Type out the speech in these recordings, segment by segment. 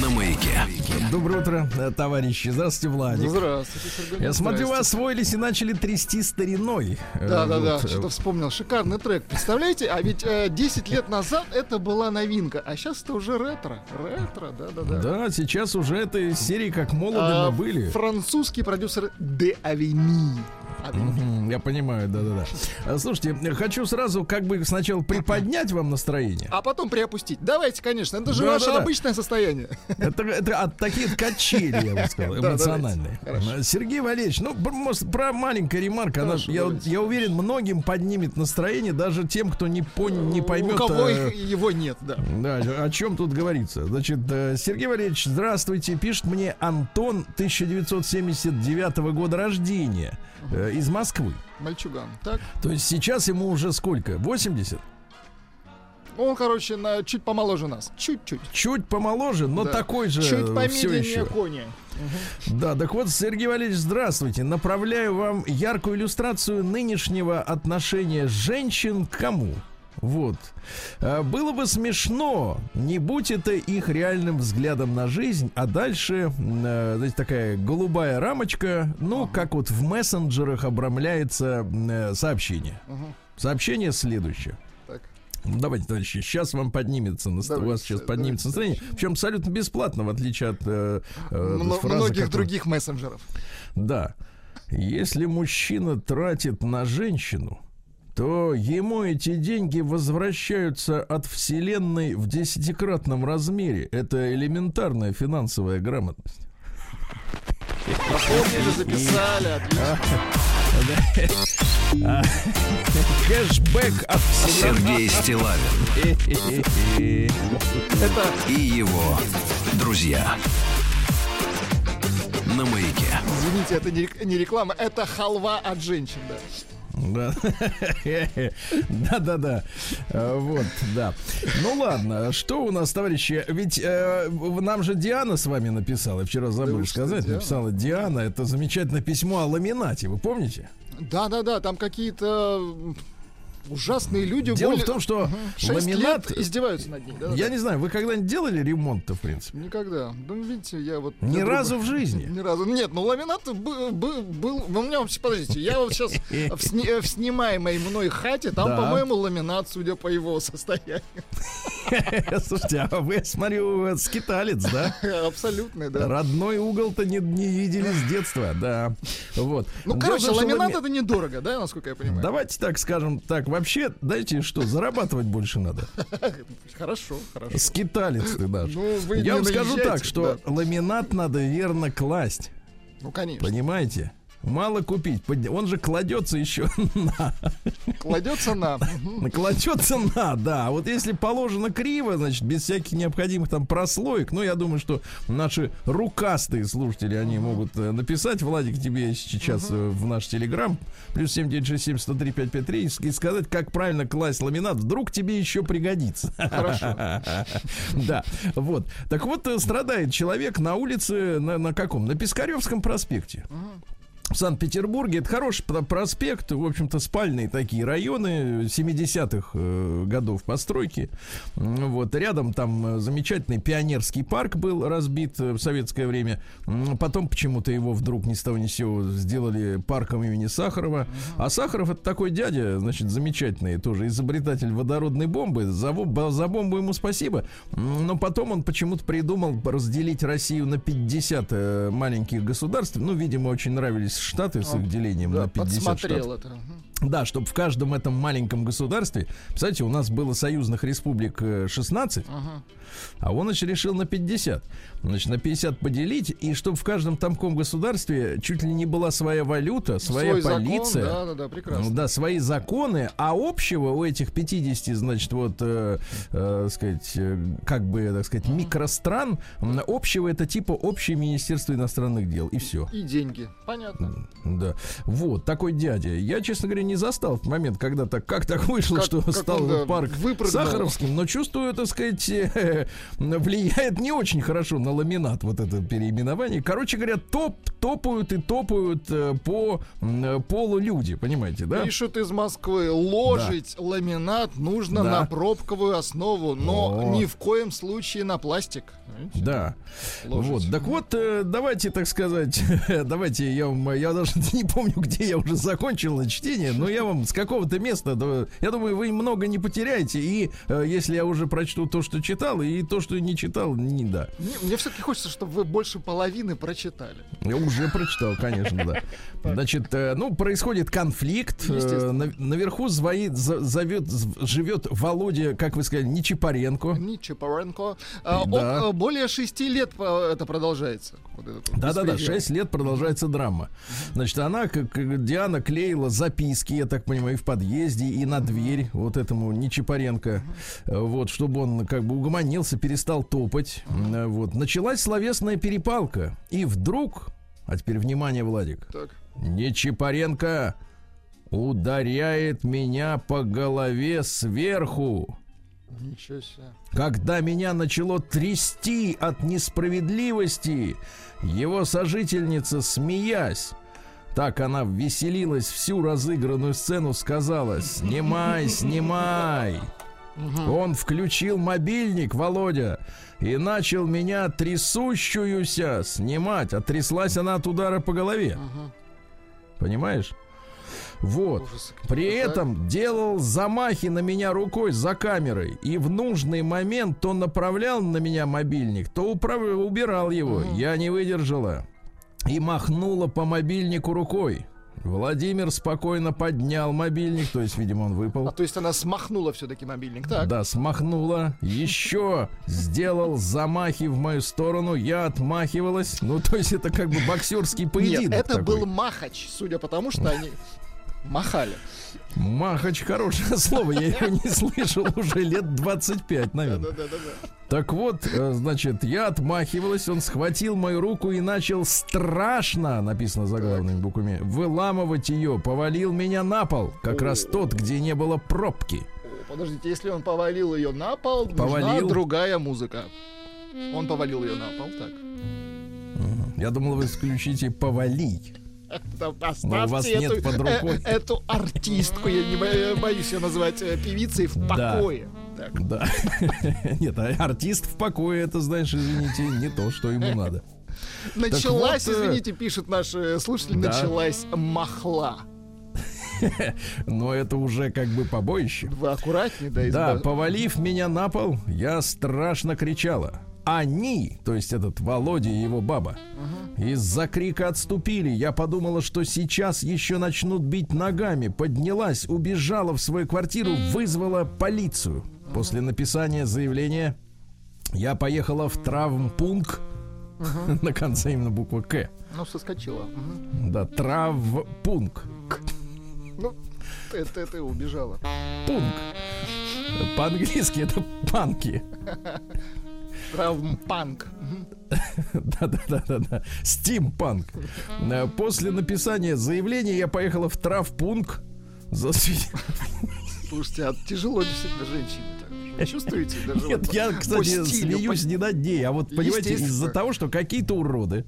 на маяке. Доброе утро, э, товарищи. Здравствуйте, Владик. Здравствуйте, Сергей. Я смотрю, вы освоились и начали трясти стариной. Э, Да, да, да, вот, э, что-то вспомнил. Шикарный трек. Представляете, а ведь э, 10 лет назад это была новинка, а сейчас это уже ретро. Ретро, да, да, да. Да, сейчас уже этой серии как молоды А, мы были. Французский продюсер Де Авени. Я понимаю, да-да-да. А, Слушайте, хочу сразу как бы сначала приподнять вам настроение. А потом приопустить. Давайте, конечно, это же Да, ваше да, да. обычное состояние. Это, это от таких качелей, я бы сказал, эмоциональные. давайте. Сергей Валерьевич, ну, может, про маленькая ремарка, она, я, уверен, многим поднимет настроение, даже тем, кто не, поймет... У кого э, его нет, да. Да, о чем тут говорится? Значит, э, Сергей Валерьевич, здравствуйте. Пишет мне Антон 1979 года рождения э, из Москвы. Мальчуган. Так. То есть сейчас ему уже сколько? 80? Он, короче, на, чуть помоложе нас. Чуть-чуть. Чуть помоложе, но Да. такой же Чуть все помедленнее еще. кони. Да, так вот, Сергей Валерьевич, здравствуйте. Направляю вам яркую иллюстрацию нынешнего отношения женщин к кому? Вот. А, Было бы смешно, не будь это их реальным взглядом на жизнь, а дальше, э, знаете, такая голубая рамочка, ну, как вот в мессенджерах обрамляется э, сообщение. Сообщение следующее. Ну, Давайте, товарищи, сейчас вам поднимется, наст- у вас Давайте, сейчас давайте, поднимется настроение. Причем абсолютно бесплатно, в отличие от э, э, Мно- фразы, многих которую- других мессенджеров. Да. Если мужчина тратит на женщину, то ему эти деньги возвращаются от Вселенной в десятикратном размере. Это элементарная финансовая грамотность. Запомнили, записали, отлично. Кэшбэк от Сергей Стилавин и его друзья на маяке. извините, это не реклама, это халва от женщин, да. Да. Да-да-да. Э, Вот, да. Ну ладно, что у нас, товарищи? Ведь э, нам же Диана с вами написала, вчера забыл что, сказать, Диана? написала Диана, это замечательное письмо о ламинате, вы помните? Да-да-да, там какие-то ужасные люди. Дело более- в том, что Шесть ламинат... издеваются над ней. да, Я да. не знаю, вы когда-нибудь делали ремонт-то, в принципе? Никогда. Ну, видите, я вот... Ни я разу друг- в жизни? Ни разу. Нет, ну ламинат был... был, ну, у меня вообще, подождите, я вот сейчас в, сни- в снимаемой мной хате, там, Да. по-моему, ламинат, судя по его состоянию. Слушайте, а вы, смотрю, скиталец, да? Абсолютный, да. Родной угол-то не, не видели с детства, да. Вот. Ну, короче, ламинат лами- это недорого, да, насколько я понимаю? Давайте так скажем, так, вообще, знаете что, зарабатывать больше надо. Хорошо, хорошо. Скиталец ты даже. Ну, Я вам скажу так, что ламинат надо верно класть, Ну, конечно. понимаете? Мало купить, он же кладется еще на, Кладется на... Кладется на, да. А Вот если положено криво, значит, без всяких необходимых там прослоек, ну, я думаю, что наши рукастые слушатели, они могут э, написать, Владик, тебе сейчас э, в наш телеграм, плюс 7967 103 553, и с- и сказать, как правильно класть ламинат, вдруг тебе еще пригодится. Хорошо. Да, вот. Так вот, э, страдает человек на улице, на, на каком? На Пискаревском проспекте. В Санкт-Петербурге это хороший про- проспект, в общем-то, спальные такие районы 70-х э, годов постройки. Вот рядом там э, замечательный пионерский парк был разбит э, в советское время. Потом почему-то его вдруг ни с того ни сего сделали парком имени Сахарова. А Сахаров это такой дядя, значит, замечательный, тоже изобретатель водородной бомбы. За, за бомбу ему спасибо. Но потом он почему-то придумал разделить Россию на 50 э, маленьких государств. Ну, видимо, очень нравились Штаты с Он, их делением Да, на 50 подсмотрел штатов. это. Да, чтобы в каждом этом маленьком государстве, представляете, у нас было союзных республик э, 16, Ага. а он, значит, решил на 50. Значит, на 50 поделить, и чтобы в каждом тамком государстве чуть ли не была своя валюта, своя Свой закон, полиция. да, да, да, прекрасно. Да, свои законы, а общего у этих 50, значит, вот, э, э, сказать, э, как бы, так сказать, микростран, м, общего это типа общее Министерство иностранных дел, и все. И деньги. Понятно. Да. Вот, такой дядя. Я, честно говоря, не застал в момент, когда так, как так вышло, Как- что как стал он, да, парк. Сахаровским, но чувствую, так сказать, э, влияет не очень хорошо на ламинат вот это переименование. Короче говоря, топ, топают и топают э, по м, полу люди, понимаете, да? Пишут из Москвы, ложить ламинат нужно Да. на пробковую основу, но О. ни в коем случае на пластик. Видите? Да. Ложить. Вот. Так вот, э, давайте, так сказать, давайте я вам, я даже не помню, где я уже закончил чтение, но я вам с какого-то места, да, я думаю, вы много не потеряете, и э, если я уже прочту то, что читал, и то, что не читал, не да. Мне, мне все-таки хочется, чтобы вы больше половины прочитали. Уже прочитал, конечно, да. Значит, э, ну, происходит конфликт. э, наверху звоит, за- зовет, живет Володя, как вы сказали, Нечипаренко. Ничипаренко. А, он, Да. э, более шести лет э, это продолжается. Да-да-да. 6 лет продолжается драма. Значит, она, как Диана, клеила записки, я так понимаю, и в подъезде, и на дверь вот этому Нечипаренко. Э, Вот, чтобы он как бы угомонился, перестал топать. Э, Вот. Началась словесная перепалка. И вдруг, а теперь внимание, Владик, Так. Нечипаренко ударяет меня по голове сверху. Ничего себе. Когда меня начало трясти от несправедливости, его сожительница, смеясь, так она веселилась всю разыгранную сцену, сказала «Снимай, снимай!» Он включил мобильник, Володя, и начал меня трясущуюся снимать. А тряслась она от удара по голове. Мгм. Понимаешь? Вот. Ужас. При этом делал замахи на меня рукой за камерой. И в нужный момент то направлял на меня мобильник, то управ- убирал его. Я не выдержала. И махнула по мобильнику рукой. Владимир спокойно поднял мобильник, то есть, видимо, он выпал. А то есть она смахнула все-таки мобильник. Так. Да, смахнула. Еще сделал замахи в мою сторону. Я отмахивалась. Ну, то есть, это как бы боксерский поединок. Нет, это такой. был махач, судя по тому, что они махали. Махач хорошее слово, я его не слышал уже лет 25, наверное. Да-да-да. Так вот, э, значит, я отмахивалась, он схватил мою руку и начал страшно, написано заглавными буквами, выламывать ее, повалил меня на пол, как раз тот, где не было пробки. Подождите, если он повалил ее на пол, нужна Повалил. другая музыка. Он повалил ее на пол, так. Я думал, вы исключите «повали». Оставьте у вас нет эту, под рукой. э, эту артистку, я не бо- боюсь ее называть э, певицей, в покое. Да. Нет, а артист в покое, это, знаешь, извините, не то, что ему надо. Началась, вот, э, извините, пишет наш э, слушатель, да. началась махла. Но это уже как бы побоище. Вы аккуратнее, да, Да, повалив меня на пол, я страшно кричала. Они, то есть этот Володя и его баба, из-за крика отступили. Я подумала, что сейчас еще начнут бить ногами. Поднялась, убежала в свою квартиру, вызвала полицию. После написания заявления я поехала в травмпункт. На конце именно буква К. Ну, соскочила. Мгм. Да, травпункт. Ну, это ты убежала. Пункт. По-английски это панки. Травмпанк. Мгм. Да-да-да-да. Стимпанк. Э, После написания заявления я поехала в травпункт. За Слушайте, а тяжело действительно женщине так. Вы чувствуете? Даже Нет, вот я, кстати, смеюсь по- не над ней, а вот, понимаете, из-за того, что какие-то уроды,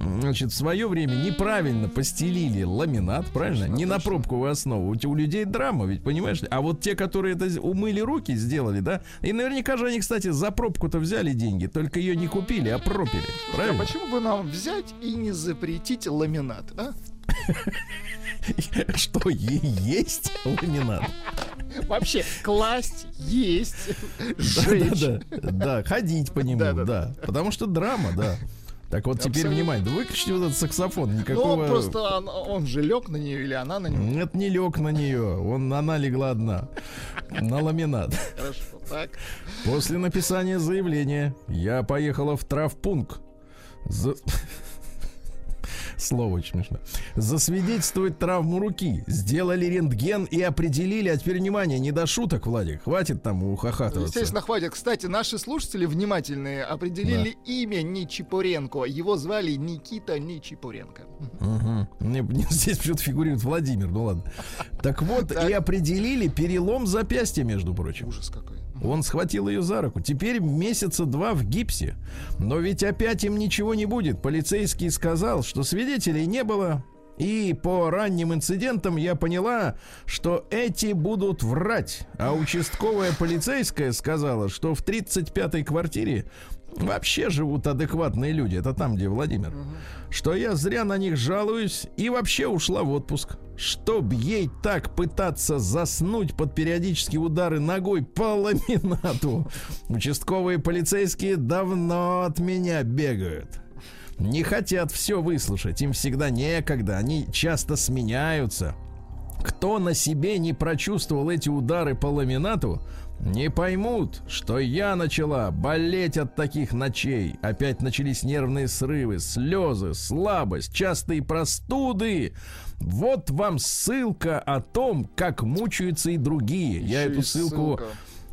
значит, в свое время неправильно постелили ламинат, правильно? Не на пробковую основу. У людей драма, ведь, понимаешь? А вот те, которые это умыли руки, сделали, да? И наверняка же они, кстати, за пробку-то взяли деньги, только ее не купили, а пропили. А Правильно? почему бы нам взять и не запретить ламинат, а? Что, есть ламинат? Вообще, класть, есть, сжечь. Да, да, да, ходить по нему, да, да. Потому что драма, да. Так вот, теперь Абсолютно. внимание, да выключите вот этот саксофон. Ну, Никакого... он просто, он, он же лег на нее или она на него. Нет, не лег на нее. Он, она легла одна. На ламинат. Хорошо, так. После написания заявления я поехала в травпункт. За- Слово очень смешно. Засвидетельствовать травму руки. Сделали рентген и определили. А теперь, внимание, не до шуток, Владик. Хватит там ухахатываться. Естественно, хватит. Кстати, наши слушатели внимательные определили имя Ничипуренко. Его звали Никита Ничипуренко. Угу. Мне, мне здесь почему-то фигурирует Владимир, ну ладно. Так вот, и определили перелом запястья, между прочим. Ужас какой. Он схватил ее за руку. Теперь месяца два в гипсе. Но ведь опять им ничего не будет. Полицейский сказал, что свидетелей не было. И по ранним инцидентам я поняла, что эти будут врать. А участковая полицейская сказала, что в 35-й квартире вообще живут адекватные люди. Это там, где Владимир. Что я зря на них жалуюсь и вообще ушла в отпуск. Чтоб ей так пытаться заснуть под периодические удары ногой по ламинату. Участковые полицейские давно от меня бегают. Не хотят все выслушать, им всегда некогда, они часто сменяются. Кто на себе не прочувствовал эти удары по ламинату, не поймут, что я начала болеть от таких ночей. Опять начались нервные срывы, слезы, слабость, частые простуды. Вот вам ссылка о том, как мучаются и другие. я Еще эту и ссылку ссылка.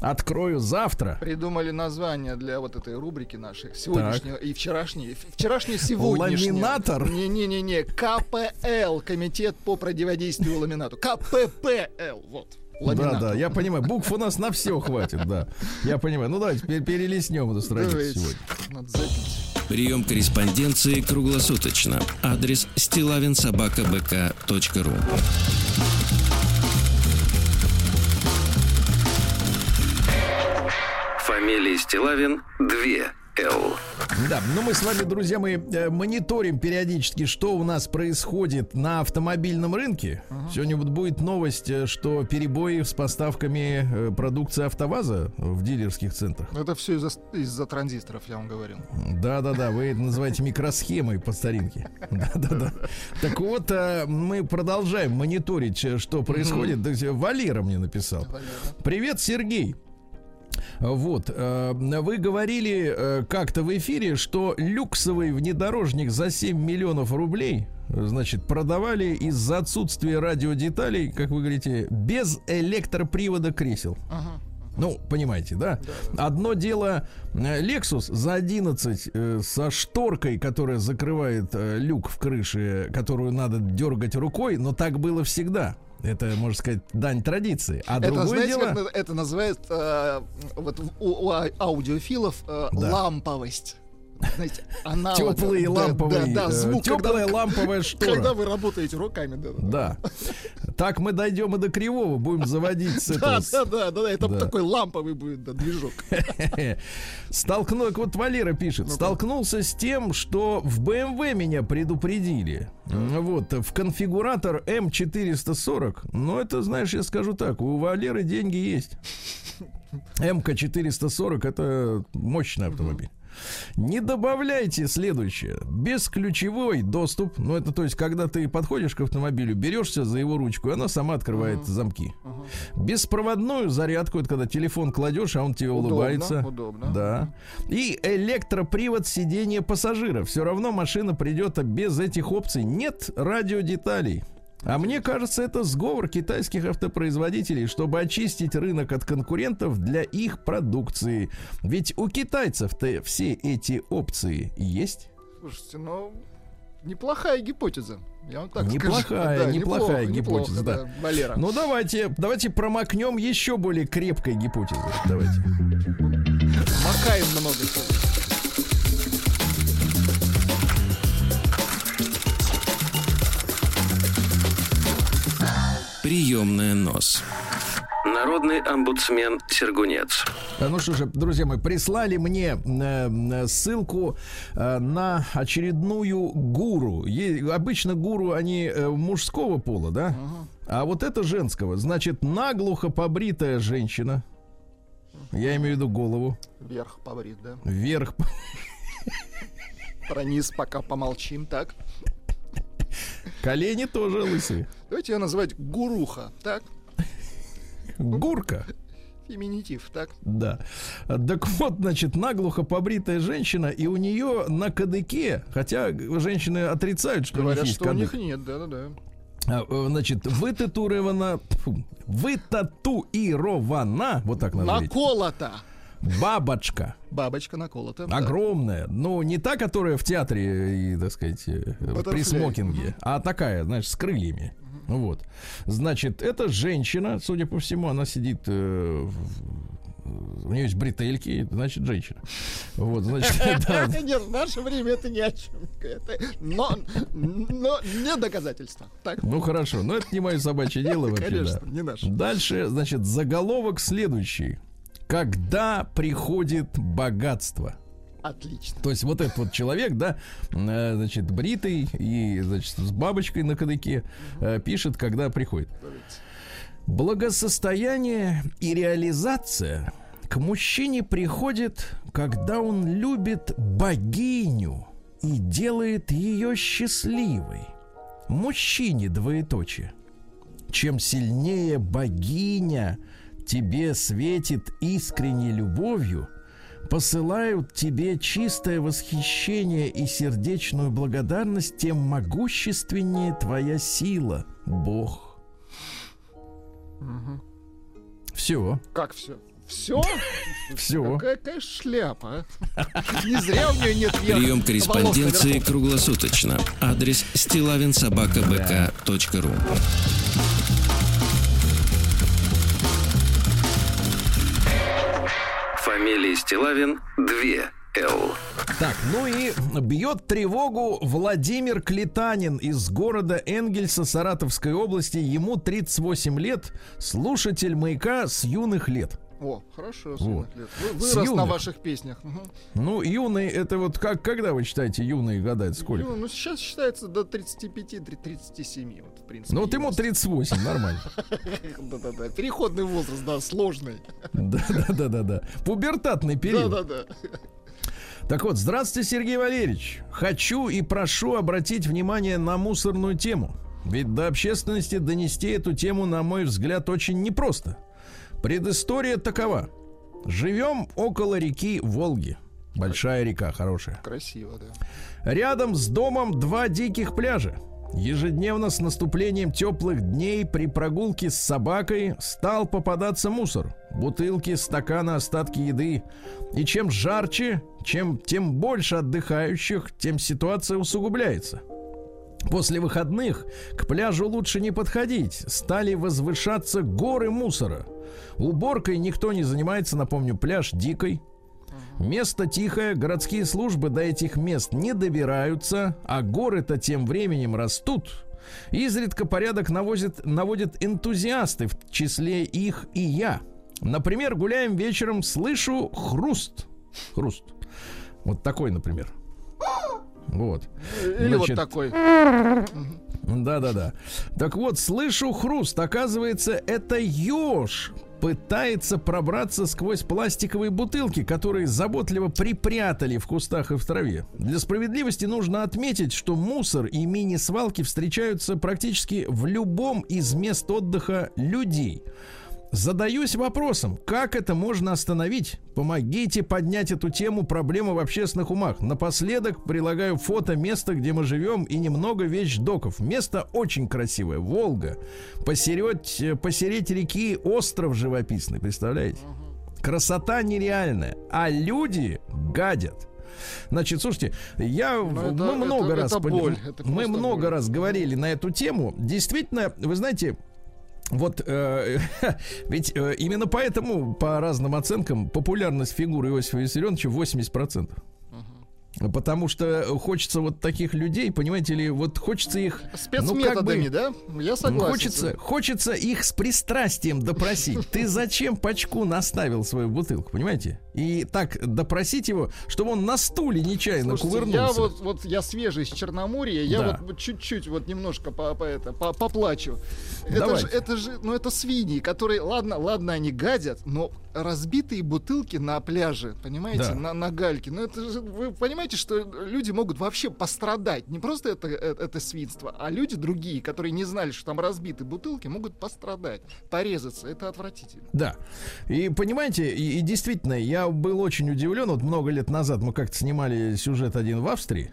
открою завтра. Придумали название для вот этой рубрики нашей. Сегодняшнего и вчерашней. Вчерашней сегодняшней. Ламинатор? Не-не-не-не. КПЛ. Комитет по противодействию ламинату. КППЛ. Вот. Да, Ламинату. да, я понимаю. Букв у нас на все хватит, да. Я понимаю. Ну давайте пер- перелистнем эту страницу Давайте. сегодня. Надо запить. Прием корреспонденции круглосуточно. Адрес стилавинсобакабк.ру Фамилия Стилавин 2 Да, ну мы с вами, друзья мои, э, мониторим периодически, что у нас происходит на автомобильном рынке. Сегодня вот будет новость, э, что перебои с поставками э, продукции АвтоВАЗа в дилерских центрах. Это все из-за, из-за транзисторов, я вам говорил. Да-да-да, вы это называете микросхемой по старинке. Да-да-да. Так вот, э, мы продолжаем мониторить, что происходит. Валера мне написал. Привет, Сергей. Вот, э, вы говорили э, как-то в эфире, что люксовый внедорожник за 7 миллионов рублей, значит, продавали из-за отсутствия радиодеталей, как вы говорите, без электропривода кресел. Ага. Ну, понимаете, да? Одно дело э, Lexus за 11 э, со шторкой, которая закрывает э, люк в крыше, которую надо дергать рукой, но так было всегда. Это, можно сказать, дань традиции. А Это, другое знаете, дело... как это называют э, вот у, у а- аудиофилов э, Да. ламповость. Знаете, аналог. Теплый Да, ламповый, Да, да, звук, теплая ламповая штора. когда вы работаете руками. Да, да. Так мы дойдем и до кривого, будем заводить с Да, этого. да, да, да, это такой ламповый будет движок. Столкнул, вот Валера пишет, столкнулся с тем, что в BMW меня предупредили. Вот, в конфигуратор М440. Ну, это, знаешь, я скажу так, у Валеры деньги есть. МК-440 это мощный автомобиль. Не добавляйте следующее. Бесключевой доступ. Ну, это то есть, когда ты подходишь к автомобилю, берешься за его ручку, и она сама открывает замки. Беспроводную зарядку, это когда телефон кладешь, а он тебе Удобно, улыбается. удобно. Да. И электропривод сидения пассажира. Все равно машина придет без этих опций. Нет радиодеталей. А мне кажется, это сговор китайских автопроизводителей, чтобы очистить рынок от конкурентов для их продукции. Ведь у китайцев-то все эти опции есть. Слушайте, ну, неплохая гипотеза. Я вам так Неплохая, скажу. Да, неплохая неплохо, гипотеза, неплохо, да. Валера. Ну давайте, давайте промокнем еще более крепкой гипотезой. Давайте. Макаем много чего. Приемная нос. Народный омбудсмен Сергунец. Ну что же, друзья мои, прислали мне э, э, ссылку э, на очередную гуру. Е- обычно гуру они э, мужского пола, да? А вот это женского. Значит, наглухо побритая женщина. Я имею в виду голову. Вверх побрит, да? Вверх. Про низ пока помолчим, так? Колени тоже лысые. Давайте ее называть гуруха, так? Гурка. Феминитив, так? Да. Так вот, значит, наглухо побритая женщина, и у нее на кадыке, хотя женщины отрицают, что Говорят, у них есть что у кадык. них нет, да-да-да. А, э, Значит, вытатуирована, вытатуирована, вот так надо говорить, Наколота. Бабочка. Бабочка наколота. да. Огромная. Ну, не та, которая в театре, и, так сказать, э, при Баттерфляй. смокинге, а такая, знаешь, с крыльями. Вот. Значит, эта женщина, судя по всему, она сидит э, у нее есть бретельки, значит, женщина. Вот, значит, да. Нет, в наше время это ни о чем. Это- но, но не доказательство. Так, Ну хорошо, но это не мое собачье дело вообще, конечно, да. не наше. Дальше, значит, заголовок следующий. Когда приходит богатство? Отлично. То есть вот этот вот человек, да, э, значит, бритый и, значит, с бабочкой на кадыке э, пишет, когда приходит. Благосостояние и реализация к мужчине приходит, когда он любит богиню и делает ее счастливой. Мужчине двоеточие. Чем сильнее богиня тебе светит искренней любовью, посылают тебе чистое восхищение и сердечную благодарность, тем могущественнее твоя сила, Бог. Все, Как все? Все? все. Какая, какая шляпа, а? Не зря у нее нет верх- Прием корреспонденции круглосуточно. Адрес стилавинсобакабк.ру Фамилия Стилавин 2 Л. Так, ну и бьет тревогу Владимир Клетанин из города Энгельса Саратовской области. Ему 38 лет, слушатель маяка с юных лет. О, хорошо, Вот. сынок лет. Вы- Вырос на юных. ваших песнях. Ну, юный, это вот как, когда вы считаете юные года, это сколько? Ну, ну, сейчас считается до 35-37. Вот, в принципе, Ну, вот ему есть. 38, нормально. Да-да-да. Переходный возраст, да, сложный. Да-да-да-да. Пубертатный период. Да-да-да. Так вот, здравствуйте, Сергей Валерьевич. Хочу и прошу обратить внимание на мусорную тему. Ведь до общественности донести эту тему, на мой взгляд, очень непросто. Предыстория такова. Живем около реки Волги. Большая река, хорошая. Красиво, да. Рядом с домом два диких пляжа. Ежедневно с наступлением теплых дней при прогулке с собакой стал попадаться мусор. Бутылки, стаканы, остатки еды. И чем жарче, чем тем больше отдыхающих, тем ситуация усугубляется. После выходных к пляжу лучше не подходить. Стали возвышаться горы мусора. Уборкой никто не занимается, напомню, пляж дикой. Место тихое, городские службы до этих мест не добираются, а горы-то тем временем растут. Изредка порядок навозит, наводят энтузиасты, в числе их и я. Например, гуляем вечером, слышу хруст. Хруст. Вот такой, например. Вот. Или вот Значит, такой. да-да-да. Так вот, слышу хруст. Оказывается, это еж пытается пробраться сквозь пластиковые бутылки, которые заботливо припрятали в кустах и в траве. Для справедливости нужно отметить, что мусор и мини-свалки встречаются практически в любом из мест отдыха людей. Задаюсь вопросом, как это можно остановить? Помогите поднять эту тему проблемы в общественных умах. Напоследок прилагаю фото места, где мы живем, и немного вещдоков. Место очень красивое. Волга. Посередь, э, посередь реки остров живописный, представляете? Красота нереальная. А люди гадят. Значит, слушайте, я Ну, мы это- много это- раз это боль, это мы много боль. раз говорили на эту тему. Действительно, вы знаете, вот э, ведь э, именно поэтому, по разным оценкам, популярность фигуры Иосифа Виссарионовича 80%. Потому что хочется вот таких людей, понимаете ли, вот хочется их... Спецметодами, ну, да? Я согласен. хочется, хочется их с пристрастием допросить. Ты зачем пачку наставил свою бутылку, понимаете? И так допросить его, чтобы он на стуле нечаянно Слушайте, кувырнулся. я вот, вот я свежий из Черноморья, я Да. вот чуть-чуть вот немножко по, по это, по- поплачу. Это Давайте. же, это же, ну это свиньи, которые, ладно, ладно, они гадят, но разбитые бутылки на пляже, понимаете, Да. на, на гальке, ну это же, вы понимаете, что люди могут вообще пострадать, не просто это, э- это свинство, а люди другие, которые не знали, что там разбиты бутылки, могут пострадать, порезаться, это отвратительно. Да. И понимаете, и, и действительно, я был очень удивлен. Вот много лет назад мы как-то снимали сюжет один в Австрии.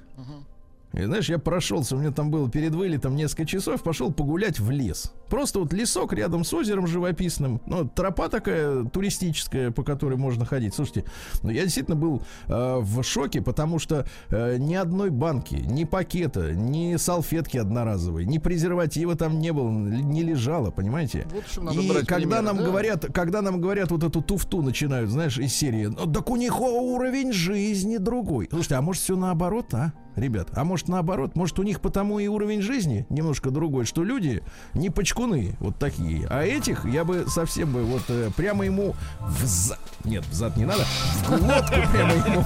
И знаешь, я прошелся, у меня там было перед вылетом несколько часов, пошел погулять в лес. Просто вот лесок рядом с озером живописным. Ну, тропа такая туристическая, по которой можно ходить. Слушайте, ну я действительно был э, в шоке, потому что э, ни одной банки, ни пакета, ни салфетки одноразовой, ни презерватива там не было, не лежало, понимаете? Вот чем надо И брать когда пример, нам да? говорят, когда нам говорят вот эту туфту начинают, знаешь, из серии, ну так у них уровень жизни другой. Слушайте, а может все наоборот, а? Ребят, а может наоборот, может у них потому и уровень жизни немножко другой, что люди не почкуны вот такие, а этих я бы совсем бы вот э, прямо ему в зад, нет, в зад не надо, в глотку прямо ему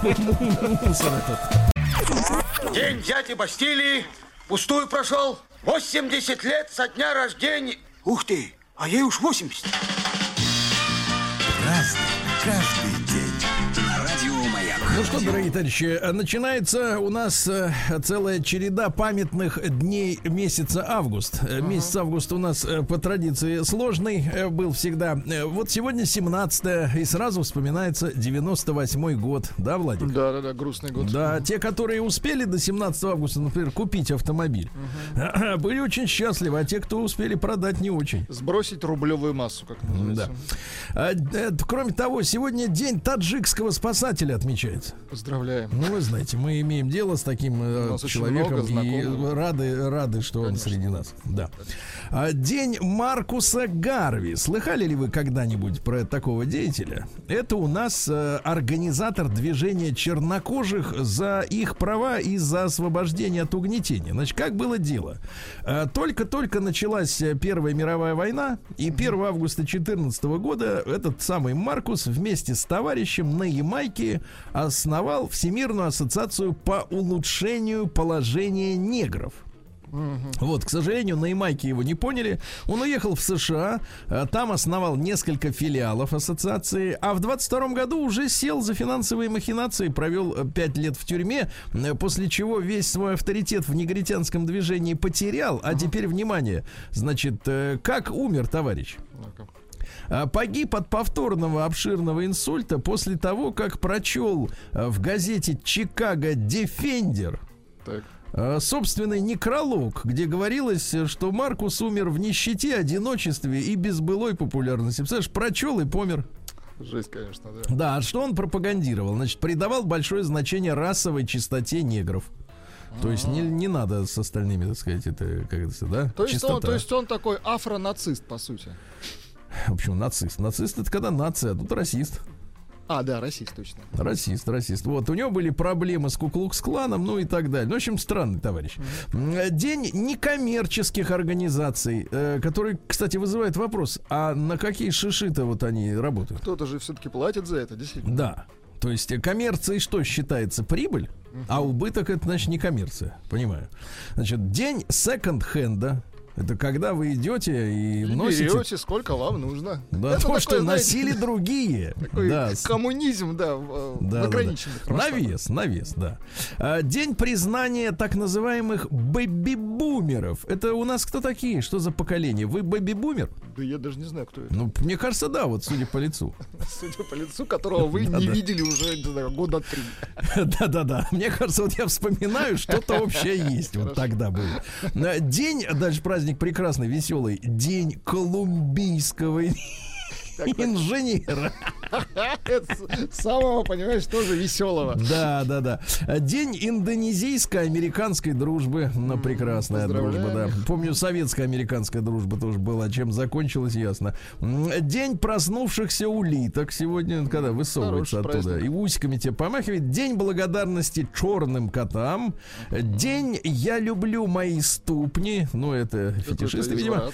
мусор этот. День дяди Бастилии пустую прошел. 80 лет со дня рождения. Ух ты, а ей уж 80. Ну что, дорогие товарищи, начинается у нас э, целая череда памятных дней месяца август. Э, Месяц август у нас э, по традиции сложный был всегда. Вот сегодня 17 и сразу вспоминается 98 год, да, Владик? Да-да-да, грустный год. Да, те, которые успели до 17 августа, например, купить автомобиль, были очень счастливы, а те, кто успели продать, не очень. Сбросить рублевую массу, как Да. называется. А, э, Кроме того, сегодня день таджикского спасателя отмечается. Поздравляем. Ну, вы знаете, мы имеем дело с таким э, человеком и рады, рады, что он Конечно. среди нас. Да. А, День Маркуса Гарви. Слыхали ли вы когда-нибудь про такого деятеля? Это у нас э, организатор движения чернокожих за их права и за освобождение от угнетения. Значит, как было дело? Э, Только-только началась э, Первая мировая война, и 1 августа 2014 года этот самый Маркус вместе с товарищем на Ямайке основал Всемирную ассоциацию по улучшению положения негров. Вот, к сожалению, на Ямайке его не поняли. Он уехал в США, э, там основал несколько филиалов ассоциации, а в 22 году уже сел за финансовые махинации, провел 5 лет в тюрьме, э, после чего весь свой авторитет в негритянском движении потерял. А теперь, внимание, значит, э, как умер товарищ? Ну-ка. А, Погиб от повторного обширного инсульта после того, как прочел э, в газете «Чикаго Дефендер» Так. э, собственный некролог, где говорилось, что Маркус умер в нищете, одиночестве и без былой популярности. Представляешь, прочел и помер. Жесть, конечно, да. Да, а что он пропагандировал? Значит, придавал большое значение расовой чистоте негров. То есть не, не надо с остальными, так сказать, это как это, да? То есть, он, Чистота. то есть он такой афронацист, по сути. В общем, нацист. Нацист это когда нация, а тут расист. А, да, расист, точно. Расист, расист. Вот, у него были проблемы с Куклукс-кланом, ну и так далее. Ну, в общем, странный товарищ. День некоммерческих организаций, э, который, кстати, вызывает вопрос, а на какие шиши-то вот они работают? Кто-то же все-таки платит за это, действительно. Да. То есть э, коммерцией что считается? Прибыль? А убыток это значит не коммерция. Понимаю. Значит, день секонд-хенда. Это когда вы идете и, И носите берете, сколько вам нужно. да, Это то, такой, что знаете, носили другие. такой Да, коммунизм, да, в, э, Да, в да, ограниченных да. масштабах. Навес, навес, да. А, День признания так называемых бэби-бумеров. Это у нас кто такие? Что за поколение? Вы бэби-бумер? Да я даже не знаю, кто это. Ну, мне кажется, да, вот судя по лицу. Судя по лицу, которого вы не видели уже, года три. Да-да-да. Мне кажется, вот я вспоминаю, что-то общее есть. Вот тогда было. День, дальше праздник прекрасный, веселый. День колумбийского инженера. Самого, понимаешь, тоже веселого. Да, да, да. День индонезийско-американской дружбы. Ну, прекрасная дружба, да. Помню, советско-американская дружба тоже была. Чем закончилась, ясно. День проснувшихся улиток. Сегодня, когда высовывается Хороший оттуда. И усиками тебе помахивает. День благодарности черным котам. День я люблю мои ступни. Ну, это фетишисты, видимо.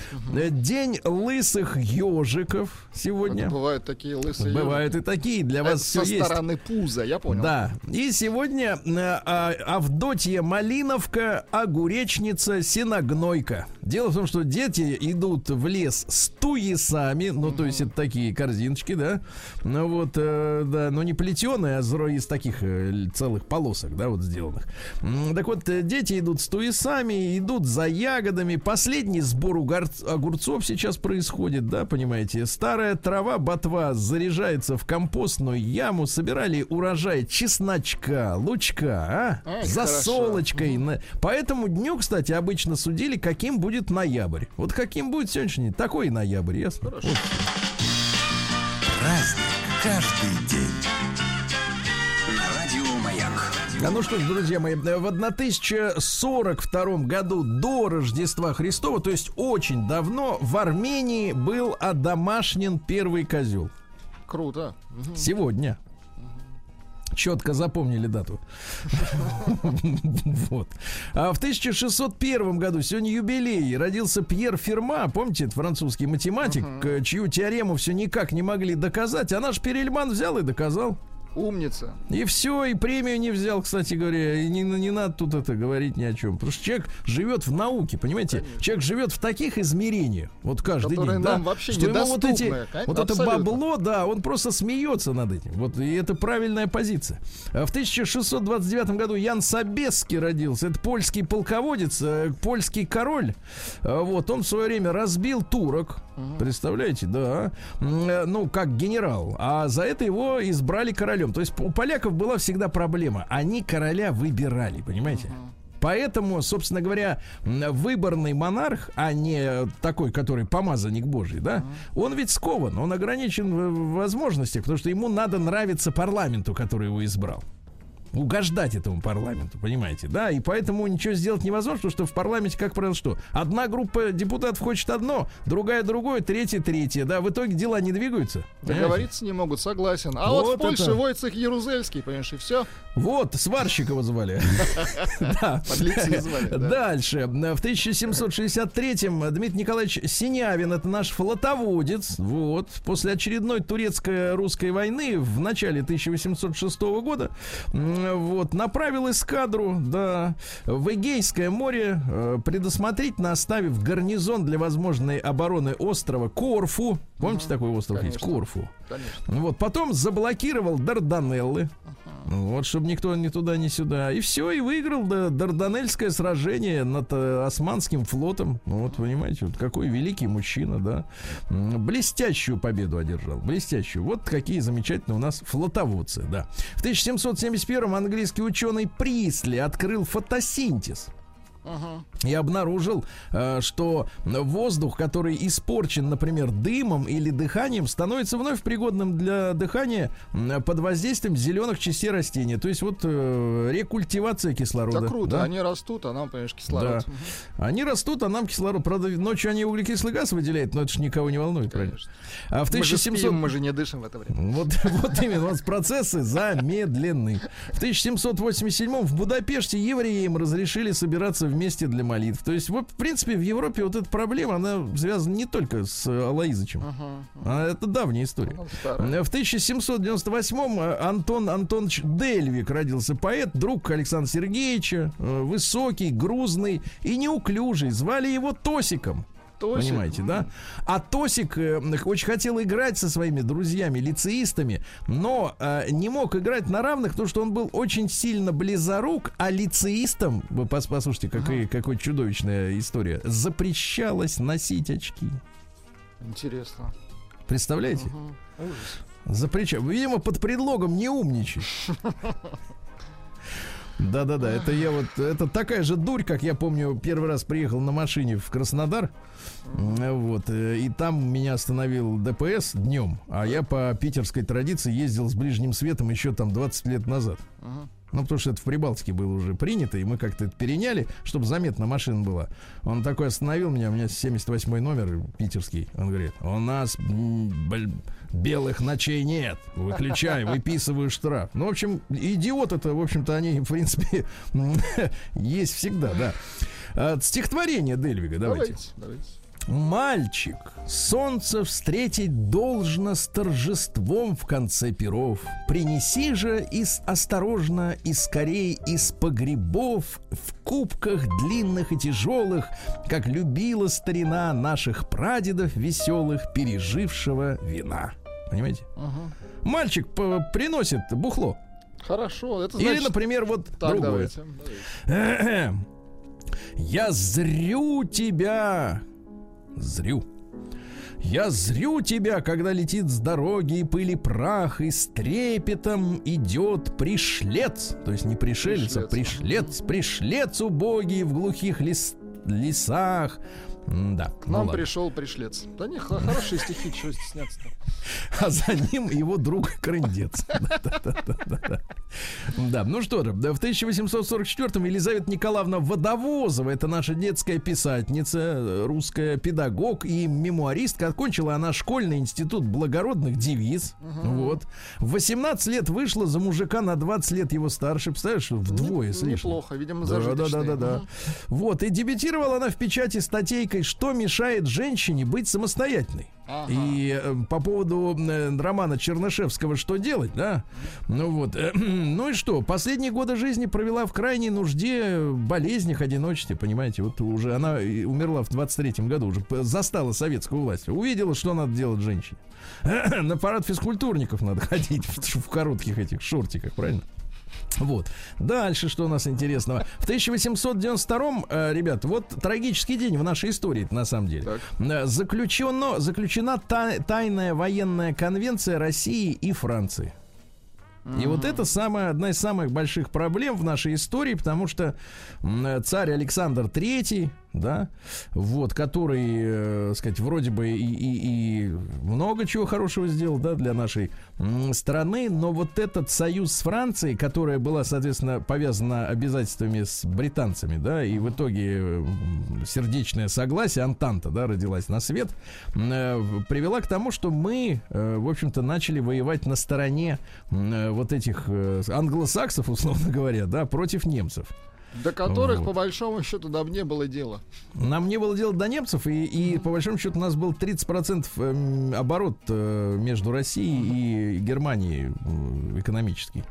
День лысых ежиков сегодня. Бывают такие лысые Бывают и такие. Для вас Со все есть. стороны пуза, я понял. Да. И сегодня э, а, Авдотья Малиновка, огуречница, синогнойка. Дело в том, что дети идут в лес с туесами, ну, то есть это такие корзиночки, да, ну вот, э, да, но не плетеные, а из таких э, целых полосок, да, вот сделанных. Так вот, э, дети идут с туесами, идут за ягодами. Последний сбор угор- огурцов сейчас происходит, да, понимаете. Старая трава, ботва заряжается в компостную яму. Собирали урожай чесночка, лучка, а? Ай, За хорошо. солочкой. На- По этому дню, кстати, обычно судили, каким будет ноябрь. Вот каким будет сегодняшний, такой и ноябрь, ясно? Вот. Праздник каждый день. На радио Маяк. А ну что ж, друзья мои, в 1042 году до Рождества Христова, то есть очень давно, в Армении был одомашнен первый козел. Круто. Сегодня. Четко запомнили дату. Вот. А в 1601 году, сегодня юбилей, родился Пьер Ферма, помните, это французский математик, э, чью теорему все никак не могли доказать, а наш Перельман взял и доказал. Умница. И все, и премию не взял, кстати говоря. И не, не надо тут это говорить ни о чем. Потому что человек живет в науке, понимаете? Человек живет в таких измерениях, вот каждый Которые день. нам да, вообще что ему вот, эти, недоступны, кон- вот это абсолютно. бабло, да, он просто смеется над этим. Вот, и это правильная позиция. А В 1629 году Ян Собеский родился. Это польский полководец, э, польский король. А Вот, он в свое время разбил турок. Представляете, да. Э, Ну, как генерал. А за это его избрали королем. То есть у поляков была всегда проблема. Они короля выбирали, понимаете? Поэтому, собственно говоря, выборный монарх, а не такой, который помазанник Божий, да, он ведь скован, он ограничен в возможностях, потому что ему надо нравиться парламенту, который его избрал. Угождать этому парламенту, понимаете, да, и поэтому ничего сделать невозможно, потому что в парламенте, как правило, что? Одна группа депутатов хочет одно, другая другое, третья третье, да, в итоге дела не двигаются. понимаете? Договориться не могут, согласен. А вот, Вот в Польше это. Войцех Ярузельский, понимаешь, и все. Вот, сварщика звали. Дальше. В 1763-м Дмитрий Николаевич Синявин, это наш флотоводец, вот, после очередной турецко-русской войны в начале 1806 года, вот, направил эскадру, да, в Эгейское море, э, предусмотрительно оставив гарнизон для возможной обороны острова Корфу. Помните такой остров есть? Конечно. Корфу. Конечно. Вот, потом заблокировал Дарданеллы. Вот, чтобы никто ни туда, ни сюда. И все, и выиграл да, Дарданельское сражение над э, Османским флотом. Ну, Вот, понимаете, вот какой великий мужчина, да. Блестящую победу одержал. Блестящую. Вот какие замечательные у нас флотоводцы, да. В 1771-м английский ученый Присли открыл фотосинтез и обнаружил, э, что воздух, который испорчен, например, дымом или дыханием, становится вновь пригодным для дыхания под воздействием зеленых частей растения. То есть вот э, рекультивация кислорода. Да круто, да? они растут, а нам, понимаешь, кислород. Да. Они растут, а нам кислород. Правда, ночью они углекислый газ выделяют, но это же никого не волнует, правильно? А в Мы же 1700... спим, мы же не дышим в это время. Вот, вот именно, у нас процессы замедлены. В 1787 в Будапеште евреям разрешили собираться вместе для молитв. То есть, вот, в принципе, в Европе вот эта проблема, она связана не только с э, Алаизычем. А это давняя история. Старая. В 1798 Антон Антонович Дельвик родился поэт, друг Александра Сергеевича, э, высокий, грузный и неуклюжий. Звали его Тосиком. Тосик. Понимаете, да? А Тосик э, очень хотел играть со своими друзьями, лицеистами, но э, не мог играть на равных, потому что он был очень сильно близорук, а лицеистам, вы пос- послушайте, какая, какой чудовищная история, запрещалось носить очки. Интересно. Представляете? Мгм. Ужас. Запрещаю. Видимо, под предлогом не умничай. Да-да-да, это я вот, это такая же дурь, как я помню, первый раз приехал на машине в Краснодар, вот, э, и там меня остановил ДПС днем, а я по питерской традиции ездил с ближним светом еще там 20 лет назад. Ну, потому что это в Прибалтике было уже принято, и мы как-то это переняли, чтобы заметно машина была. Он такой остановил меня, у меня 78 номер питерский. Он говорит, у нас м, бл- белых ночей нет, выключай, выписываю штраф. Ну, в общем, идиот это, в общем-то, они, в принципе, есть всегда, да. А, Стихотворение Дельвига, давайте. Давайте, давайте. Мальчик, солнце встретить должно с торжеством в конце перов. Принеси же из осторожно и скорей из погребов в кубках длинных и тяжелых, как любила старина наших прадедов веселых, пережившего вина. Понимаете? Мальчик п- приносит бухло. Хорошо, это Или, значит... например, вот Так, другое. давайте. давайте. Я зрю тебя. Зрю. Я зрю тебя, когда летит с дороги и пыли прах, и с трепетом идет пришлец. То есть не пришелец, а пришлец. Пришлец убогий в глухих лес- лесах. Да. К ну нам ладно. пришел пришлец. Да не, хо- хорошие стихи, чего стесняться-то. А за ним его друг Крындец. Да, ну что же, в 1844-м Елизавета Николаевна Водовозова, это наша детская писательница, русская педагог и мемуаристка, окончила она школьный институт благородных девиз. Вот. В 18 лет вышла за мужика на 20 лет его старше. Представляешь, вдвое с лишним. Неплохо, видимо, Да, да, да, зажиточные. да, да. Вот, и дебютировала она в печати статейкой «Что мешает женщине быть самостоятельной?» Ага. И э, по поводу э, романа Чернышевского «Что делать?», да? Ну вот, э, ну и что? Последние годы жизни провела в крайней нужде, болезнях, одиночестве, понимаете? Вот уже она умерла в 23-м году, уже застала советскую власть. Увидела, что надо делать женщине. На парад физкультурников надо ходить в, в коротких этих шортиках, правильно? Вот. Дальше, что у нас интересного. В 1892-м, э, ребят, вот трагический день в нашей истории, на самом деле. Так. Э, Заключено, заключена та- тайная военная конвенция России и Франции. И вот это самая, одна из самых больших проблем в нашей истории, потому что э, царь Александр Третий, да, вот, который, э, сказать, вроде бы и, и- и много чего хорошего сделал, да, для нашей страны, но вот этот союз с Францией, которая была, соответственно, повязана обязательствами с британцами, да, и в итоге э, сердечное согласие, Антанта, да, родилась на свет, э, привела к тому, что мы, э, в общем-то, начали воевать на стороне э, вот этих э, англосаксов, условно говоря, да, против немцев. До которых, Вот. по большому счету, нам не было дела. Нам не было дела до немцев, и, и по большому счету у нас был 30% эм, оборот э, между Россией и Германией экономический.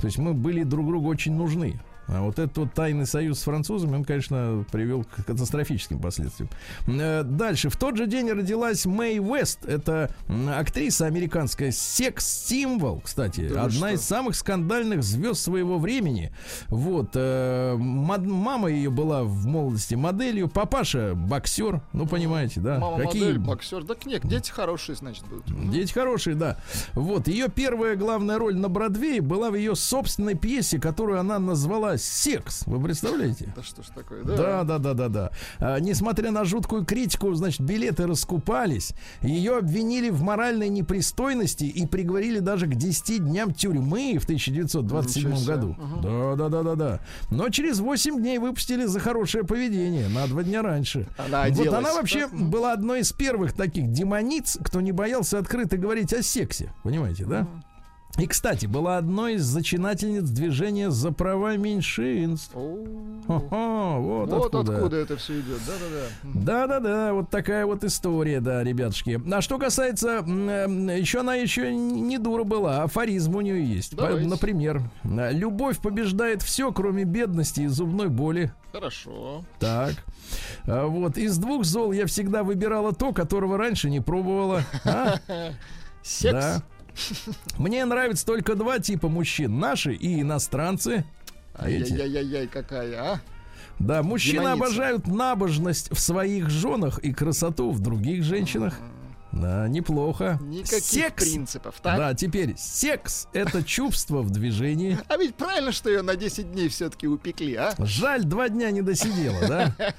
То есть мы были друг другу очень нужны. А вот этот вот тайный союз с французами, он, конечно, привел к катастрофическим последствиям. Э, Дальше. В тот же день родилась Мэй Уэст. Это актриса американская, секс-символ, кстати. Да одна что? из самых скандальных звезд своего времени. Вот. э, мама ее была в молодости моделью. Папаша боксер. Ну, понимаете, да? Мама Какие модель, боксер. Так нет, дети хорошие, значит, будут. Дети хорошие, да. Вот. Ее первая главная роль на Бродвее была в ее собственной пьесе, которую она назвала «Секс». Вы представляете? Да что ж такое, Да, да? да, да, да, да. А, несмотря на жуткую критику, значит, билеты раскупались. Ее обвинили в моральной непристойности и приговорили даже к 10 дням тюрьмы в 1927 Ничего себе. году. Да, да, да, да, да. Но через 8 дней выпустили за хорошее поведение. На два дня раньше. Она вот оделась, она вообще? Мгм. была одной из первых таких демониц, кто не боялся открыто говорить о сексе. Понимаете, да? И, кстати, была одной из зачинательниц движения за права меньшинств. О, Хо-хо, вот, Вот откуда. откуда это все идет, да-да-да. Да-да-да, вот такая вот история, да, ребятушки. А что касается, м, м, еще она еще не дура была, афоризм у нее есть. Давайте. Например, э, любовь побеждает все, кроме бедности и зубной боли. Хорошо. Так. А Вот, из двух зол я всегда выбирала то, которого раньше не пробовала. А? Секс. Мне нравятся только два типа мужчин. Наши и иностранцы. Ай-яй-яй-яй, какая, а? Да, мужчины Демоница. обожают набожность в своих женах и красоту в других женщинах. Да, неплохо. Никаких Секс. принципов, так? Да, теперь секс это чувство в движении. А ведь правильно, что ее на 10 дней все-таки упекли, а? Жаль, два дня не досидела, да?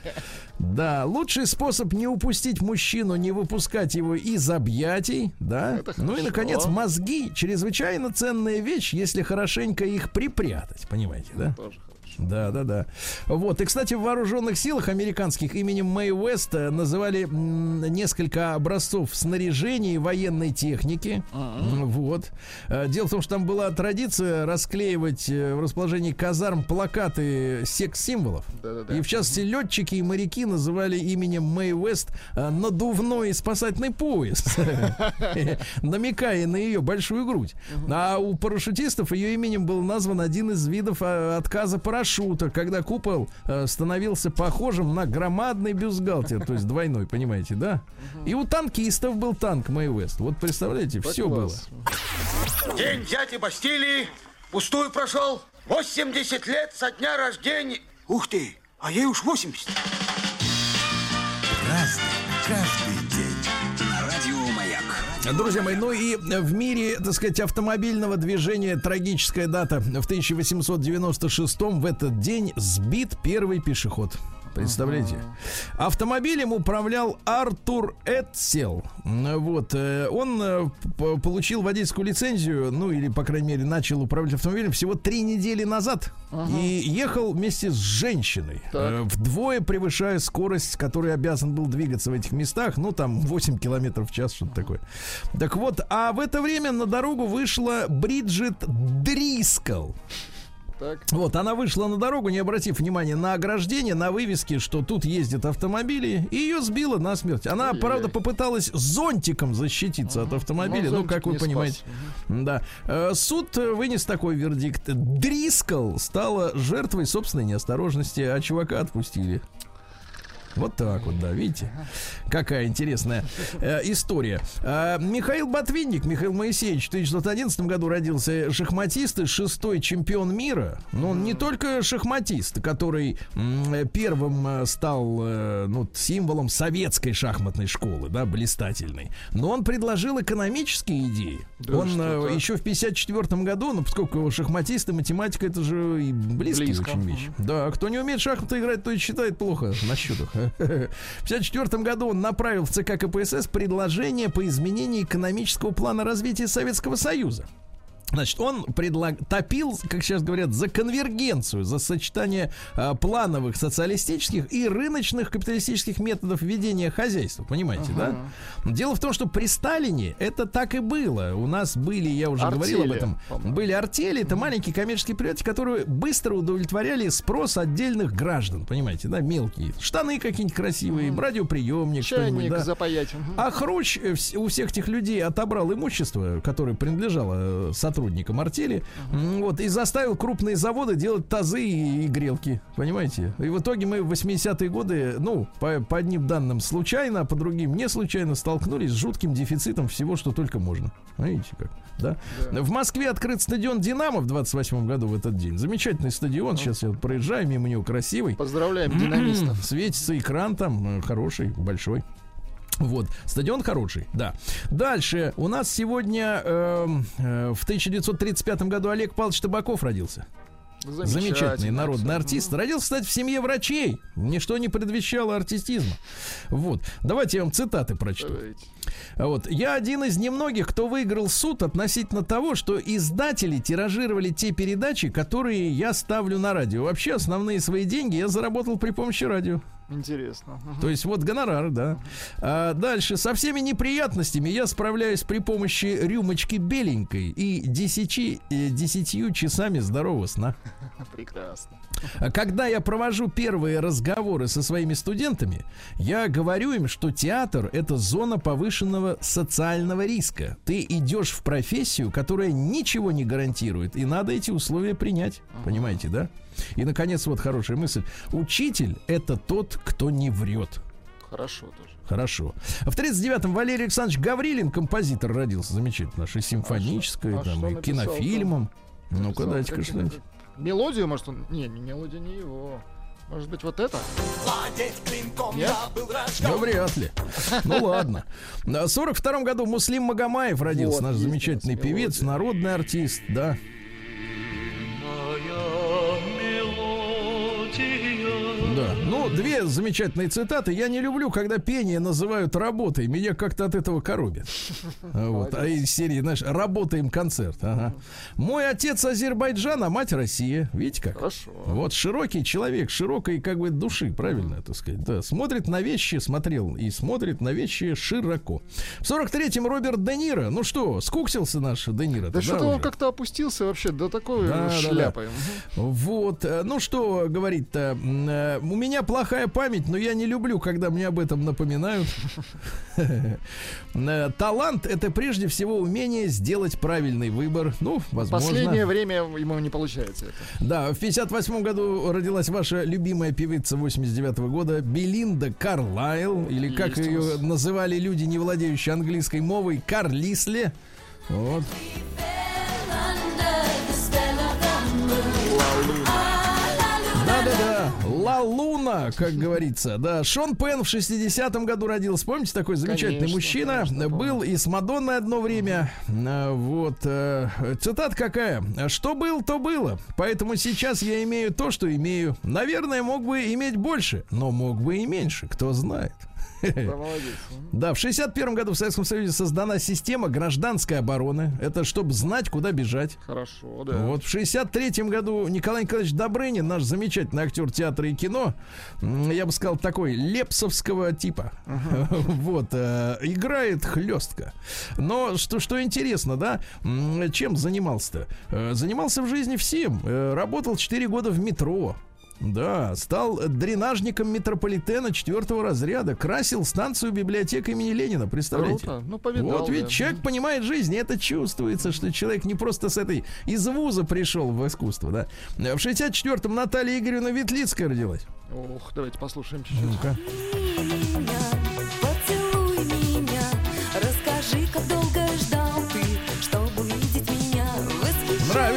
Да, лучший способ не упустить мужчину, не выпускать его из объятий, да? Это ну и, наконец, мозги. Чрезвычайно ценная вещь, если хорошенько их припрятать, понимаете, да? Тоже. Да, да, да. Вот. И, кстати, в вооруженных силах американских именем Мэй Уэст э, называли несколько образцов снаряжения и военной техники. М, Вот. Э, Дело в том, что там была традиция расклеивать э, в расположении казарм плакаты секс-символов. Да-да-да. И в частности летчики и моряки называли именем Мэй Уэст надувной спасательный пояс, намекая на ее большую грудь. А у парашютистов ее именем был назван один из видов отказа парашюта, когда купол э, становился похожим на громадный бюстгальтер, то есть двойной, понимаете, да? И у танкистов был танк Мэй Уэст. Вот представляете, все было. День дяди Бастилии пустую прошел. 80 лет со дня рождения. Ух ты, а ей уж 80. Разный, Друзья мои, ну и в мире, так сказать, автомобильного движения трагическая дата. В 1896 в этот день сбит первый пешеход. Представляете? Автомобилем управлял Артур Этсел. Вот. э, Он э, получил водительскую лицензию, ну или, по крайней мере, начал управлять автомобилем всего три недели назад. И ехал вместе с женщиной. э, Вдвое превышая скорость, которой обязан был двигаться в этих местах. Ну, там 8 километров в час, что-то такое. Так вот, а в это время на дорогу вышла Бриджит Дрискл. Так. Вот, она вышла на дорогу, не обратив внимания на ограждение, на вывески, что тут ездят автомобили, и ее сбило насмерть. Она, Ой-ой-ой. правда, попыталась зонтиком защититься от автомобиля, ну, как вы понимаете. спас. Да. Э, Суд вынес такой вердикт. Дрискл стала жертвой собственной неосторожности, а чувака отпустили. Вот так вот, да, видите? Какая интересная э, история. Э, Михаил Ботвинник, Михаил Моисеевич, в 1911 году родился шахматист и шестой чемпион мира. Но он не только шахматист, который м, первым э, стал э, ну, символом советской шахматной школы, да, блистательной, но он предложил экономические идеи. Да он э, еще в 1954 году, ну, поскольку шахматист и математика это же и близкие Близко. очень вещи. Да, кто не умеет шахматы играть, то и считает плохо на счетах. В 1954 году он направил в ЦК КПСС предложение по изменению экономического плана развития Советского Союза. Значит, он предлаг... топил, как сейчас говорят, за конвергенцию, за сочетание а, плановых социалистических и рыночных капиталистических методов ведения хозяйства. Понимаете, да? Дело в том, что при Сталине это так и было. У нас были, я уже говорил об Артели, этом, по-моему. были артели, это маленькие коммерческие предприятия, которые быстро удовлетворяли спрос отдельных граждан, понимаете, да, мелкие. Штаны какие-нибудь красивые, радиоприемник, что-нибудь, Чайник да. запаять. Мгм. А Хрущ э, у всех этих людей отобрал имущество, которое принадлежало э, сотрудникам артели, м, вот, и заставил крупные заводы делать тазы и, и грелки, понимаете? И в итоге мы в 80-е годы, ну, по, по одним данным случайно, а по другим не случайно столкнулись с жутким дефицитом всего, что только можно. Видите как, да? В Москве открыт стадион «Динамо» в 28 году в этот день. Замечательный стадион, сейчас я проезжаю мимо него, красивый. Поздравляем динамистов. Светится экран там э, хороший, большой. Вот, стадион хороший, да. Дальше у нас сегодня эм, э, в 1935 году Олег Павлович Табаков родился. Замечательный Замечательно. народный артист. Родился, кстати, в семье врачей. Ничто не предвещало артистизма. Вот. Давайте я вам цитаты прочту. Давайте. Вот. Я один из немногих, кто выиграл суд относительно того, что издатели тиражировали те передачи, которые я ставлю на радио. Вообще основные свои деньги я заработал при помощи радио. Интересно. То есть вот гонорар, да. А дальше. Со всеми неприятностями я справляюсь при помощи рюмочки беленькой и десяти, э, десятью часами здорового сна. Прекрасно. А Когда я провожу первые разговоры со своими студентами, я говорю им, что театр это зона повышенного социального риска. Ты идешь в профессию, которая ничего не гарантирует, и надо эти условия принять. Понимаете, да? И, наконец, вот хорошая мысль. Учитель это тот, кто не врет. Хорошо тоже. Хорошо. В 39-м Валерий Александрович Гаврилин, композитор, родился. Замечательно. Наше симфоническое, А что- а там, что и написал кинофильмом. Ну-ка, дайте-ка что-нибудь. Мелодию, может, он... Не, не мелодия не его. Может быть, вот это? Нет? Да вряд ли. Ну ладно. В 42 году Муслим Магомаев родился, Вот, наш замечательный певец, народный артист, да. Да. Ну, две замечательные цитаты. Я не люблю, когда пение называют работой. Меня как-то от этого коробит. Вот. А из серии, знаешь, работаем концерт. Ага. Мой отец Азербайджан, а мать Россия. Видите как? Хорошо. Вот широкий человек, широкой как бы души, правильно это сказать. Да, смотрит на вещи, смотрел и смотрит на вещи широко. В 43-м Роберт Де Ниро. Ну что, скуксился наш Де Ниро? Да что-то он как-то опустился вообще до такой Да, да, да. шляпы. Мгм. Вот, э, ну что говорит-то, у меня плохая память, но я не люблю, когда мне об этом напоминают. Э, Талант это прежде всего умение сделать правильный выбор. Ну, возможно. Последнее время ему не получается это. Да, в 58 году родилась ваша любимая певица 89 года Белинда Карлайл, или как Есть ее называли люди, не владеющие английской мовой, Карлисле. Вот. Да-да-да, Ла Луна, как говорится. Да, Шон Пен в 60-м году родился. Помните, такой замечательный Конечно, мужчина? конечно, Был и с Мадонной одно время. А, Вот. э, Цитат какая? Что был, то было. Поэтому сейчас я имею то, что имею. Наверное, мог бы иметь больше, но мог бы и меньше. Кто знает. Да, молодец. Да, в 61 году в Советском Союзе создана система гражданской обороны. Это чтобы знать, куда бежать. Хорошо, да. Вот в 63-м году Николай Николаевич Добрынин, наш замечательный актер театра и кино, я бы сказал, такой лепсовского типа. Вот, э, играет хлестко. Но что, что интересно, да, чем занимался-то? Э, Занимался в жизни всем. Э, Работал 4 года в метро. Да, стал дренажником метрополитена четвертого разряда, красил станцию библиотека имени Ленина, представляете? Круто. Ну, повидал. Вот ведь да. человек понимает жизнь, и это чувствуется, что человек не просто с этой из вуза пришел в искусство, да. В 64-м Наталья Игоревна Ветлицкая родилась. Ох, давайте послушаем чуть-чуть. Ну-ка. меня, поцелуй меня, расскажи, как долго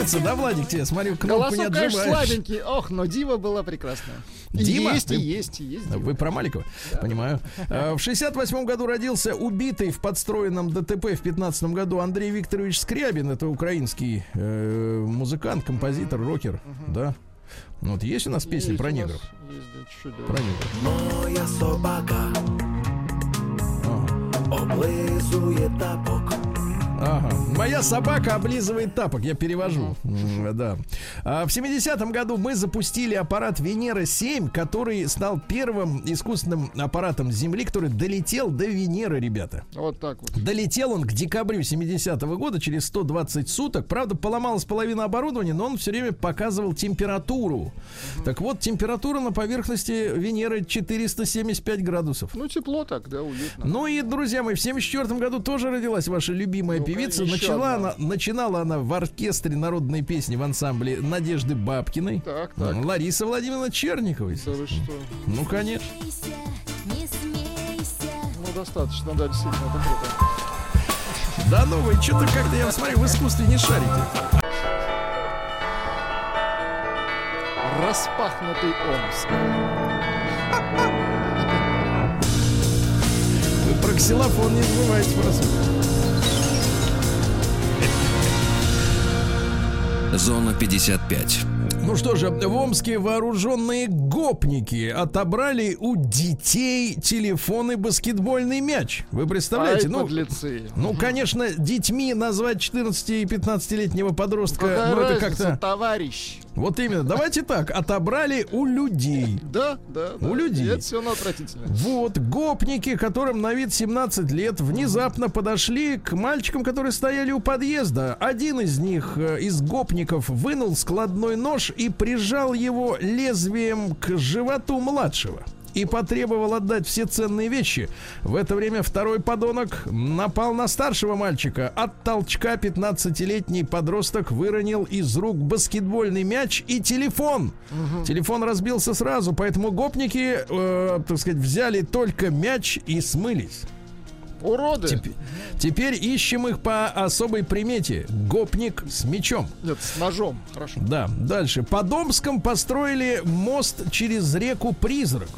Нравится, да, Владик, тебе? Смотрю, кнопку не Голосок, конечно, отжимаешь. слабенький. Ох, но Дива была прекрасная. И Дима? Есть, и Ты- есть, и есть. Дива. Вы про Маликова? Понимаю. А, В 68 году родился убитый в подстроенном ДТП в 15 году Андрей Викторович Скрябин. Это украинский э, музыкант, композитор, рокер. Да. Ну, Вот есть у нас песни Есть про нас, негров? есть, да, да. Про негров. Моя собака Ага. облизує тапок. Ага. Моя собака облизывает тапок, я перевожу. Да. А в 70-м году мы запустили аппарат Венера-7, который стал первым искусственным аппаратом Земли, который долетел до Венеры, ребята. Вот так вот. Долетел он к декабрю 70-го года, через 120 суток. Правда, поломалась половина оборудования, но он все время показывал температуру. Так вот, температура на поверхности Венеры 475 градусов. Ну, тепло так, да, уютно. Ну и, друзья мои, в 74 году тоже родилась ваша любимая Ну-ка, певица. еще Начала одна. она, начинала она в оркестре народной песни в ансамбле Надежды Бабкиной. Так, так. Лариса Владимировна Черниковой. Да вы что? Ну, конечно. Не смейся. Ну, достаточно, да, действительно, это круто. Да ну вы что-то как-то, я смотрю, в искусстве не шарите. Распахнутый Омск. Про ксилофон не забывайте просто. Зона 55. Ну что же, в Омске вооруженные гопники отобрали у детей телефон и баскетбольный мяч. Вы представляете? Ай, ну, подлецы. ну, конечно, детьми назвать 14 и 15-летнего подростка, Какая ну, это как-то... товарищ? Вот именно. Давайте так, отобрали у людей. Да, да, да. У людей. И Это все равно отвратительно. Вот, гопники, которым на вид 17 лет, внезапно подошли к мальчикам, которые стояли у подъезда. Один из них, э, из гопников, вынул складной нож и прижал его лезвием к животу младшего. И потребовал отдать все ценные вещи. В это время второй подонок напал на старшего мальчика. От толчка 15-летний подросток выронил из рук баскетбольный мяч и телефон. Телефон разбился сразу, поэтому гопники, э, так сказать, взяли только мяч и смылись. Уроды. Теп- Теперь ищем их по особой примете. Гопник с мечом. Нет, с ножом. Хорошо. Да, дальше. По Домском построили мост через реку Призрак.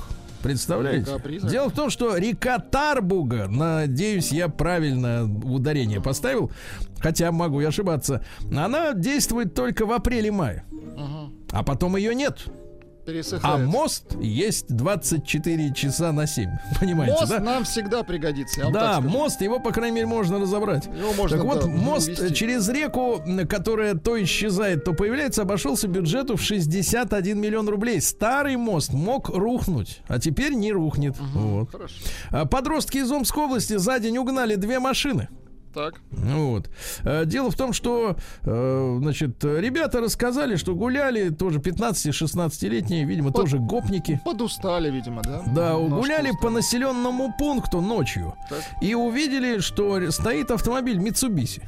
Представляете? Дело в том, что река Тарбуга, надеюсь, я правильно ударение поставил, хотя могу и ошибаться, она действует только в апреле-мае. А потом ее нет. А Пересыхает. мост есть 24 часа на 7. Понимаете, Мост да? нам всегда пригодится. Да, мост, его, по крайней мере, можно разобрать. Его можно, так вот, да, мост увести. через реку, которая то исчезает, то появляется, обошелся бюджету в 61 миллион рублей. Старый мост мог рухнуть, а теперь не рухнет. Вот. Хорошо. А Подростки из Омской области за день угнали две машины. Так. Ну Вот. Э, Дело в том, что, э, значит, ребята рассказали, что гуляли тоже 15-16-летние, видимо, Под- тоже гопники. Подустали, видимо, да? Да, Немножко гуляли по устали. населенному пункту ночью Так. и увидели, что стоит автомобиль Mitsubishi.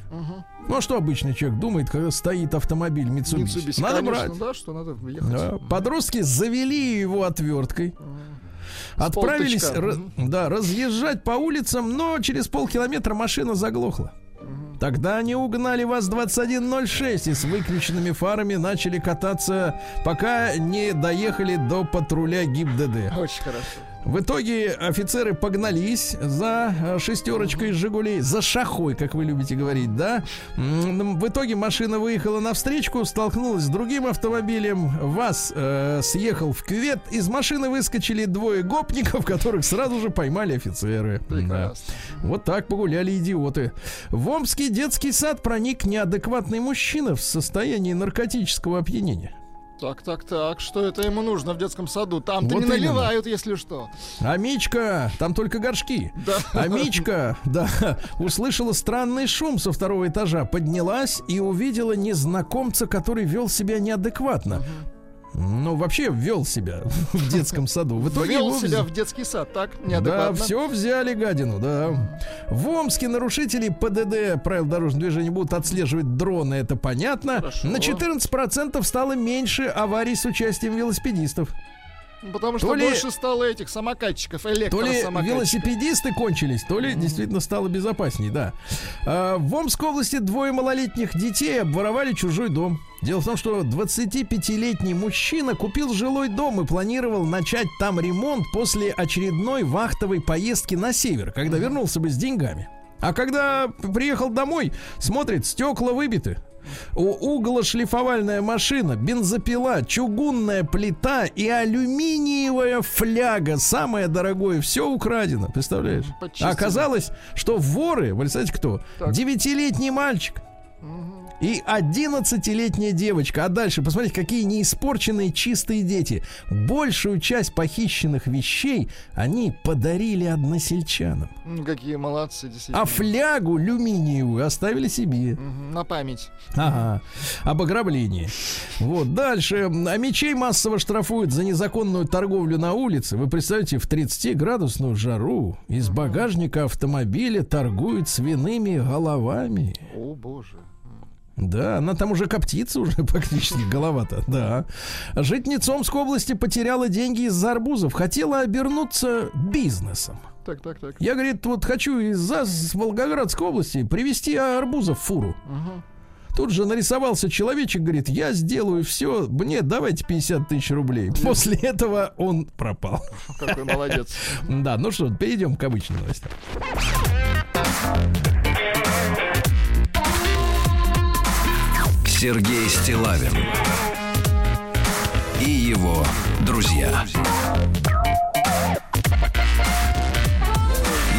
Ну а что обычный человек думает, когда стоит автомобиль Mitsubishi? Mitsubishi, Надо конечно, брать. да, что надо въехать. Да. Подростки завели его отверткой. Отправились ра- да, разъезжать по улицам, но через полкилометра машина заглохла. Тогда они угнали ВАЗ-2106 и с выключенными фарами начали кататься, пока не доехали до патруля ГИБДД. Очень хорошо. В итоге офицеры погнались за э, шестерочкой из «Жигулей», за шахой, как вы любите говорить, да? В итоге машина выехала навстречу, столкнулась с другим автомобилем, ВАЗ э, съехал в кювет, из машины выскочили двое гопников, которых сразу же поймали офицеры. Да. Прекрасно. Вот так погуляли идиоты. В Омский детский сад проник неадекватный мужчина в состоянии наркотического опьянения. Так, так, так. Что это ему нужно в детском саду? Там-то Вот не именно. наливают, если что. А Мичка, там только горшки. Да. А Мичка, да, услышала странный шум со второго этажа, поднялась и увидела незнакомца, который вел себя неадекватно. Ну, вообще вел себя в детском саду. В итоге Вел его себя в детский сад, так? Да, Неадекватно. все взяли гадину, да. В Омске нарушители ПДД, правил дорожного движения, будут отслеживать дроны, это понятно. Хорошо. На 14% стало меньше аварий с участием велосипедистов. Потому что То ли- больше стало этих самокатчиков, То ли электросамокатчиков. велосипедисты кончились, то ли действительно стало безопасней, да. А, в Омской области двое малолетних детей обворовали чужой дом. Дело в том, что 25-летний мужчина купил жилой дом и планировал начать там ремонт после очередной вахтовой поездки на север, когда вернулся бы с деньгами. А когда приехал домой, смотрит, стекла выбиты. У угла шлифовальная машина, бензопила, чугунная плита и алюминиевая фляга. Самое дорогое, все украдено, представляешь? Почистили. А оказалось, что воры, вы знаете кто? Так. Девятилетний мальчик. И 11-летняя девочка. А дальше, посмотрите, какие неиспорченные чистые дети. Большую часть похищенных вещей они подарили односельчанам. М, Какие молодцы, действительно. А флягу алюминиевую оставили себе. На память. Ага. Об ограблении. Вот. Дальше. А мечей массово штрафуют за незаконную торговлю на улице. Вы представляете, в 30-градусную жару из багажника автомобиля торгуют свиными головами. О, боже. Да, она там уже коптится уже практически голова-то, да. Житница Омской области потеряла деньги из-за арбузов. Хотела обернуться бизнесом. Так, так, так. Я, говорит, вот хочу из-за с Волгоградской области привезти арбузов в фуру. Тут же нарисовался человечек, говорит, я сделаю все, мне давайте 50 тысяч рублей. После этого он пропал. Какой молодец. Да, ну что, перейдем к обычным новостям. Сергей Стилавин и его друзья.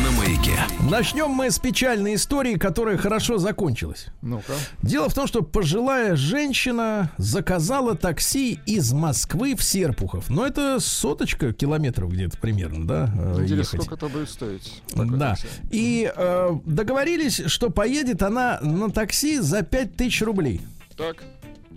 На маяке. Начнем мы с печальной истории, которая хорошо закончилась. Ну-ка. Дело в том, что пожилая женщина заказала такси из Москвы в Серпухов. Но это соточка километров где-то примерно, да, э, Интересно, ехать. сколько это будет стоить? Да. такси? И э, договорились, что поедет она на такси за 5000 рублей. Так.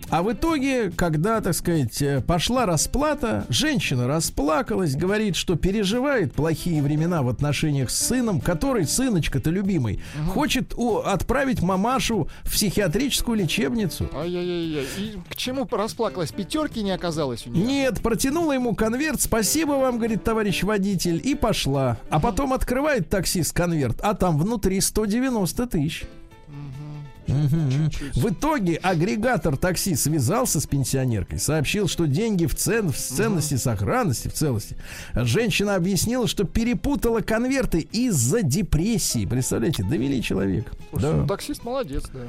А в итоге, когда, так сказать, э, пошла расплата, женщина расплакалась, говорит, что переживает плохие времена в отношениях с сыном, который, сыночка-то любимый, хочет у- отправить мамашу в психиатрическую лечебницу. Ай-яй-яй. И к чему расплакалась? Пятерки не оказалось у нее? Нет, протянула ему конверт, спасибо вам, говорит товарищ водитель, и пошла. А потом открывает таксист конверт, а там внутри 190 тысяч. В итоге агрегатор такси связался с пенсионеркой, сообщил, что деньги в, цен, в ценности, сохранности, в целости. Женщина объяснила, что перепутала конверты из-за депрессии. Представляете, довели человека. Слушай, Да. ну, таксист молодец, да.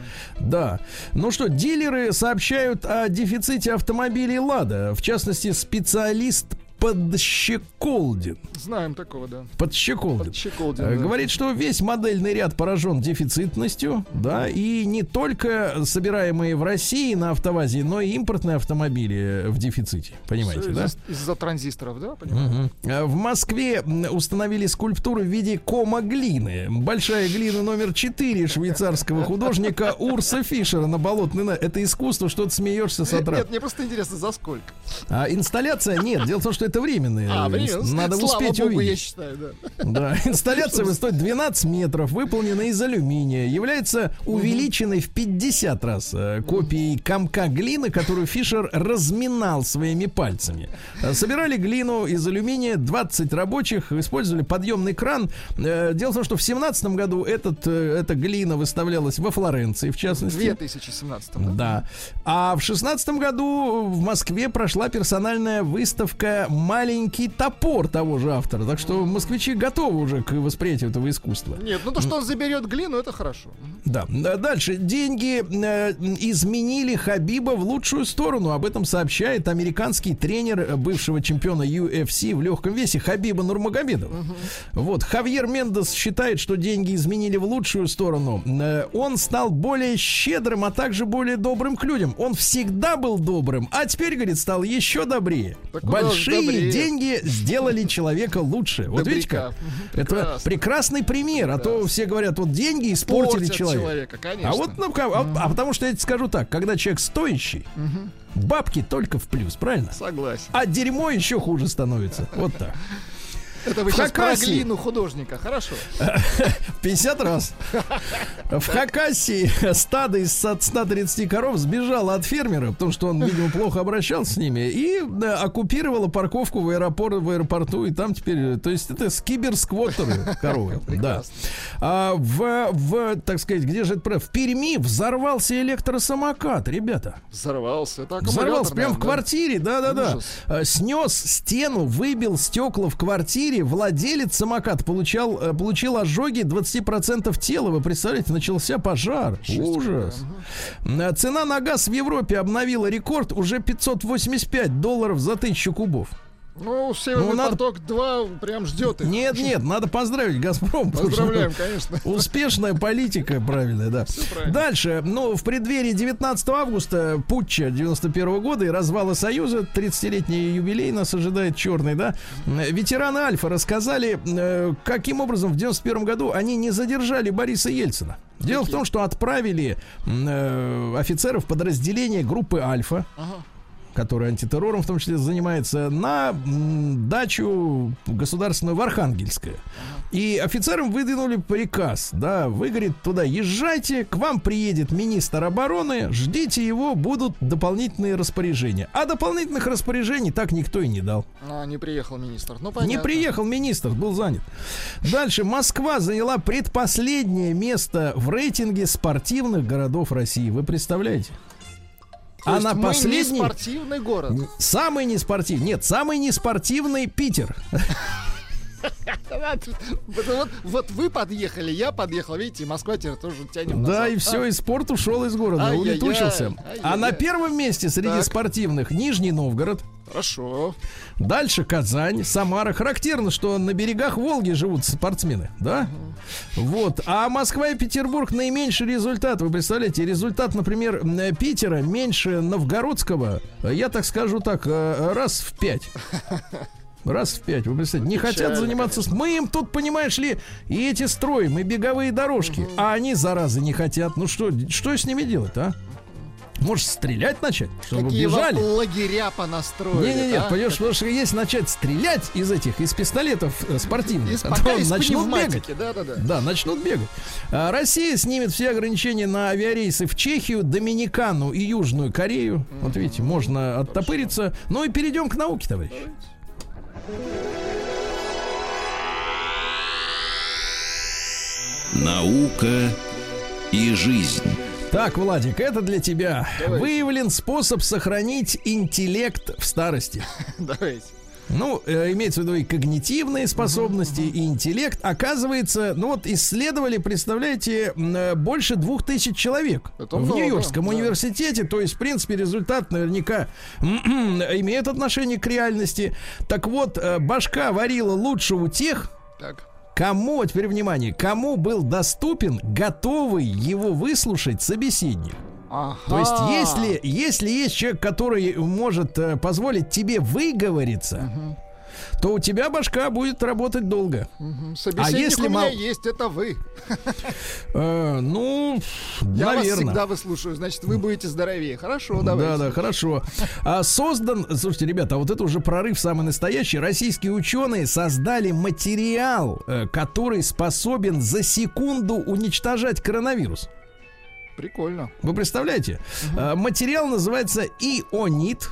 Да. Ну что, дилеры сообщают о дефиците автомобилей «Лада». В частности, специалист Подщеколдин. Знаем такого, да. Подщеколдин. Подщеколдин, Э, да. Говорит, что весь модельный ряд поражен дефицитностью, да, и не только собираемые в России на автовазе, но и импортные автомобили в дефиците. Понимаете, Всё да? из-за, транзисторов, да? Понимаю. Э, В Москве установили скульптуру в виде кома глины. Большая глина номер 4 швейцарского художника Урса Фишера на болотной. Это искусство, что ты смеешься с утра. Нет, мне просто интересно, за сколько? А инсталляция нет. Дело в том, что это временные. А, время. Надо Слава успеть богу, я увидеть. считаю, да. Да, инсталляция высотой 12 метров, выполнена из алюминия, является увеличенной в 50 раз э, копией комка глины, которую Фишер разминал своими пальцами. Э, Собирали глину из алюминия 20 рабочих, использовали подъемный кран. Э, Дело в том, что в 17 году этот, эта глина выставлялась во Флоренции, в В частности. 2017 да? Да. А в шестнадцатом году в Москве прошла персональная выставка «Маленький топор» того же автора. Так что москвичи готовы уже к восприятию этого искусства. Нет, ну то, что он заберет глину, это хорошо. Да. Да, Дальше. Деньги э, изменили Хабиба в лучшую сторону. Об этом сообщает американский тренер э, бывшего чемпиона UFC в легком весе Хабиба Нурмагомедова. Вот. Хавьер Мендес считает, что деньги изменили в лучшую сторону. Э, Он стал более щедрым, а также более добрым к людям. Он всегда был добрым, а теперь, говорит, стал еще добрее. Так Большие добрее? деньги сделали человека лучше. Вот видите как? Это прекрасный пример. А то все говорят, вот деньги испортили человека. А вот, ну, а, а потому что я тебе скажу так, когда человек стоящий, бабки только в плюс, правильно? Согласен. А дерьмо еще хуже становится. Вот так. Это вы В сейчас про Хакасии. глину художника, хорошо. 50 раз. В Хакасии стадо из 130 коров сбежало от фермера, потому что он, видимо, плохо обращался с ними, и да, оккупировала парковку в, аэропор- в аэропорту, и там теперь, то есть это скиберсквоттеры коровы. Да. А в, в, так сказать, где же это? про- В Перми взорвался электросамокат, ребята. Взорвался. Это Взорвался прямо в квартире, да-да-да. Снес стену, выбил стекла в квартире. Владелец самоката получал, э, получил ожоги 20% тела. Вы представляете, начался пожар. Ужас. Э, Цена на газ в Европе обновила рекорд уже 585 долларов за тысячу кубов. Ну, Северный Ну, надо- поток 2 прям ждет их. Нет, нет, надо поздравить Газпром. Поздравляем, конечно. Успешная политика, правильная, да. правильно. Дальше, ну, в преддверии 19 августа путча 91 года и развала Союза, 30-летний юбилей нас ожидает черный, да. Ветераны Альфа рассказали, э, каким образом в 91 году они не задержали Бориса Ельцина. Дело в том, что отправили э, офицеров подразделения группы Альфа, который антитеррором в том числе занимается, на дачу государственную в Архангельское. И офицерам выдвинули приказ, да, вы, говорит, туда езжайте, к вам приедет министр обороны, ждите его, будут дополнительные распоряжения. А дополнительных распоряжений так никто и не дал. А, не приехал министр. Ну, Не понятно. приехал министр, был занят. Дальше. Москва заняла предпоследнее место в рейтинге спортивных городов России. Вы представляете? То а на мы не последний... спортивный город. Самый неспортивный. Нет, самый неспортивный Питер. Вот, вот вы подъехали, я подъехал, видите, Москва теперь тоже тянет Да, и все, А, и спорт ушел из города, улетучился. А на первом месте среди спортивных Нижний Новгород. Хорошо. Дальше Казань, Самара. Характерно, что на берегах Волги живут спортсмены, да? Вот. А Москва и Петербург наименьший результат. Вы представляете, результат, например, Питера меньше новгородского, э, я так скажу так, э, раз в пять. Раз в пять, вы представляете, не хотят Печально, заниматься... с- Мы им тут, понимаешь ли, и эти строим, и беговые дорожки, а они, заразы, не хотят. Ну что, что с ними делать, а? Может, стрелять начать, чтобы Какие бежали? лагеря понастроили. Не-не-не, а? понимаешь, потому что если начать стрелять из этих, из пистолетов э, спортивных, Из, то пока из начнут бегать. пневматики, да-да-да. Да, начнут бегать. А, Россия снимет все ограничения на авиарейсы в Чехию, Доминикану и Южную Корею. Вот видите, можно оттопыриться. Ну и перейдем к науке, товарищ. Наука и жизнь. Так, Владик, это для тебя. Давайте. Выявлен способ сохранить интеллект в старости. Давайте. Ну, э, имеется в виду и когнитивные способности, и интеллект. Оказывается, ну вот исследовали, представляете, э, больше двух тысяч человек Это в Нью-Йоркском да. университете. То есть, в принципе, результат наверняка имеет отношение к реальности. Так вот, э, башка варила лучше у тех, Так. кому, вот теперь внимание, кому был доступен готовый его выслушать собеседник. Ага. То есть, если, если есть человек, который может э, позволить тебе выговориться, то у тебя башка будет работать долго. Мгм. Собеседник А если у меня мал- есть, это вы. Э, ну, Я вас наверное. всегда выслушаю, значит, вы будете здоровее. Хорошо, Да, давайте. да, хорошо. А создан, слушайте, ребята, а вот это уже прорыв самый настоящий. Российские ученые создали материал, э, который способен за секунду уничтожать коронавирус. Прикольно. Вы представляете? А, Материал называется ионит.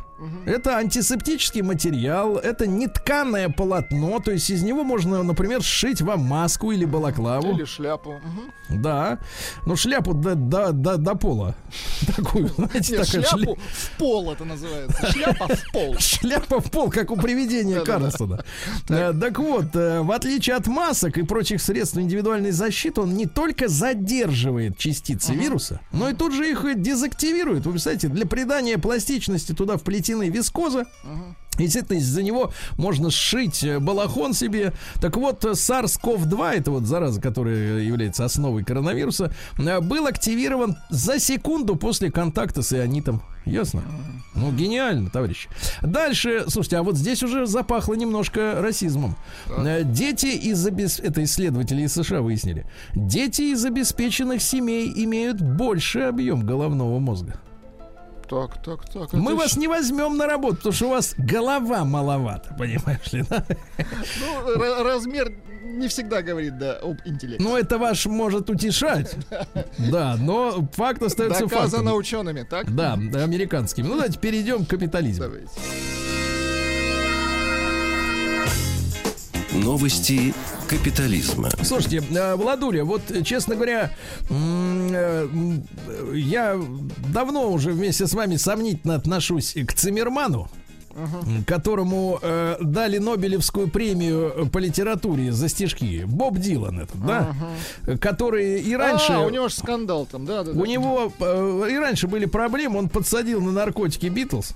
Это антисептический материал, это нетканое полотно, то есть из него можно, например, сшить вам маску или балаклаву. Или шляпу. Да. Ну, шляпу до, до, до, до пола. Такую, знаете, Нет, такая шляпу шля- в пол это называется. Шляпа в пол. Шляпа в пол, как у привидения. Карлсона. Э, Так вот, э, в отличие от масок и прочих средств индивидуальной защиты, он не только задерживает частицы вируса, но и тут же их дезактивирует. Вы представляете, для придания пластичности туда вплетены вискоза. Естественно, из-за него можно сшить э, балахон себе. Так вот, э, SARS-CoV-2, это вот зараза, которая является основой коронавируса, э, был активирован за секунду после контакта с ионитом. Ясно? Ну, гениально, товарищи. Дальше, слушайте, а вот здесь уже запахло немножко расизмом. Дети из обес... Это исследователи из США выяснили. Дети из обеспеченных семей имеют больший объем головного мозга. Так, так, так. Мы вас не возьмем на работу, потому что у вас голова маловато, понимаешь ли, да? Ну, ра- размер не всегда говорит, да, об интеллекте. Ну, это ваш может утешать. Да, но факт остается Доказано фактом. учеными, так? Да, американскими. Ну, давайте перейдем к капитализму. Давайте. Новости капитализма. Слушайте, э, Владуля, вот, честно говоря, э, я давно уже вместе с вами сомнительно отношусь к Циммерману, м, которому э, дали Нобелевскую премию по литературе за стишки. Боб Дилан этот, да? Который и раньше... А, у него же скандал там, да, да, да. У него э, и раньше были проблемы, он подсадил на наркотики Битлз.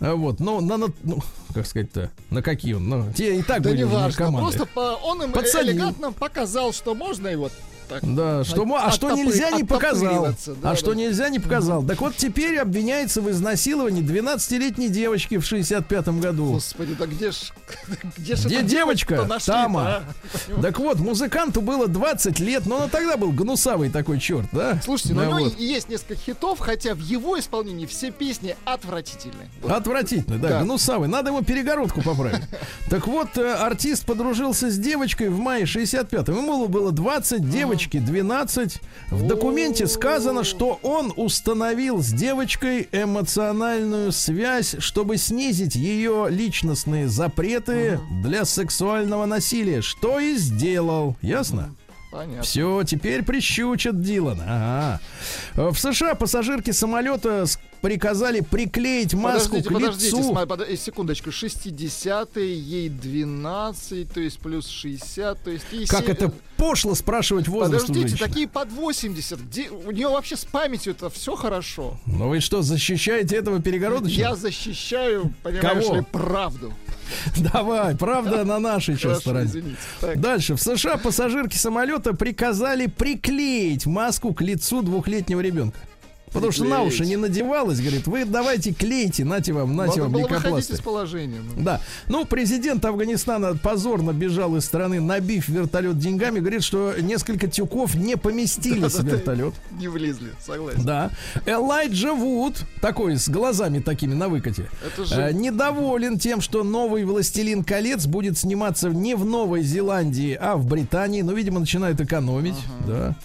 А Вот, ну, на, на- ну, как сказать-то, на какие он, ну, те и так Да были не важно, наркоманы. просто по- он им Подсадил. элегантно показал, что можно его так. Да, что, мо- а что нельзя не показал. да, а что нельзя не показал. Так вот, теперь обвиняется в изнасиловании 12-летней девочки в 65-м году. Господи, да где ж... Где ж Где девочка? Тама. а? Так вот, музыканту было 20 лет, но он тогда был гнусавый такой черт, да? Слушайте, ну Да у него вот. и есть несколько хитов, хотя в его исполнении все песни отвратительные. Вот. Отвратительно, да, Да. гнусавый. Надо ему перегородку поправить. Так вот, э, артист подружился с девочкой в мае 65-го. Ему было 20, девочке 12. В документе сказано, что он установил с девочкой эмоциональную связь, чтобы снизить ее личностные запреты для сексуального насилия. Что и сделал. Ясно? Понятно. Все, теперь прищучат Дилана. Ага. В США пассажирки самолета приказали приклеить маску Подождите, к подождите, лицу. сма- под- э, секундочку, 60-е, ей 12, то есть плюс 60, то есть... ей Как се- это пошло спрашивать возраст у Подождите, женщины? такие под 80, где у нее вообще с памятью это все хорошо. Ну вы что, защищаете этого перегородочного? Я защищаю, понимаешь Кого? ли, правду. Давай, правда на нашей сейчас стороне. Дальше. В США пассажирки самолета приказали приклеить маску к лицу двухлетнего ребенка. Потому что на уши не надевалась, говорит, вы давайте клейте, нате вам, нате Надо вам было выходить лейкопластырь. из положения. ну. Да. Ну, президент Афганистана позорно бежал из страны, набив вертолет деньгами. Говорит, что несколько тюков не поместились в вертолет. Не влезли, согласен. Да. Элайджа Вуд, такой с глазами такими на выкате, же- э, недоволен тем, что новый «Властелин колец» будет сниматься не в Новой Зеландии, а в Британии. Ну, видимо, начинает экономить. Да.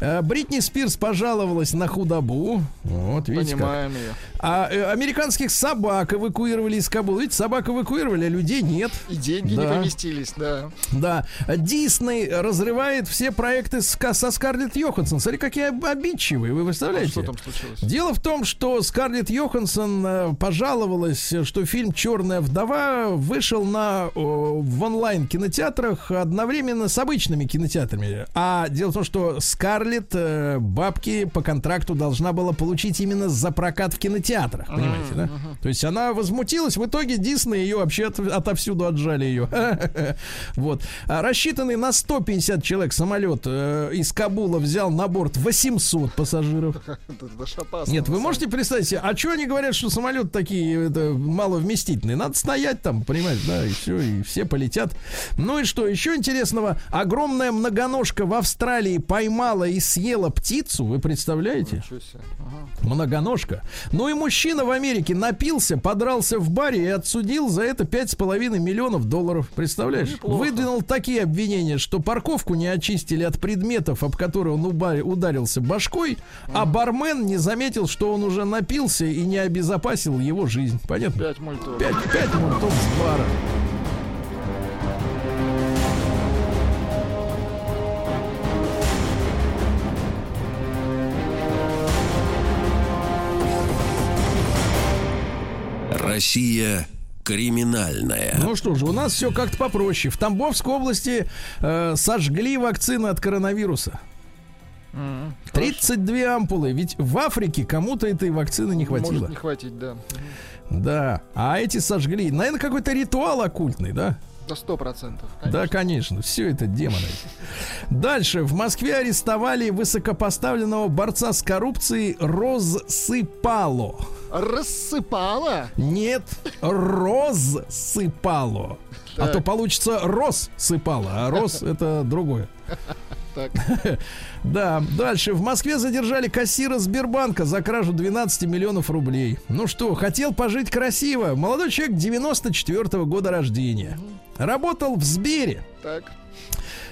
Э, Бритни Спирс пожаловалась на худобу. Вот, видите как. Понимаем ее. А э, американских собак эвакуировали из Кабула. Видите, собак эвакуировали, а людей нет. И деньги не Да. поместились, да. Да, Дисней разрывает все проекты с, со Скарлетт Йоханссон. Смотри, какие об- обидчивые, вы А представляете? что там случилось? Дело в том, что Скарлетт Йоханссон э, пожаловалась, что фильм «Черная вдова» вышел на, в онлайн-кинотеатрах одновременно с обычными кинотеатрами. А дело в том, что Скарлетт э, бабки по контракту должна была получить именно за прокат в кинотеатрах, понимаете, да? То есть она возмутилась, в итоге Дисней ее вообще от- отовсюду отжали ее. Вот. А Рассчитанный на 150 человек самолет э, из Кабула взял на борт 800 пассажиров. Нет, вы можете представить себе, а что они говорят, что самолет такие это, маловместительные? Надо стоять там, понимаешь, да, и все, и все полетят. Ну и что, еще интересного? Огромная многоножка в Австралии поймала и съела птицу, вы представляете? Ага. Многоножка. Ну и мужчина в Америке напился, подрался в баре и отсудил за это 5,5 миллионов долларов. Представляешь? Неплохо. Выдвинул такие обвинения, что парковку не очистили от предметов, об которые он ударился башкой, а бармен не заметил, что он уже напился и не обезопасил его жизнь. Понятно? Пять мультов. Пять, пять мультов с бара. Россия криминальная. Ну что же, у нас все как-то попроще. В Тамбовской области э, сожгли вакцины от коронавируса. Мгм. 32 ампулы. Ведь в Африке кому-то этой вакцины не хватило. Может не хватить, да. Да. А эти сожгли. Наверное, какой-то ритуал оккультный, да? До сто процентов. Да, конечно. Все это демоны. Дальше. В Москве арестовали высокопоставленного борца с коррупцией Розсыпало. Рассыпала. Нет, Розсыпало. А то получится Россыпало, а Рос это другое. Так. Да, дальше. В Москве задержали кассира Сбербанка за кражу 12 миллионов рублей. Ну что, хотел пожить красиво. Молодой человек 94 года рождения. Работал в Сбере Так.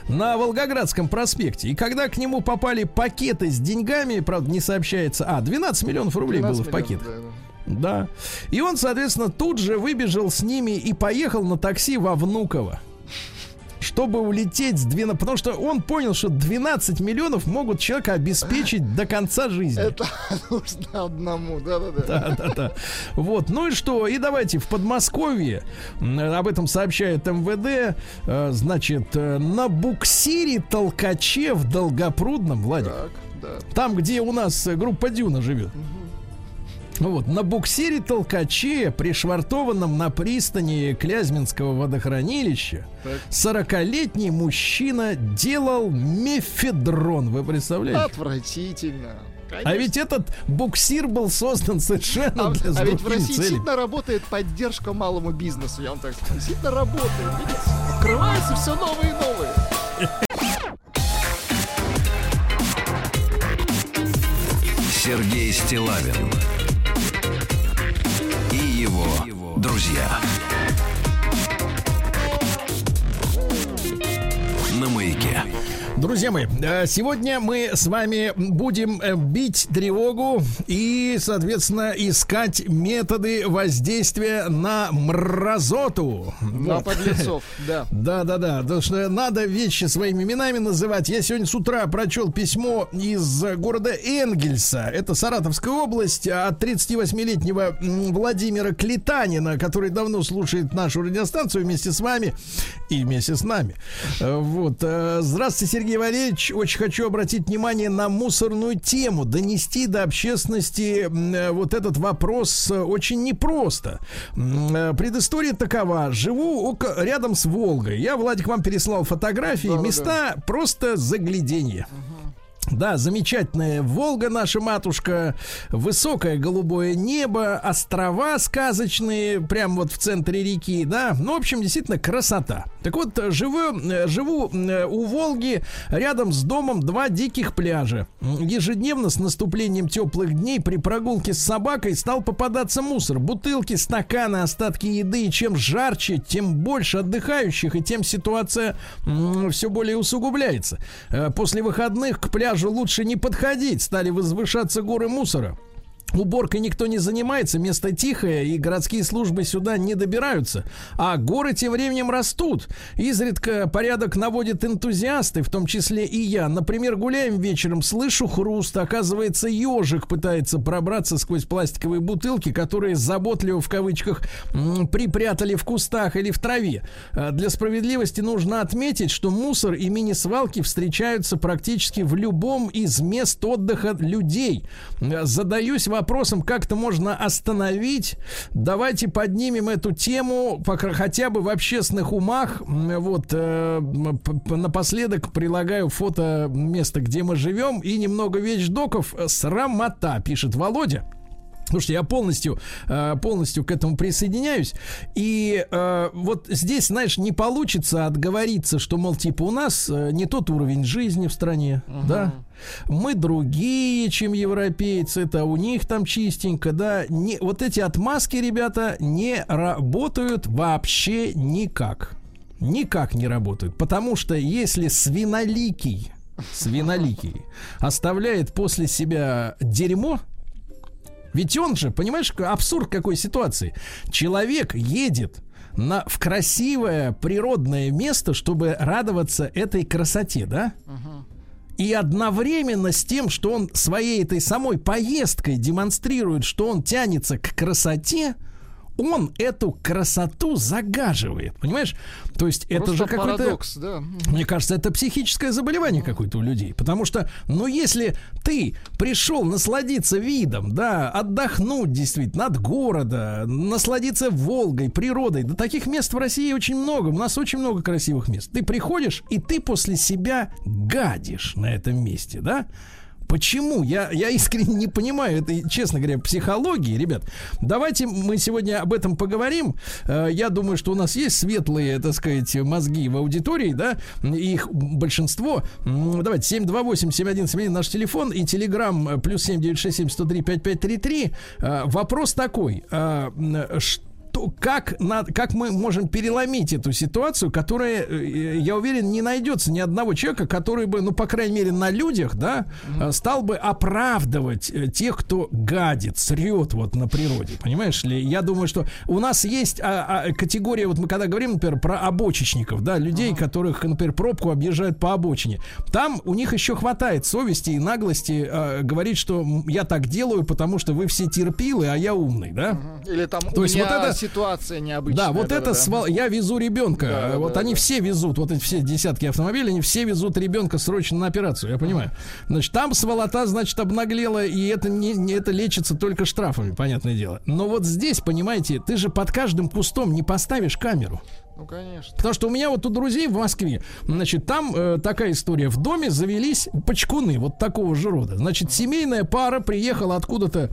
на Волгоградском проспекте. И когда к нему попали пакеты с деньгами, правда, не сообщается. А, 12 миллионов рублей было 12 в пакетах. миллионов, да, Да. И он, соответственно, тут же выбежал с ними и поехал на такси во Внуково. Чтобы улететь с 12... Потому что он понял, что 12 миллионов могут человека обеспечить до конца жизни. Это нужно одному, да-да-да. Да, да, да. Вот, ну и что? И давайте в Подмосковье, об этом сообщает МВД, э, значит, э, на буксире толкаче в Долгопрудном, Владик, Так, да. там, где у нас э, группа Дюна живет. Ну Вот, на буксире толкаче, пришвартованном на пристани Клязьминского водохранилища, Так. 40-летний мужчина делал мефедрон. Вы представляете? Отвратительно. А Конечно. ведь этот буксир был создан совершенно А, для а ведь в России целями. действительно работает поддержка малому бизнесу, я вам так скажу. Действительно работает, видите? Открывается все новые и новые. Сергей Стилавин его друзья. На маяке. Друзья мои, э, сегодня мы с вами будем э, бить тревогу и, соответственно, искать методы воздействия на мразоту. На Вот. подлецов, да. Да, да, да. Потому что надо вещи своими именами называть. Я сегодня с утра прочел письмо из города Энгельса. Это Саратовская область от 38-летнего м, Владимира Клетанина, который давно слушает нашу радиостанцию вместе с вами и вместе с нами. Э, Вот. Здравствуйте, Сергей Валерьевич. Очень хочу обратить внимание на мусорную тему. Донести до общественности э, вот этот вопрос э, очень непросто. Э, Предыстория такова. Живу рядом с Волгой. Я, Владик, вам переслал фотографии. Да-да-да. Места просто загляденье. Да, замечательная Волга наша матушка, высокое голубое небо, острова сказочные, прям вот в центре реки, да. Ну, в общем, действительно красота. Так вот, э, живу, э, живу э, у Волги рядом с домом два диких пляжа. Ежедневно с наступлением теплых дней при прогулке с собакой стал попадаться мусор. Бутылки, стаканы, остатки еды. И чем жарче, тем больше отдыхающих, и тем ситуация все более усугубляется. После выходных к пляжу пляжу лучше не подходить, стали возвышаться горы мусора. Уборкой никто не занимается, место тихое, и городские службы сюда не добираются. А горы тем временем растут. Изредка порядок наводят энтузиасты, в том числе и я. Например, гуляем вечером, слышу хруст. Оказывается, ежик пытается пробраться сквозь пластиковые бутылки, которые заботливо в кавычках припрятали в кустах или в траве. А Для справедливости нужно отметить, что мусор и мини-свалки встречаются практически в любом из мест отдыха людей. Задаюсь вопросом, как это можно остановить. Давайте поднимем эту тему хотя бы в общественных умах. Вот э, напоследок прилагаю фото места, где мы живем, и немного вещдоков. Срамота, пишет Володя. Слушайте, я полностью, э, полностью к этому присоединяюсь. И э, вот здесь, знаешь, не получится отговориться, что, мол, типа, у нас э, не тот уровень жизни в стране, да? Мы другие, чем европейцы, это у них там чистенько, да? Не, вот эти отмазки, ребята, не работают вообще никак. Никак не работают. Потому что если свиноликий, свиноликий оставляет после себя дерьмо, ведь он же, понимаешь, абсурд какой ситуации. Человек едет на, в красивое природное место, чтобы радоваться этой красоте, да? И одновременно с тем, что он своей этой самой поездкой демонстрирует, что он тянется к красоте, он эту красоту загаживает. Понимаешь? То есть это Просто же какой-то... да. Мне кажется, это психическое заболевание какое-то у людей. Потому что, ну, если ты пришел насладиться видом, да, отдохнуть действительно от города, насладиться Волгой, природой, да таких мест в России очень много. У нас очень много красивых мест. Ты приходишь, и ты после себя гадишь на этом месте, да? Почему? Я, я искренне не понимаю этой, честно говоря, психологии. Ребят, давайте мы сегодня об этом поговорим. Э, Я думаю, что у нас есть светлые, так сказать, мозги в аудитории, да, их большинство. Давайте, 728-7171 наш телефон и телеграм э, плюс 7967-103-5533. Э, Вопрос такой. э, Что то как, над- как мы можем переломить эту ситуацию, которая, э, я уверен, не найдется ни одного человека, который бы, ну, по крайней мере, на людях, да, э, стал бы оправдывать э, тех, кто гадит, срет вот на природе. Понимаешь ли? Я думаю, что у нас есть а, а, категория, вот мы когда говорим, например, про обочечников, да, людей, которых, например, пробку объезжают по обочине. Там у них еще хватает совести и наглости э, говорить, что я так делаю, потому что вы все терпилы, а я умный, да? Или там То есть вот это- ситуация необычная. Да, вот это да-да-да. свал... Я везу ребенка. Да, вот да, они да. все везут, вот эти все десятки автомобилей, они все везут ребенка срочно на операцию, я понимаю. Значит, там сволота, значит, обнаглела, и это не, не это лечится только штрафами, понятное дело. Но вот здесь, понимаете, ты же под каждым кустом не поставишь камеру. Ну, конечно. Потому что у меня вот у друзей в Москве, значит, там э, такая история. В доме завелись почкуны вот такого же рода. Значит, семейная пара приехала откуда-то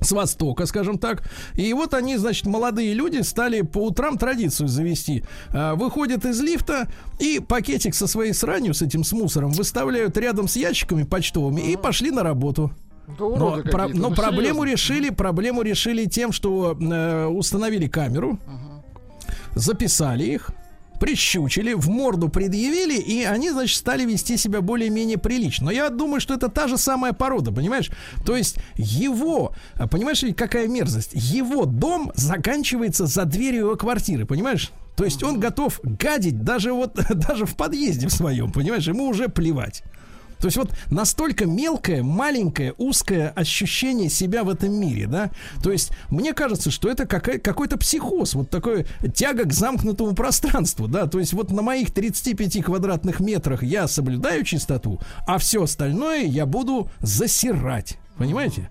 с Востока, скажем так. И вот они, значит, молодые люди стали по утрам традицию завести. А, выходят из лифта и пакетик со своей сранью, с этим с мусором, выставляют рядом с ящиками почтовыми и пошли на работу. Да Но, про- но ну, проблему серьезно. решили, проблему решили тем, что э, установили камеру, записали их, прищучили, в морду предъявили, и они, значит, стали вести себя более-менее прилично. Но я думаю, что это та же самая порода, понимаешь? То есть его, а, понимаешь, какая мерзость? Его дом заканчивается за дверью его квартиры, понимаешь? То есть он готов гадить даже вот даже в подъезде в своем, понимаешь? Ему уже плевать. То есть вот настолько мелкое, маленькое, узкое ощущение себя в этом мире, да? То есть мне кажется, что это какой-то психоз, вот такое тяга к замкнутому пространству, да? То есть вот на моих 35 квадратных метрах я соблюдаю чистоту, а все остальное я буду засирать, понимаете?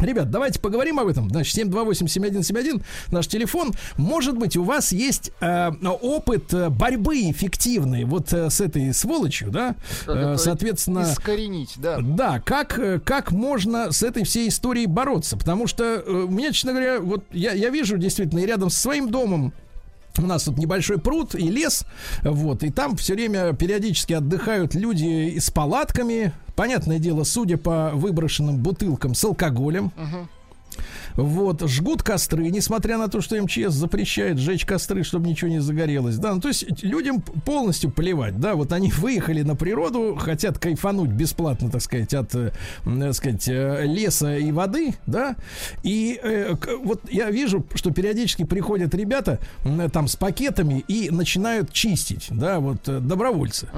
Ребят, давайте поговорим об этом. Значит, 728-7171 наш телефон. Может быть, у вас есть э, опыт э, борьбы эффективной вот э, с этой сволочью, да? Э, соответственно, Искоренить, да. да, как, э, как можно с этой всей историей бороться? Потому что э, у меня, честно говоря, вот я, я вижу действительно и рядом со своим домом у нас тут небольшой пруд и лес, вот, и там все время периодически отдыхают люди с палатками, понятное дело, судя по выброшенным бутылкам с алкоголем. Вот, жгут костры, несмотря на то, что МЧС запрещает сжечь костры, чтобы ничего не загорелось, да, ну, то есть людям полностью плевать, да, вот они выехали на природу, хотят кайфануть бесплатно, так сказать, от, э, м, так сказать, э, леса и воды, да, и э, вот я вижу, что периодически приходят ребята там с пакетами и начинают чистить, да, вот э, добровольцы,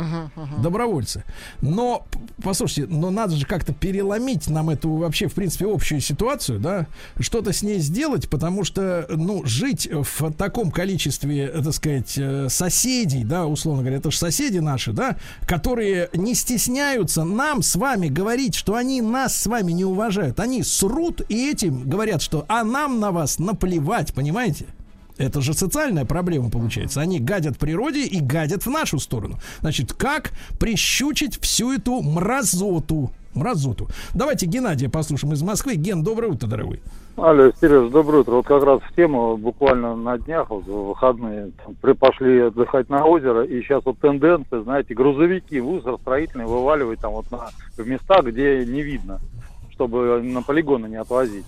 добровольцы. Но, послушайте, но надо же как-то переломить нам эту вообще, в принципе, общую ситуацию, да, что-то с ней сделать, потому что, ну, жить в таком количестве, э, так сказать, э, соседей, да, условно говоря, это же соседи наши, да, которые не стесняются нам с вами говорить, что они нас с вами не уважают. Они срут и этим говорят, что а нам на вас наплевать, понимаете? Это же социальная проблема получается. Они гадят природе и гадят в нашу сторону. Значит, как прищучить всю эту мразоту? Мразоту. Давайте Геннадия послушаем из Москвы. Ген, доброе утро, дорогой. Алло, Сереж, доброе утро. Вот как раз в тему буквально на днях, вот в выходные, там, пошли отдыхать на озеро, и сейчас вот тенденция, знаете, грузовики, мусор строительный вываливать там вот на, в места, где не видно, чтобы на полигоны не отвозить.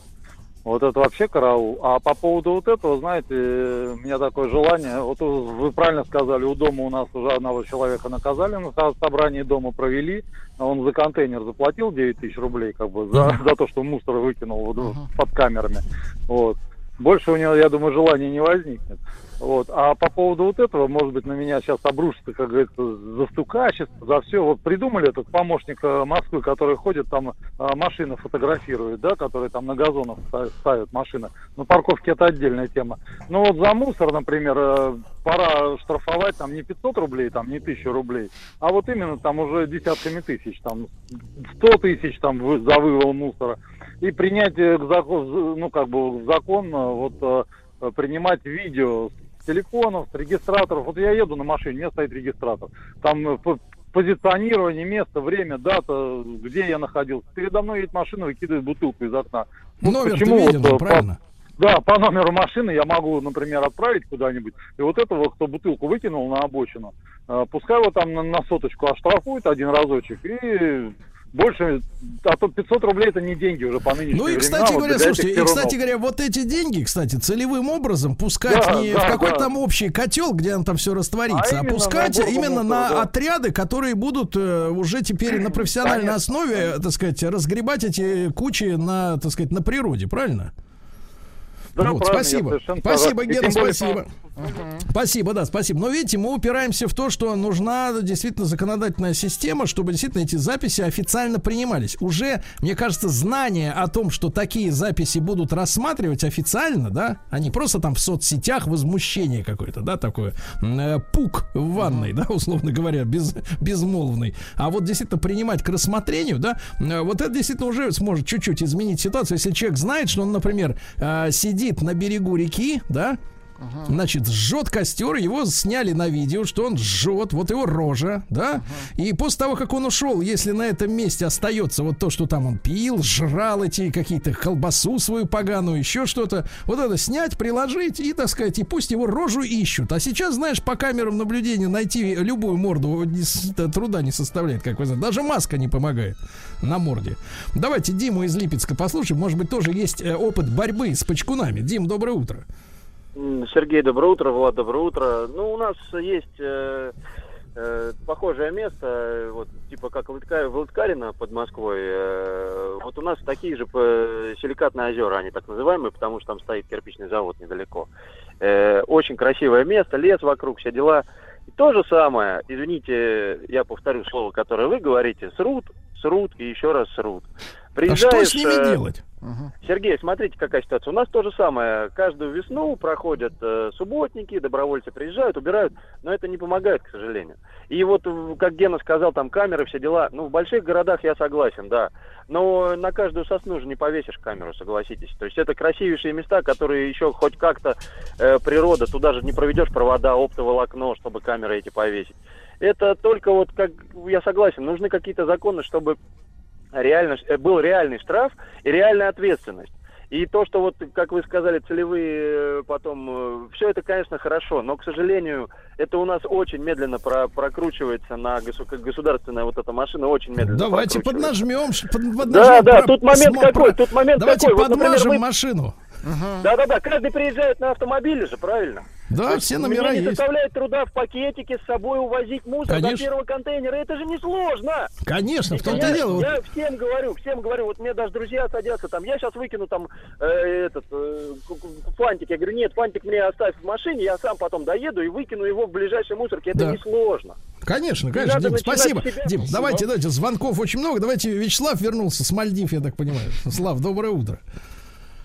Вот это вообще караул. А по поводу вот этого, знаете, э, у меня такое желание, вот вы правильно сказали, у дома у нас уже одного человека наказали, на со- собрании дома провели, а он за контейнер заплатил 9 тысяч рублей, как бы, за, за то, что мусор выкинул вот под камерами. Вот. Больше у него, я думаю, желания не возникнет. Вот. А по поводу вот этого, может быть, на меня сейчас обрушится, как говорится, застукачество, за все. Вот придумали этот помощник э, Москвы, который ходит там, э, машины фотографирует, да, которые там на газонах ста- ставят машины. На парковке это отдельная тема. Но вот за мусор, например, э, пора штрафовать там не 500 рублей, там не 1000 рублей, а вот именно там уже десятками тысяч, там 100 тысяч там за вывол мусора. И принять к закон, ну как бы закон вот принимать видео с телефонов, регистраторов. Вот я еду на машине, у меня стоит регистратор. Там э, по- позиционирование, место, время, дата, где я находился. Передо мной едет машина, выкидывает бутылку из окна. Вот Номер-то почему вот, виден, э, по- правильно? да, по номеру машины я могу, например, отправить куда-нибудь. И вот этого, кто бутылку выкинул на обочину, э, пускай его там на, на соточку оштрафуют один разочек и больше, а то 500 рублей это не деньги уже по нынешним Ну и, временам, кстати вот говоря, этих слушайте, и, кстати говоря, вот эти деньги, кстати, целевым образом пускать Да, не да, в какой-то да. там общий котел, где он там все растворится, А а, пускать на именно на да. отряды, которые будут э, уже теперь на профессиональной Конечно. основе, э, так сказать, разгребать эти кучи на, так сказать, на природе, правильно? Да, Вот, спасибо. Спасибо, Гена, тем более, спасибо. Спасибо, да, спасибо. Но видите, мы упираемся в то, что нужна действительно законодательная система, чтобы действительно эти записи официально принимались. Уже, мне кажется, знание о том, что такие записи будут рассматривать официально, да, а не просто там в соцсетях возмущение какое-то, да, такое, э, пук в ванной, да, условно говоря, без, безмолвный. А вот действительно принимать к рассмотрению, да, э, вот это действительно уже сможет чуть-чуть изменить ситуацию. Если человек знает, что он, например, э, сидит на берегу реки, да, Значит, жжет костер, его сняли на видео, что он жжет, вот его рожа, да. И после того, как он ушел, если на этом месте остается вот то, что там он пил, жрал эти какие-то колбасу свою поганую, еще что-то, вот это снять, приложить и, так сказать, и пусть его рожу ищут. А сейчас, знаешь, по камерам наблюдения найти любую морду с- труда не составляет, как вы знаете. Даже маска не помогает на морде. Давайте Диму из Липецка послушаем. Может быть, тоже есть э, опыт борьбы с почкунами. Дим, доброе утро. Сергей, доброе утро. Влад, доброе утро. Ну, у нас есть э, э, похожее место, э, вот типа как Лытка- в Лыткарино под Москвой. э, вот у нас такие же э, силикатные озера, они так называемые, потому что там стоит кирпичный завод недалеко. Э, очень красивое место, лес вокруг, все дела. И то же самое, извините, я повторю слово, которое вы говорите, срут, срут и еще раз срут. А что с Приезжаешь, ними э, делать? Сергей, смотрите, какая ситуация. У нас то же самое. Каждую весну проходят э, субботники, добровольцы приезжают, убирают, но это не помогает, к сожалению. И вот, как Гена сказал, там камеры, все дела. Ну, в больших городах я согласен, да. Но на каждую сосну же не повесишь камеру, согласитесь. То есть это красивейшие места, которые еще хоть как-то э, природа, туда же не проведешь провода, оптоволокно, чтобы камеры эти повесить. Это только вот, как я согласен, нужны какие-то законы, чтобы реально, э, был реальный штраф и реальная ответственность. И то, что вот, как вы сказали, целевые э, потом, все это, конечно, хорошо, но, к сожалению, это у нас очень медленно про- прокручивается на государственная вот эта машина, очень медленно Давайте поднажмем. под- Да, поднажмем да, про- тут момент смо- какой, про- тут момент Давайте какой. Вот, например, подмажем мы- машину. Да-да-да, каждый приезжает на автомобиле же, правильно? Да, есть все номера Мне не есть. составляет труда в пакетике с собой увозить мусор Конечно. до первого контейнера. Это же не сложно. Конечно, в Я, том-то и дело. вот- я всем говорю, всем говорю, вот мне даже друзья садятся там, я сейчас выкину там э, этот э, фантик. Я говорю, нет, фантик мне оставь в машине, я сам потом доеду и выкину его в ближайшей мусорке. Это Да. не сложно. Конечно, Не конечно, Дим, спасибо. себя. Дим, давайте, давайте, звонков очень много. Давайте, Вячеслав вернулся с Мальдив, я так понимаю. Слав, доброе утро.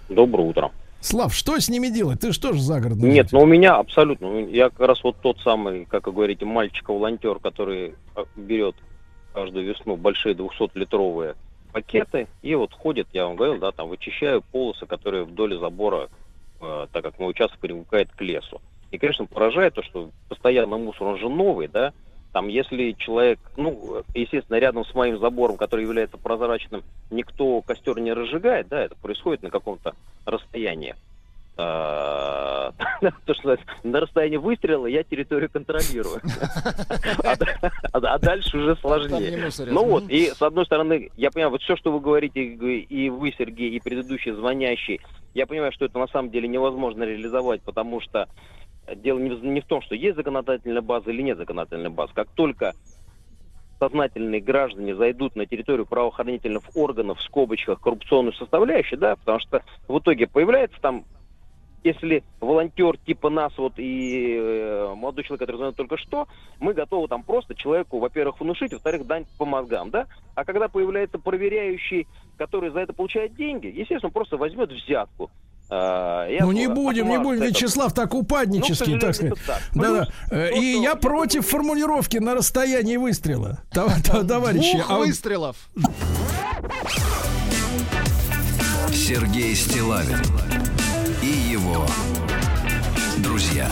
Доброе утро. Слав, что с ними делать? Ты что ж загородный? Нет, ну у меня абсолютно. Я как раз вот тот самый, как вы говорите, мальчика-волонтер, который а, берет каждую весну большие 200-литровые пакеты и вот ходит, я вам говорил, да, там вычищаю полосы, которые вдоль забора, э, так как мой участок примыкает к лесу. И, конечно, поражает то, что постоянно мусор, он же новый, да, там, если человек, ну, естественно, рядом с моим забором, который является прозрачным, никто костер не разжигает, да, это происходит на каком-то расстоянии. А, То, что на расстоянии выстрела я территорию контролирую. А да- А дальше уже сложнее. Ну вот, и с одной стороны, я понимаю, вот все, что вы говорите, и вы, Сергей, и предыдущий звонящий, я понимаю, что это на самом деле невозможно реализовать, потому что дело не в, том, что есть законодательная база или нет законодательной базы. Как только сознательные граждане зайдут на территорию правоохранительных органов в скобочках коррупционную составляющую, да, потому что в итоге появляется там если волонтер типа нас вот и э, молодой человек, который звонил только что, мы готовы там просто человеку, во-первых, внушить, во-вторых, дать по мозгам, да? А когда появляется проверяющий, который за это получает деньги, естественно, он просто возьмет взятку. А, и Ну не будем, не будем. Вячеслав, так Ну, упаднически, сожалению, так сказать. так. Да-да. Плюс Э, И что- я против формулировки на расстоянии выстрела. Тов- тов- Товарищи, Двух а выстрелов. Сергей Стилавин и его друзья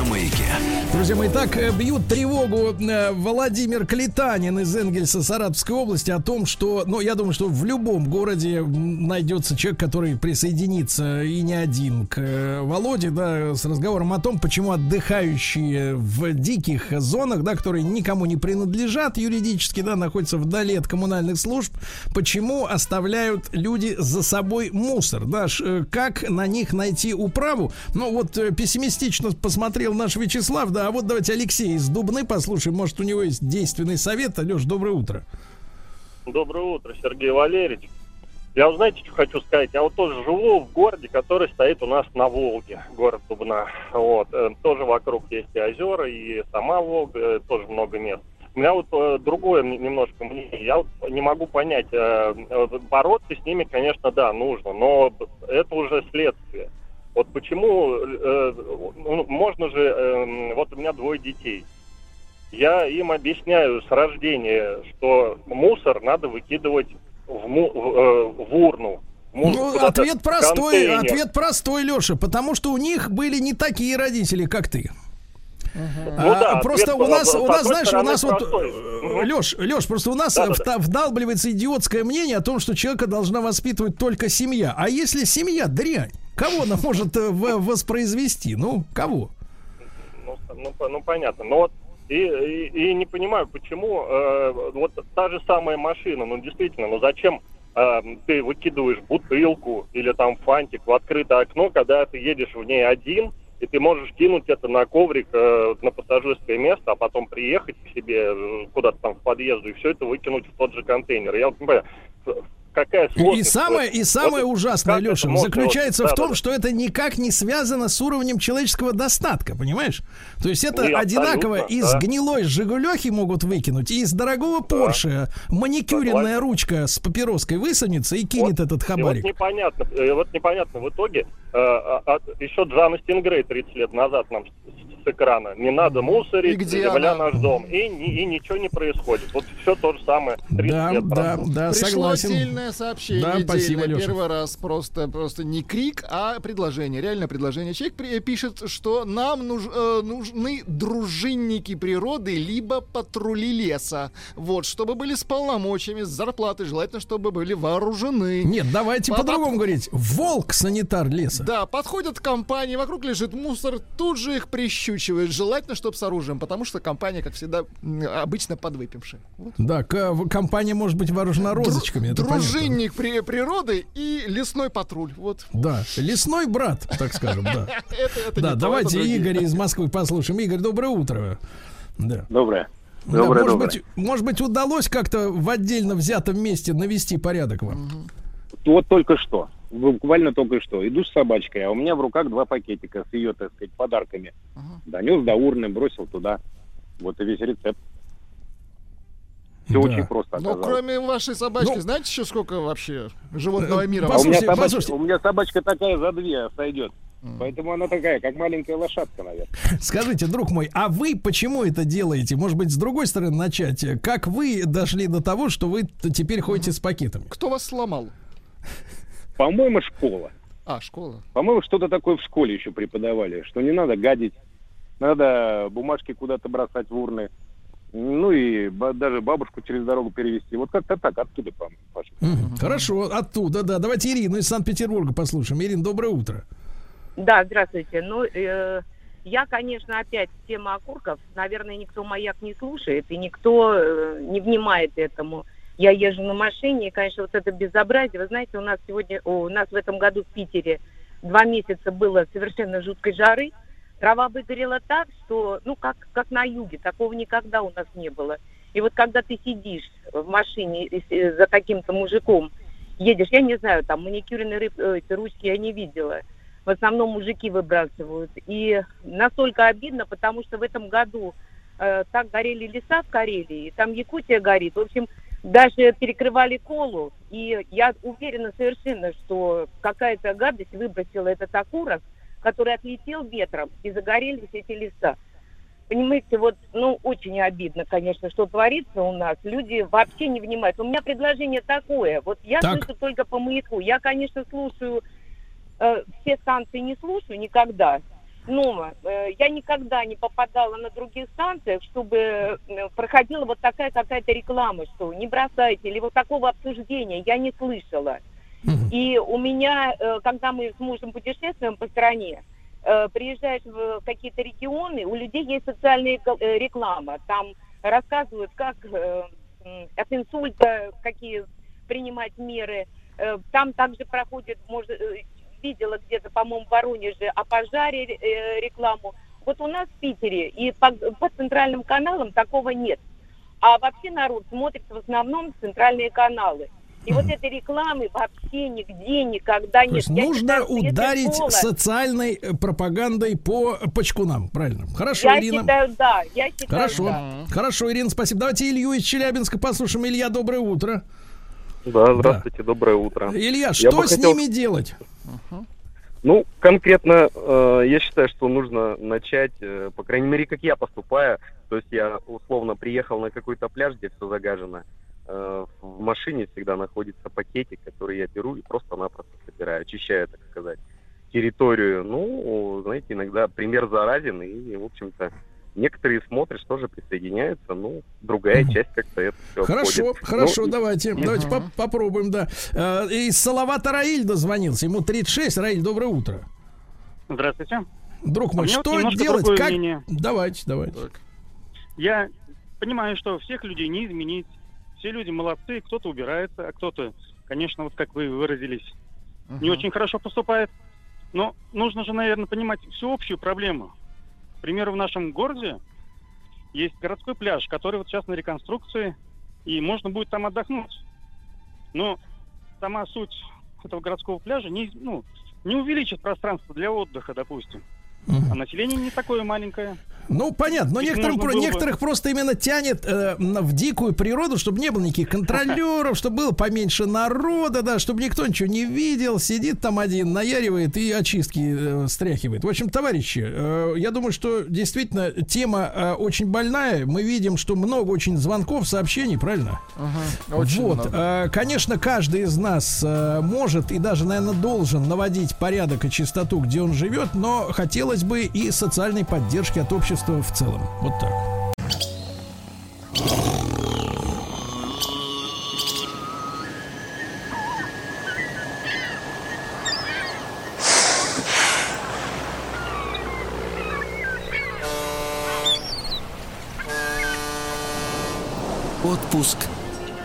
на маяке. Друзья мои, так э, бьют тревогу э, Владимир Клетанин из Энгельса Саратовской области о том, что, ну, я думаю, что в любом городе найдется человек, который присоединится и не один к э, Володе, да, с разговором о том, почему отдыхающие в диких зонах, да, которые никому не принадлежат юридически, да, находятся вдали от коммунальных служб, почему оставляют люди за собой мусор, да, как на них найти управу. Ну, вот пессимистично посмотрел наш Вячеслав, да, а вот давайте Алексей из Дубны послушаем, может, у него есть действенный совет. Алеш, доброе утро. Доброе утро, Сергей Валерьевич. Я, знаете, что хочу сказать? Я вот тоже живу в городе, который стоит у нас на Волге, город Дубна. Вот. э, Тоже вокруг есть и озера, и сама Волга, э, тоже много мест. У меня вот э, другое немножко мнение. Я вот не могу понять, бороться с ними, конечно, да, нужно, но это уже следствие. Вот почему, э, ну, можно же, э, вот у меня двое детей. Я им объясняю с рождения, что мусор надо выкидывать в, му- в, э, в урну. Ну, ответ в простой, контейнер. ответ простой, Леша, потому что у них были не такие родители, как ты. Ну А, да, просто у нас, у нас, знаешь, у нас вот. Мгм. Леш, Леш, просто у нас Да-да-да. вта- вдалбливается идиотское мнение о том, что человека должна воспитывать только семья. А если семья дрянь, кого она может э, воспроизвести? Ну, кого? Ну, ну, ну, понятно. Но вот и, и, и не понимаю, почему э, вот та же самая машина, ну действительно, ну зачем э, ты выкидываешь бутылку или там фантик в открытое окно, когда ты едешь в ней один, и ты можешь кинуть это на коврик э, на пассажирское место, а потом приехать к себе э, куда-то там в подъезду и все это выкинуть в тот же контейнер. Я вот не понимаю, какая И сложность. самое, и самое Вот ужасное, Леша, заключается вот- в том, да-да-да. что это никак не связано с уровнем человеческого достатка, понимаешь? То есть это и абсолютно, абсолютно, из да. гнилой Жигулехи могут выкинуть, и из дорогого Порше маникюренная ручка с папироской высунется и кинет этот И вот хабарик. непонятно, э, вот непонятно в итоге, э, а- а еще Джана Стингрей 30 лет назад нам с- экрана. Не надо мусорить, И где земля она? наш дом. И, ни- и ничего не происходит. Вот все то же самое. 30 Да, лет да, прошло. да, Пришло согласен. Сообщение. Да, спасибо. Лёша. Первый раз просто, просто не крик, а предложение. Реальное предложение. Человек при- пишет, что нам нуж- э, нужны дружинники природы, либо патрули леса. Вот, чтобы были с полномочиями, с зарплатой. Желательно, чтобы были вооружены. Нет, давайте по-другому говорить. Волк санитар леса. Да, подходят компании, вокруг лежит мусор, тут же их прищучивают. Желательно, чтобы с оружием, потому что компания, как всегда, обычно подвыпившая. Вот. Да, компания может быть вооружена розочками. это понятно. Дружинник при- природы и лесной патруль. Вот. Да, лесной брат, так скажем, да. Да, давайте. Игоря из Москвы послушаем. Игорь, доброе утро. Да. Доброе. Да, Доброе, может, доброе. быть, может быть, удалось как-то в отдельно взятом месте навести порядок вам? Вот только что, буквально только что, иду с собачкой, а у меня в руках два пакетика с ее, так сказать, подарками. Донес до урны, бросил туда. Вот и весь рецепт. Все Да. очень просто Но оказалось. кроме вашей собачки, Ну, знаете еще сколько вообще животного э, мира? А у, меня собачка, послушайте. у меня собачка такая за две сойдет. Поэтому она такая, как маленькая лошадка, наверное. Скажите, друг мой, а вы почему это делаете? Может быть, с другой стороны начать? Как вы дошли до того, что вы теперь ходите с пакетами? Кто вас сломал? По-моему, школа. А, школа. По-моему, что-то такое в школе еще преподавали, что не надо гадить, надо бумажки куда-то бросать в урны. Ну и ба- даже бабушку через дорогу перевести. Вот как-то так, оттуда, по-моему. Хорошо, оттуда, да. Давайте Ирину из Санкт-Петербурга послушаем. Ирина, доброе утро. Да, здравствуйте. Ну, э, я, конечно, опять тема окурков. Наверное, никто маяк не слушает и никто э, не внимает этому. Я езжу на машине, и, конечно, вот это безобразие. Вы знаете, у нас сегодня, у нас в этом году в Питере два месяца было совершенно жуткой жары. Трава выгорела так, что, ну, как, как на юге, такого никогда у нас не было. И вот когда ты сидишь в машине э, за каким-то мужиком, едешь, я не знаю, там маникюрные рыб- эти ручки я не видела. В основном мужики выбрасывают. И настолько обидно, потому что в этом году э, так горели леса в Карелии, там Якутия горит. В общем, даже перекрывали колу. И я уверена совершенно, что какая-то гадость выбросила этот окурок, который отлетел ветром, и загорелись эти леса. Понимаете, вот, ну, очень обидно, конечно, что творится у нас. Люди вообще не внимают. У меня предложение такое. Вот я Так. слышу только по маяку. Я, конечно, слушаю э, все станции не слушаю никогда. Но э, я никогда не попадала на других станциях, чтобы э, проходила вот такая какая-то реклама, что не бросайте, или вот такого обсуждения я не слышала. И у меня, э, когда мы с мужем путешествуем по стране, э, приезжаешь в какие-то регионы, у людей есть социальная э, реклама. Там рассказывают, как от инсульта, какие принимать меры. Там также проходит, может, видела где-то, по-моему, в Воронеже о пожаре рекламу. Вот у нас в Питере и по, по центральным каналам такого нет. А вообще народ смотрит в основном центральные каналы. И вот этой рекламы вообще нигде никогда То нет. есть Я нужно считаю, ударить социальной э, пропагандой по почкунам, правильно? Хорошо, Я Ирина. считаю, да. Я считаю, Хорошо, да. хорошо, Ирина, спасибо. Давайте Илью из Челябинска послушаем. Илья, доброе утро. Да, здравствуйте, доброе утро. Илья, Я что с хотел- ними делать? Ну, конкретно, э, я считаю, что нужно начать, э, по крайней мере, как я поступаю. То есть я условно приехал на какой-то пляж, где все загажено. Э, в машине всегда находится пакетик, который я беру и просто-напросто собираю, очищаю, так сказать, территорию. Ну, знаете, иногда пример заразен, и, в общем-то, некоторые смотришь, тоже присоединяются, ну, другая часть как-то это все Хорошо, хорошо, давайте, давайте поп- попробуем, да. Э, Из Салавата Раиль дозвонился, ему 36. Раиль, доброе утро. Здравствуйте. Друг мой, вот что делать? Как? мнение. Давайте, давайте. Я понимаю, что всех людей не изменить. Все люди молодцы, кто-то убирается, а кто-то, конечно, вот как вы выразились, не очень хорошо поступает. Но нужно же, наверное, понимать всю общую проблему. К примеру, в нашем городе есть городской пляж, который вот сейчас на реконструкции, и можно будет там отдохнуть. Но сама суть этого городского пляжа не, ну, не увеличит пространство для отдыха, допустим. А население не такое маленькое. Ну, понятно, но некоторым, про- было бы- некоторых просто именно тянет э, на- в дикую природу, чтобы не было никаких контролеров, чтобы было поменьше народа, да, чтобы никто ничего не видел, сидит там один, наяривает и очистки э, стряхивает. В общем, товарищи, э, я думаю, что действительно тема э, очень больная. Мы видим, что много очень звонков, сообщений, правильно? Очень вот, много. э, конечно, каждый из нас э, может и даже, наверное, должен наводить порядок и чистоту, где он живет, но хотелось бы и социальной поддержки от общества в целом. Вот так. Отпуск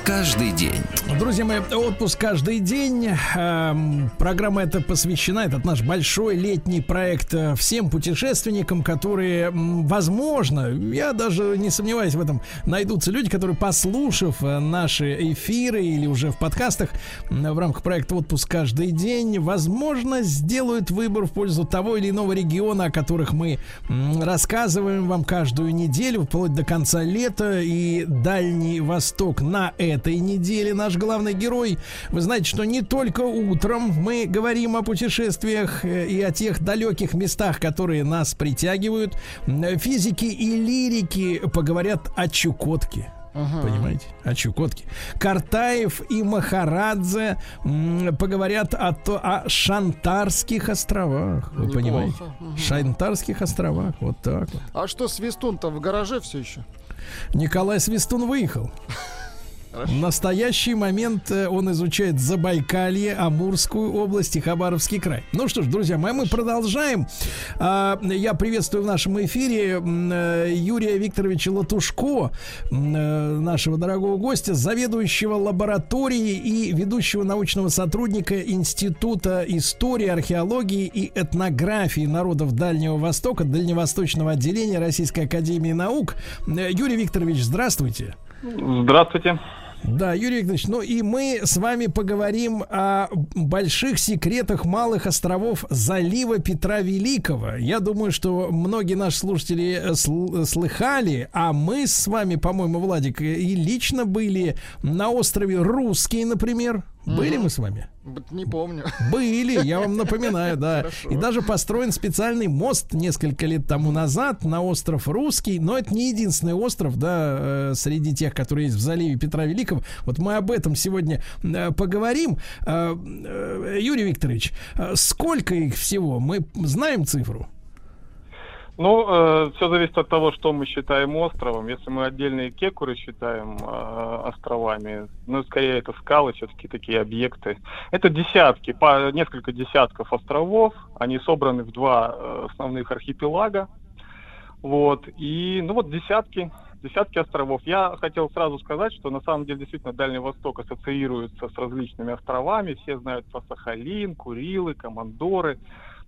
каждый день. Друзья мои, отпуск каждый день. Эм, программа эта посвящена, этот наш большой летний проект э, всем путешественникам, которые, возможно, я даже не сомневаюсь в этом, найдутся люди, которые, послушав э, наши эфиры или уже в подкастах в рамках проекта «Отпуск каждый день», возможно, сделают выбор в пользу того или иного региона, о которых мы рассказываем вам каждую неделю, вплоть до конца лета. И Дальний Восток на этой неделе наш главный герой. Вы знаете, что не только утром мы говорим о путешествиях э, и о тех далеких местах, которые нас притягивают. М, Физики и лирики поговорят о Чукотке. Понимаете? О Чукотке. Картаев и Махарадзе поговорят о, то, о Шантарских островах. Вы Неплохо. понимаете? Мгм. Шантарских островах. Вот так вот. А что, Свистун-то в гараже все еще? Николай Свистун выехал. В настоящий момент э, он изучает Забайкалье, Амурскую область и Хабаровский край. Ну что ж, друзья мои, мы продолжаем. А, Я приветствую в нашем эфире э, Юрия Викторовича Латушко, э, нашего дорогого гостя, заведующего лабораторией и ведущего научного сотрудника Института истории, археологии и этнографии народов Дальнего Востока, Дальневосточного отделения Российской Академии Наук. Юрий Викторович, здравствуйте. Здравствуйте. Да, Юрий Викторович, ну и мы с вами поговорим о больших секретах малых островов залива Петра Великого. Я думаю, что многие наши слушатели э, сл- слыхали, а мы с вами, по-моему, Владик, э, и лично были на острове Русский, например. Были мы с вами? Не помню. Были, я вам напоминаю, да. Хорошо. И даже построен специальный мост несколько лет тому назад на остров Русский. Но это не единственный остров, да, э, среди тех, которые есть в заливе Петра Великого. Вот мы об этом сегодня э, поговорим. Э, Юрий Викторович, сколько их всего? Мы знаем цифру? Ну, все зависит от того, что мы считаем островом. Если мы отдельные кекуры считаем э, островами, ну, скорее это скалы, все-таки такие объекты. Это десятки, по несколько десятков островов. Они собраны в два э, основных архипелага. Вот. И, ну вот, десятки, десятки островов. Я хотел сразу сказать, что на самом деле действительно Дальний Восток ассоциируется с различными островами. Все знают про Сахалин, Курилы, Командоры.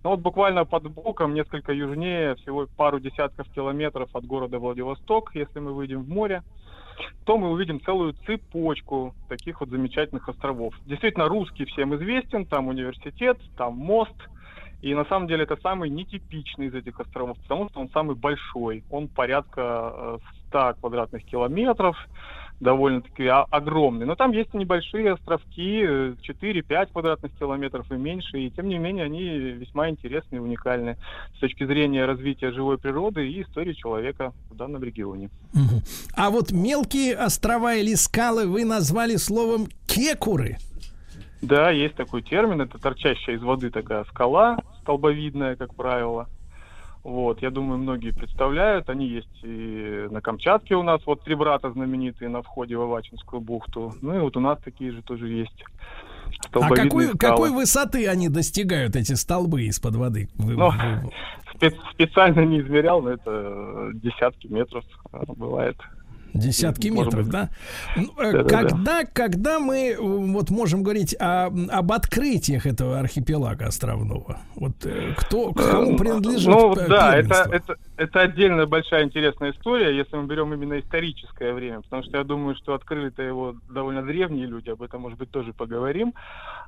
Ну вот буквально под боком, несколько южнее, всего пару десятков километров от города Владивосток, если мы выйдем в море, то мы увидим целую цепочку таких вот замечательных островов. Действительно, русский всем известен, там университет, там мост, и на самом деле это самый нетипичный из этих островов, потому что он самый большой. Он порядка э, 100 квадратных километров, довольно-таки огромный. Но там есть небольшие островки, э, 4-5 квадратных километров и меньше, и тем не менее они весьма интересны и уникальны с точки зрения развития живой природы и истории человека в данном регионе. Мгм. А вот мелкие острова или скалы вы назвали словом кекуры. Да, есть такой термин, это торчащая из воды такая скала, столбовидная, как правило. Вот, я думаю, многие представляют, они есть и на Камчатке у нас, вот три брата знаменитые на входе в Авачинскую бухту. Ну и вот у нас такие же тоже есть. А какой, скалы. какой высоты они достигают, эти столбы из-под воды? Вы- Ну, вы- специально не измерял, но это десятки метров э, бывает. Десятки Может метров, быть. да? Ну, э. Когда, когда мы э, вот можем говорить о, об открытиях этого архипелага островного? Вот э, кто, к кому Э, принадлежит Ну да, это, это, это отдельная большая интересная история, если мы берем именно историческое время, потому что я думаю, что открыли-то его довольно древние люди, об этом, может быть, тоже поговорим.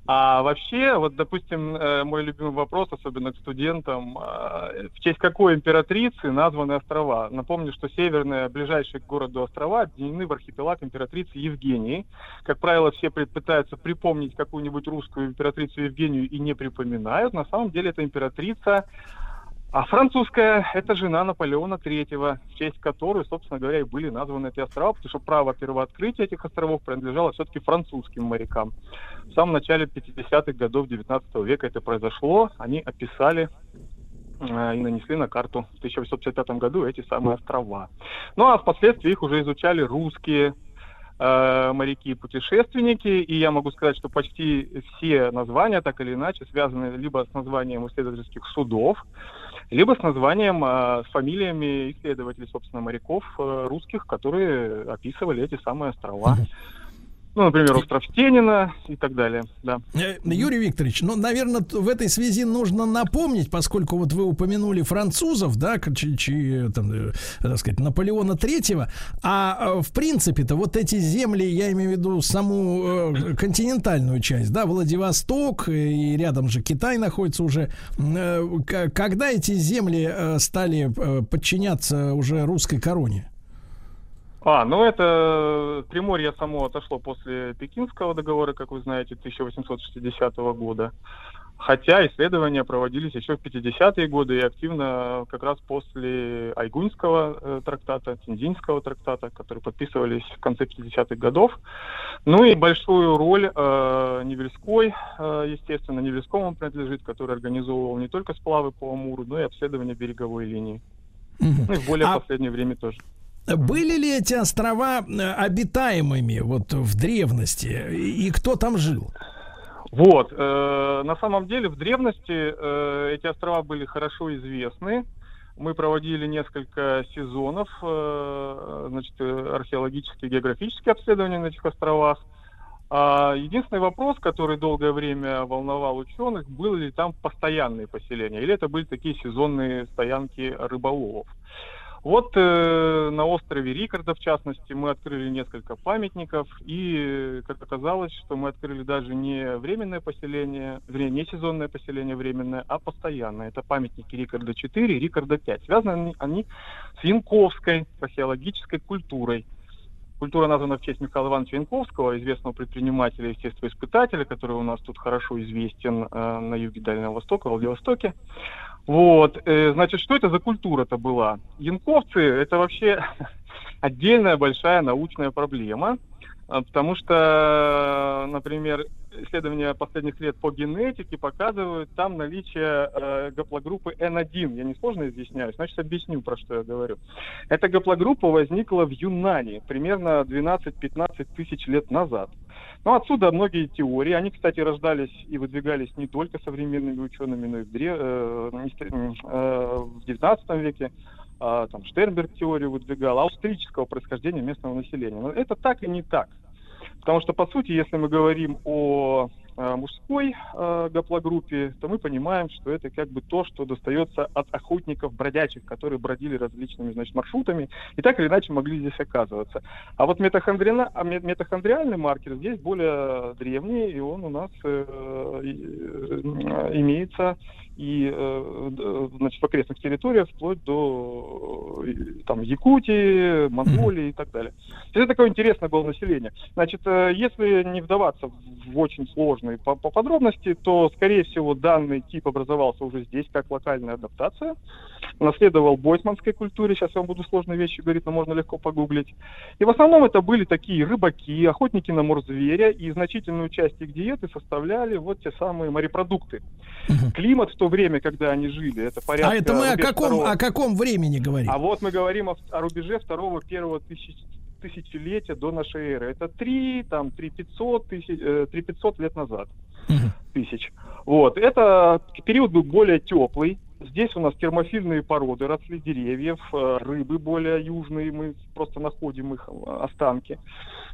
А вообще, вот, допустим, э, мой любимый вопрос, особенно к студентам, э, в честь какой императрицы названы острова? Напомню, что северные, ближайшие к городу острова, объединены в архипелаг императрицы Евгении. Как правило, все пытаются припомнить какую-нибудь русскую императрицу Евгению и не припоминают. На самом деле это императрица а французская – это жена Наполеона III, в честь которой, собственно говоря, и были названы эти острова, потому что право первооткрытия этих островов принадлежало все-таки французским морякам. В самом начале 50-х годов 19 века это произошло. Они описали э, и нанесли на карту в 1855 году эти самые острова. Ну а впоследствии их уже изучали русские э, моряки и путешественники, и я могу сказать, что почти все названия так или иначе связаны либо с названием исследовательских судов, либо с названием, э, с фамилиями исследователей, собственно, моряков э, русских, которые описывали эти самые острова. Ну, например, остров Стенина и так далее, да. Э, Юрий Викторович, ну, наверное, в этой связи нужно напомнить, поскольку вот вы упомянули французов, да, чи, чи, там, э, так сказать, Наполеона Третьего, а э, в принципе-то вот эти земли, я имею в виду саму континентальную часть, да, Владивосток и рядом же Китай находится уже, когда эти земли стали подчиняться уже русской короне? А, ну это Приморье само отошло после Пекинского договора, как вы знаете, 1860 года. Хотя исследования проводились еще в 50-е годы и активно как раз после Айгуньского э, трактата, Тинзинского трактата, которые подписывались в конце 50-х годов. Ну и большую роль э, Невельской, э, естественно, Невельскому он принадлежит, который организовывал не только сплавы по Амуру, но и обследование береговой линии. Ну и в более А- последнее время тоже. Были ли эти острова э, обитаемыми вот в древности? И кто там жил? Вот, э, на самом деле в древности э, эти острова были хорошо известны. Мы проводили несколько сезонов, э, значит, э, археологические географические обследования на этих островах. А единственный вопрос, который долгое время волновал ученых, было ли там постоянные поселения, или это были такие сезонные стоянки рыболовов. Вот э, на острове Рикарда, в частности, мы открыли несколько памятников, и, как оказалось, что мы открыли даже не временное поселение, вернее, не сезонное поселение временное, а постоянное. Это памятники Рикарда 4 и Рикарда 5. Связаны они, они с янковской археологической культурой. Культура названа в честь Михаила Ивановича Янковского, известного предпринимателя и естествоиспытателя, который у нас тут хорошо известен э, на юге Дальнего Востока, в Владивостоке. Вот, э, значит, что это за культура-то была? Янковцы – это вообще отдельная большая научная проблема, а, потому что, например, исследования последних лет по генетике показывают там наличие э, гаплогруппы N1. Я несложно изъясняюсь, значит, объясню, про что я говорю. Эта гаплогруппа возникла в Юнане примерно 12-15 тысяч лет назад. Ну, отсюда многие теории. Они, кстати, рождались и выдвигались не только современными учеными, но и в, дре- э, э, в 19 веке. А, там Штернберг теорию выдвигал, аустрического происхождения местного населения. Но это так и не так. Потому что, по сути, если мы говорим о э, мужской э, гаплогруппе, то мы понимаем, что это как бы то, что достается от охотников бродячих, которые бродили различными значит, маршрутами и так или иначе могли здесь оказываться. А вот метахондрина- а ме- метахондриальный маркер здесь более древний, и он у нас э, э, имеется и э, значит, в окрестных территориях вплоть до э, там, Якутии, Монголии и так далее. Это такое интересное было население. Значит, э, если не вдаваться в в очень сложные по, по подробности, то, скорее всего, данный тип образовался уже здесь как локальная адаптация. Наследовал бойсманской культуре, сейчас я вам буду сложные вещи говорить, но можно легко погуглить. И в основном это были такие рыбаки, охотники на морзверя, и значительную часть их диеты составляли вот те самые морепродукты. Климат в то время, когда они жили, это порядка... А это мы о каком, второго- о каком времени говорим? а вот мы говорим о, о рубеже второго-первого тысяч, тысячелетия до нашей эры. Это 3, там, 3 500, тысяч, э, 3 500 лет назад. Тысяч. Вот. Это период был более теплый, Здесь у нас термофильные породы росли деревьев, э, рыбы более южные, мы просто находим их э, останки.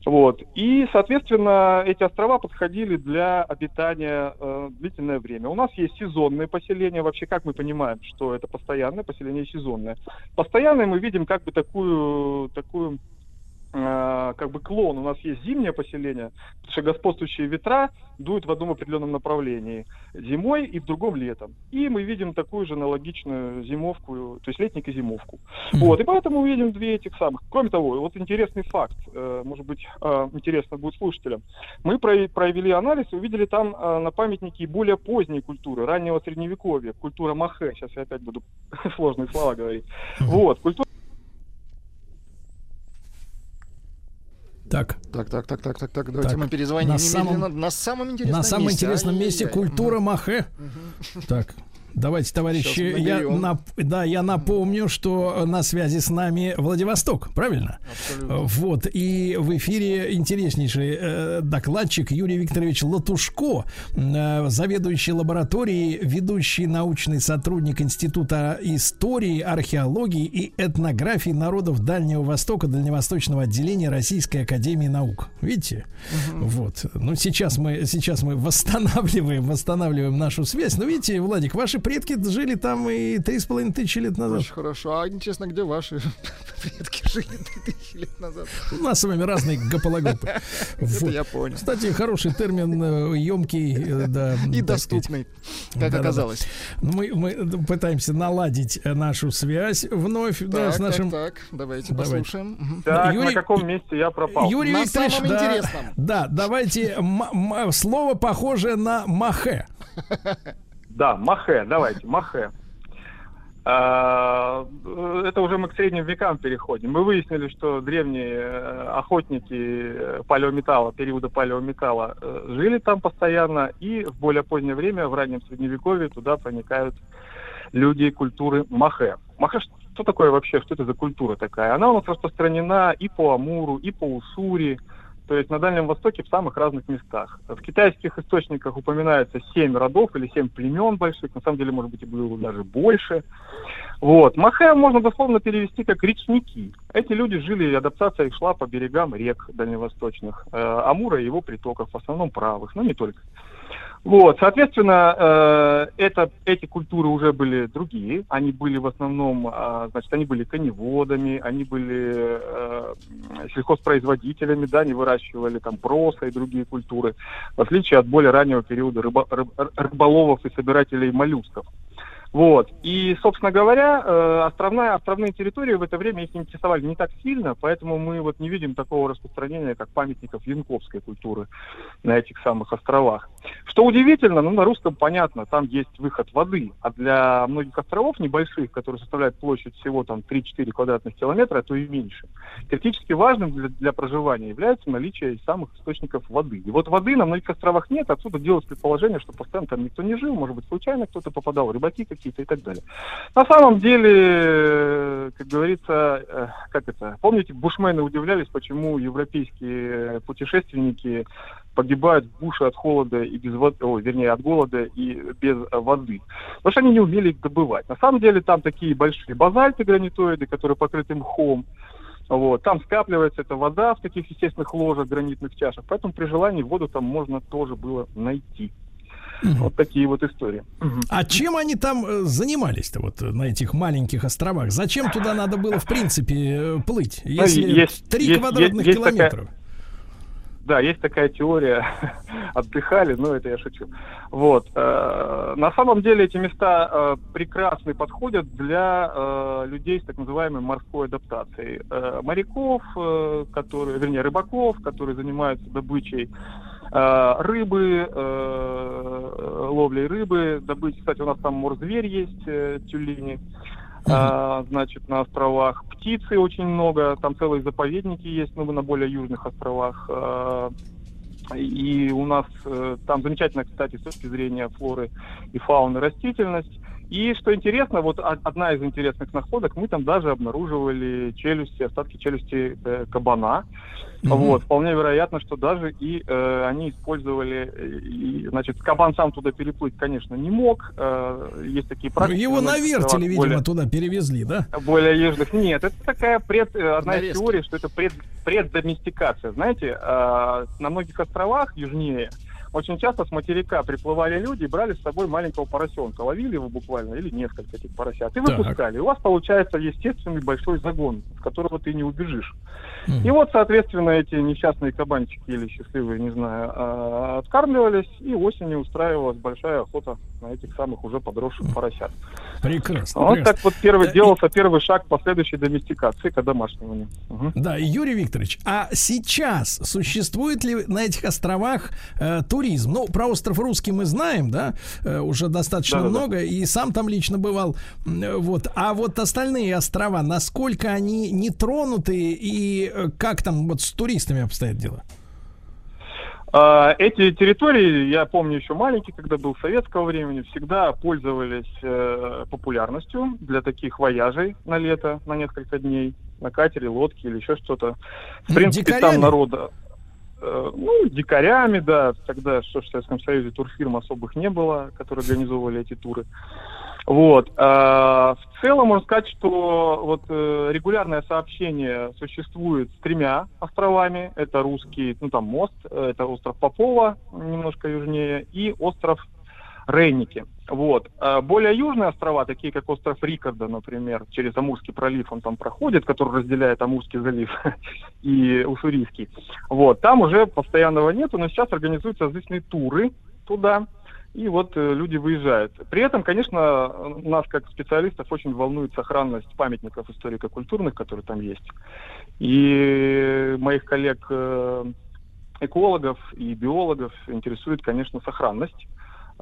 Вот. И, соответственно, эти острова подходили для обитания э, длительное время. У нас есть сезонные поселения. Вообще, как мы понимаем, что это постоянное поселение и сезонное? Постоянное мы видим как бы такую, такую как бы клон. У нас есть зимнее поселение, потому что господствующие ветра дуют в одном определенном направлении зимой и в другом летом. И мы видим такую же аналогичную зимовку, то есть летник и зимовку. Вот, и поэтому мы видим две этих самых. Кроме того, вот интересный факт, э, может быть, э, интересно будет слушателям. Мы про- провели анализ и увидели там э, на памятнике более поздней культуры, раннего средневековья, культура Махе. Сейчас я опять буду сложные слова говорить. Вот, культура Так. Так, так, так, так, так, так. Давайте Так, мы перезвоним на немедленно самом- на самом интересном На самом месте. интересном месте культура Махе. Так. Давайте, товарищи, я, нап- да, я напомню, что на связи с нами Владивосток, правильно? Абсолютно. Вот, и в эфире интереснейший э, докладчик Юрий Викторович Латушко, э, заведующий лабораторией, ведущий научный сотрудник Института истории, археологии и этнографии народов Дальнего Востока, Дальневосточного отделения Российской Академии Наук. Видите? Вот. Ну, сейчас мы, сейчас мы восстанавливаем, восстанавливаем нашу связь. Но видите, Владик, ваши предки жили там и три с половиной тысячи лет назад. Очень хорошо. А интересно, где ваши предки жили три тысячи лет назад? У нас с вами разные гопологопы. Это я понял. Кстати, хороший термин, емкий, да. И так сказать. доступный, как оказалось. Мы, мы пытаемся наладить э, нашу связь вновь да, Так, с нашим... так, так, давайте Давай. послушаем. Так, Юрий- на каком месте я пропал? Юрий На Викторович, самом да, интересном. да, давайте м- м- слово похожее на махе. Да, Махе, давайте, Махе. А, Это уже мы к средним векам переходим. Мы выяснили, что древние э, охотники э, палеометалла, периода палеометалла, э, жили там постоянно, и в более позднее время, в раннем средневековье, туда проникают люди культуры Махе. Махе что такое вообще, что это за культура такая? Она у нас распространена и по Амуру, и по Уссури, то есть на Дальнем Востоке в самых разных местах. В китайских источниках упоминается семь родов или семь племен больших, на самом деле, может быть, и было даже больше. Вот. Махе можно дословно перевести как речники. Эти люди жили, адаптация их шла по берегам рек дальневосточных, э, Амура и его притоков, в основном правых, но не только. Вот, соответственно, э, это, эти культуры уже были другие. Они были в основном, а, значит, они были коневодами, они были э, сельхозпроизводителями, да, они выращивали там проса и другие культуры, в отличие от более раннего периода рыба- рыб- рыболовов и собирателей моллюсков. Вот. И, собственно говоря, э, островная, островные территории в это время их интересовали не так сильно, поэтому мы вот не видим такого распространения, как памятников янковской культуры на этих самых островах. Что удивительно, ну, на русском понятно, там есть выход воды, а для многих островов небольших, которые составляют площадь всего там 3-4 квадратных километра, а то и меньше, критически важным для, для проживания является наличие самых источников воды. И вот воды на многих островах нет, отсюда делалось предположение, что постоянно там никто не жил, может быть, случайно кто-то попадал, рыбаки какие-то и так далее. На самом деле, э, как говорится, э, как это, помните, бушмены удивлялись, почему европейские путешественники погибают в буше от холода и без воды, ой, вернее, от голода и без воды. Потому что они не умели их добывать. На самом деле там такие большие базальты гранитоиды, которые покрыты мхом. Вот. Там скапливается эта вода в таких естественных ложах, гранитных чашах. Поэтому при желании воду там можно тоже было найти. Вот такие вот истории. А чем они там э, занимались-то вот э, на этих маленьких островах? Зачем туда надо было в принципе э, плыть, если есть- три есть- квадратных есть такая- километра? Да, есть такая теория. Отдыхали, но это я шучу. Вот. э, На самом деле эти места э, прекрасно подходят для э, людей с так называемой морской адаптацией. Моряков, которые, вернее, рыбаков, которые занимаются добычей рыбы, э, ловлей рыбы, добычей. Кстати, у нас там морзверь есть, э, тюлени. Значит, на островах. Птицы очень много, там целые заповедники есть, ну, на более южных островах. И у нас э, там замечательно, кстати, с точки зрения флоры и фауны растительность. И что интересно, вот одна из интересных находок, мы там даже обнаруживали челюсти, остатки челюсти э, кабана. Вот, вполне вероятно, что даже и э, они использовали, э, и, значит, кабан сам туда переплыть, конечно, не мог. э, есть такие Ну, практики. его на вертеле, видимо, более- туда перевезли, да? более южных. Нет, это такая пред, э, одна из Нарезки. теорий, что это пред, преддоместикация. Знаете, э, на многих островах южнее очень часто с материка приплывали люди и брали с собой маленького поросенка. Ловили его буквально, или несколько этих поросят, и Так. выпускали. И у вас получается естественный большой загон, с которого ты не убежишь. И вот, соответственно, эти несчастные кабанчики или счастливые, не знаю, а, откармливались, и осенью устраивалась большая охота на этих самых уже подросших поросят. Прекрасно. Вот прекрасно. так вот первый Да, делался первый шаг последующей доместикации, к домашнему. Мгм. Да, Юрий Викторович, а сейчас существует ли на этих островах э, туризм? Ну, про остров Русский мы знаем, да, э, уже достаточно Да-да-да. много, и сам там лично бывал. Э, Вот. А вот остальные острова, насколько они не тронуты и э, как там вот с туристами обстоят дела? А, Эти территории, я помню еще маленький, когда был советского времени, всегда пользовались э, популярностью для таких вояжей на лето, на несколько дней, на катере, лодке или еще что-то. В Ну, принципе, дикарями? там народа, ну, дикарями, да, тогда что в Советском Союзе турфирм особых не было, которые организовывали эти туры. Вот. а, в целом можно сказать, что вот э, регулярное сообщение существует с тремя островами. Это русский, ну там мост, э, это остров Попова, немножко южнее, и остров Рейники. Вот. А более южные острова, такие как остров Рикарда, например, через Амурский пролив он там проходит, который разделяет Амурский залив и Уссурийский. Вот. Там уже постоянного нету, но сейчас организуются различные туры туда. И вот э, люди выезжают. При этом, конечно, нас как специалистов очень волнует сохранность памятников историко-культурных, которые там есть. И моих коллег э, экологов и биологов интересует, конечно, сохранность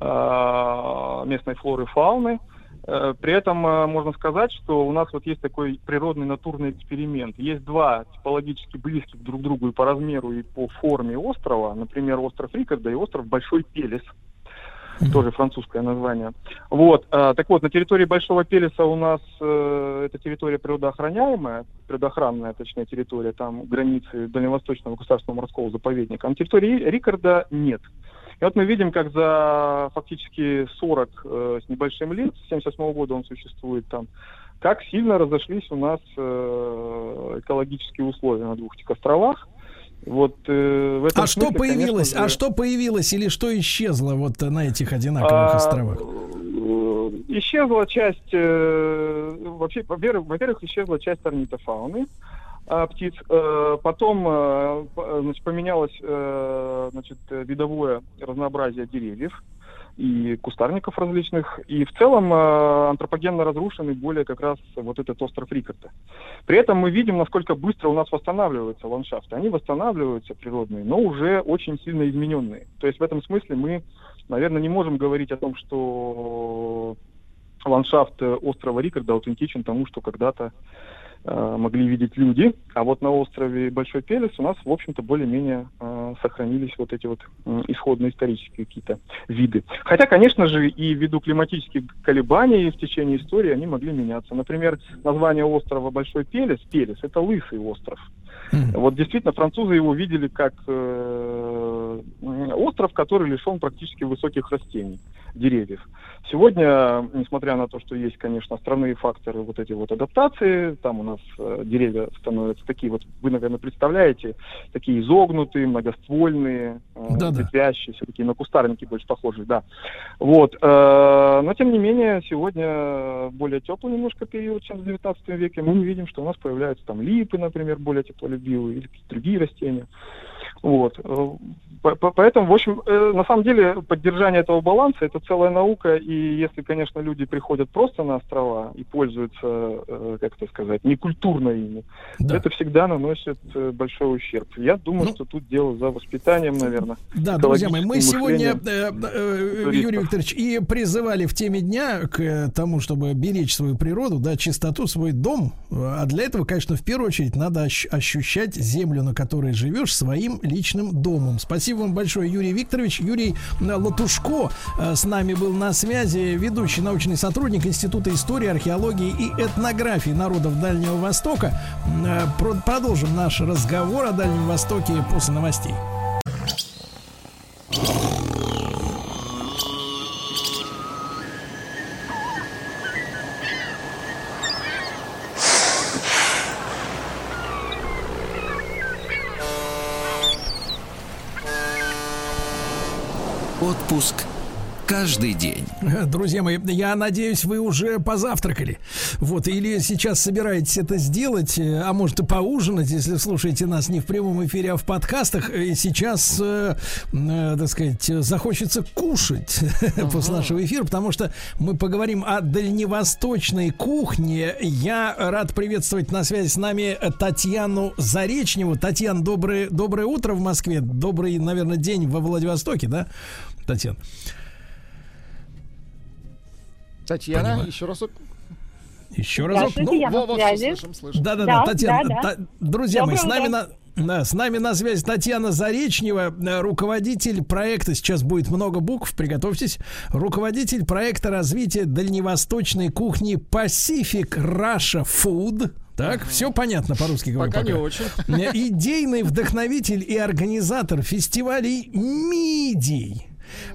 местной флоры и фауны. Э, При этом э, можно сказать, что у нас вот есть такой природный натурный эксперимент. Есть два типологически близких друг к другу и по размеру, и по форме острова. Например, остров Рикарда и остров Большой Пелес тоже французское название. Вот, так вот, на территории Большого Пелеса у нас э, эта территория природоохраняемая, природоохранная, точнее, территория, там границы Дальневосточного государственного морского заповедника. А на территории Рикарда нет. И вот мы видим, как за фактически 40 э, с небольшим лет, с 78 года он существует там, как сильно разошлись у нас э, экологические условия на двух этих островах. Вот э, в этом А что смысле, появилось? конечно А что появилось или что исчезло вот на этих одинаковых А, островах? э, Исчезла часть, э, вообще, во-первых, во-первых, исчезла часть орнитофауны а, птиц. Э, Потом э, значит, поменялось э, значит, видовое разнообразие деревьев и кустарников различных. И в целом антропогенно разрушенный более как раз вот этот остров Рикарда. При этом мы видим, насколько быстро у нас восстанавливаются ландшафты. Они восстанавливаются природные, но уже очень сильно измененные. То есть в этом смысле мы, наверное, не можем говорить о том, что ландшафт острова Рикарда аутентичен тому, что когда-то могли видеть люди. А вот на острове Большой Пелес у нас, в общем-то, более-менее э, сохранились вот эти вот исходные исторические какие-то виды. Хотя, конечно же, и ввиду климатических колебаний в течение истории они могли меняться. Например, название острова Большой Пелес, Пелес, это лысый остров. Вот действительно французы его видели как э, остров, который лишен практически высоких растений, деревьев. Сегодня, несмотря на то, что есть, конечно, островные факторы вот эти вот адаптации, там у нас э, деревья становятся такие вот, вы, наверное, представляете, такие изогнутые, многоствольные, э, Да-да. ветвящиеся, такие на кустарники больше похожие, да. Вот. э, но, тем не менее, сегодня более теплый немножко период, чем в 19 веке. Мы видим, что у нас появляются там липы, например, более теплолюбивые, или какие-то другие растения. Вот. Э, по- по- Поэтому, в общем, э, на самом деле, поддержание этого баланса это целая наука. И если, конечно, люди приходят просто на острова и пользуются, э, как это сказать, некультурно ими, это всегда наносит большой ущерб. Я думаю, что тут дело за воспитанием, наверное. Ну, Да, друзья мои, мы сегодня, э, э. Юрий Викторович, и призывали в теме дня к тому, чтобы беречь свою природу, да, чистоту, свой дом. А для этого, конечно, в первую очередь надо ощ- ощущать землю, на которой живешь, своим личным домом. Спасибо вам большое, Юрий Викторович. Юрий э, Латушко э, с нами был на связи, ведущий научный сотрудник Института истории, археологии и этнографии народов Дальнего Востока. Э, про- Продолжим наш разговор о Дальнем Востоке после новостей. Отпуск каждый день. Друзья мои, я надеюсь, вы уже позавтракали. Вот, или сейчас собираетесь это сделать, э, а может и поужинать, если слушаете нас не в прямом эфире, а в подкастах. И сейчас, э, э, так сказать, захочется кушать после нашего эфира, потому что мы поговорим о дальневосточной кухне. Я рад приветствовать на связи с нами Татьяну Заречневу. Татьяна, доброе, доброе утро в Москве. Добрый, наверное, день во Владивостоке, да, Татьяна? Татьяна, Понимаю. еще разок. Еще разок. Здравствуйте, я на во, во, связи. всё слышим, слышим. Да, да, да, Да, Татьяна. да, да. Та- друзья мои, с нами утро. на. С нами на связи Татьяна Заречнева, э, руководитель проекта, сейчас будет много букв, приготовьтесь, руководитель проекта развития дальневосточной кухни Pacific Russia Food. Так, все понятно по-русски говорю. Пока не очень. Э, Идейный вдохновитель и организатор фестивалей «Мидий».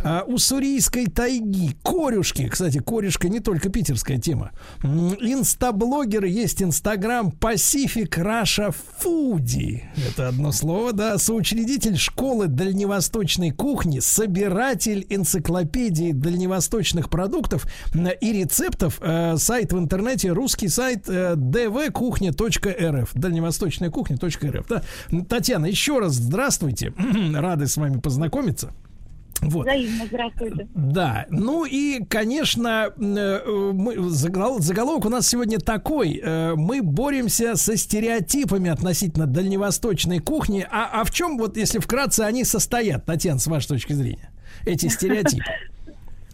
А, Уссурийской тайги, корюшки. Кстати, корешка не только питерская тема. М, Инстаблогеры есть Инстаграм Pacific Russia Foodie. Это одно слово, да. Соучредитель школы дальневосточной кухни, собиратель энциклопедии дальневосточных продуктов и рецептов. Э, Сайт в интернете, русский сайт э, dvkuchня.рф. Дальневосточная кухня.рф. Да. Татьяна, еще раз здравствуйте. Рады с вами познакомиться. Вот. Взаимно, здравствуйте. Да, ну и, конечно, э, мы, загол- заголовок у нас сегодня такой. э, Мы боремся со стереотипами относительно дальневосточной кухни. А, а в чем, вот если вкратце, они состоят, Татьяна, с вашей точки зрения? Эти стереотипы.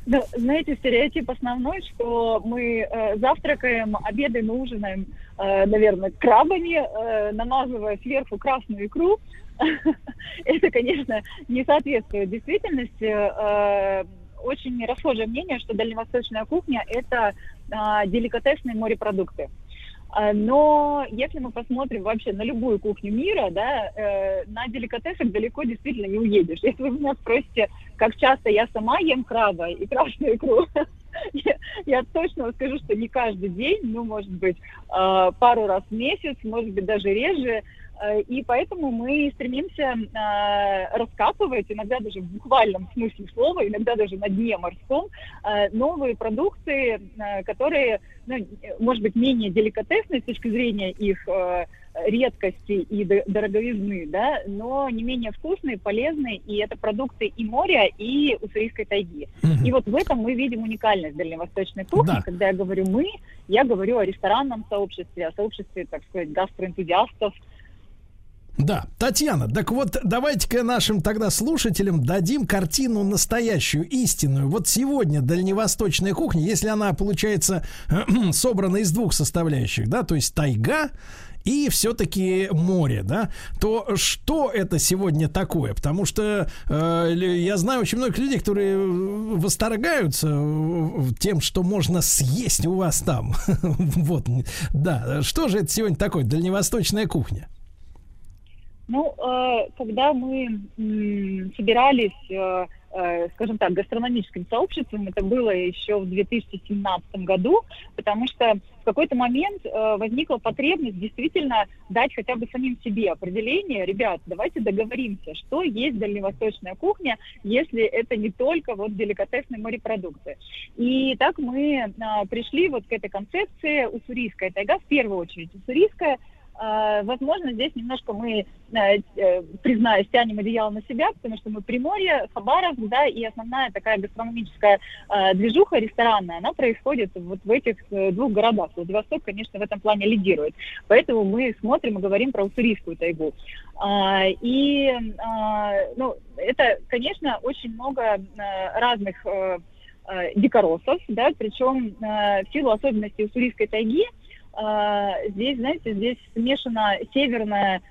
Да, знаете, стереотип основной, что мы э, завтракаем, обедаем и ужинаем, э, наверное, крабами, э, намазывая сверху красную икру. Это, конечно, не соответствует действительности. Э, Очень расхожее мнение, что дальневосточная кухня – это а, деликатесные морепродукты. А, Но если мы посмотрим вообще на любую кухню мира, да, э, на деликатесах далеко действительно не уедешь. Если вы меня спросите, как часто я сама ем краба и красную икру, я, я точно скажу, что не каждый день, ну, может быть, э, пару раз в месяц, может быть, даже реже. Э, И поэтому мы стремимся э, раскапывать, иногда даже в буквальном смысле слова, иногда даже на дне морском, э, новые продукты, которые, ну, может быть, менее деликатесны с точки зрения их редкости и до- дороговизны, да, но не менее вкусные, полезные, и это продукты и моря, и уссурийской тайги. И вот в этом мы видим уникальность дальневосточной кухни. Да. Когда я говорю «мы», я говорю о ресторанном сообществе, о сообществе, так сказать, гастроэнтузиастов, Да, Татьяна, так вот давайте-ка нашим тогда слушателям дадим картину настоящую, истинную. Вот сегодня дальневосточная кухня, если она получается собрана из двух составляющих, да, то есть тайга и все-таки море, да, то что это сегодня такое? Потому что э, я знаю очень многих людей, которые э, восторгаются э, тем, что можно съесть у вас там. Вот, да. Что же это сегодня такое? Дальневосточная кухня. Ну, э, когда мы собирались, э, э, скажем так, гастрономическим сообществом, это было еще в 2017 году, потому что в какой-то момент возникла потребность действительно дать хотя бы самим себе определение, ребят, давайте договоримся, что есть дальневосточная кухня, если это не только вот деликатесные морепродукты. И так мы а, пришли вот к этой концепции уссурийская тайга, в первую очередь уссурийская, Возможно, здесь немножко мы, э, э, признаюсь, тянем одеяло на себя, потому что мы Приморье, Хабаровск, да, и основная такая гастрономическая э, движуха ресторанная, она происходит вот в этих э, двух городах. Владивосток, конечно, в этом плане лидирует. Поэтому мы смотрим и говорим про уссурийскую тайгу. А, И, а, ну, это, конечно, очень много разных дикоросов, да, причем в силу особенностей уссурийской тайги, а, здесь, знаете, здесь смешана северная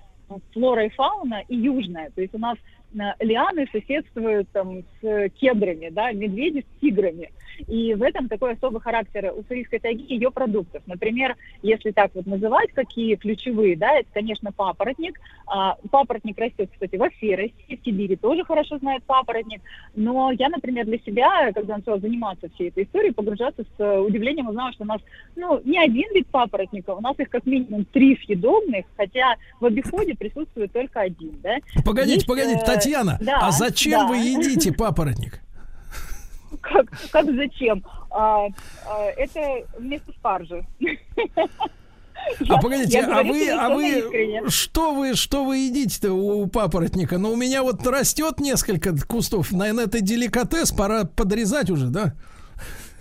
флора и фауна и южная. То есть у нас э, лианы соседствуют там с кедрами, да, медведи с тиграми. И в этом такой особый характер уссурийской тайги ее продуктов. Например, если так вот называть, какие ключевые, да, это, конечно, папоротник. А, папоротник растет, кстати, во всей России, в Сибири тоже хорошо знает папоротник. Но я, например, для себя, когда начала заниматься всей этой историей, погружаться с э, удивлением узнала, что у нас, ну, не один вид папоротника, у нас их как минимум три съедобных, хотя в обиходе присутствует только один, да. Погодите, Есть, погодите, э, Татьяна, да, а зачем да. вы едите папоротник? Как, как зачем? А, а, это вместо спаржи. А погодите, Я а говорю вы, а вы, искренне. что вы, что вы едите-то у, у папоротника? Ну, у меня вот растет несколько кустов, наверное, это деликатес, пора подрезать уже, да?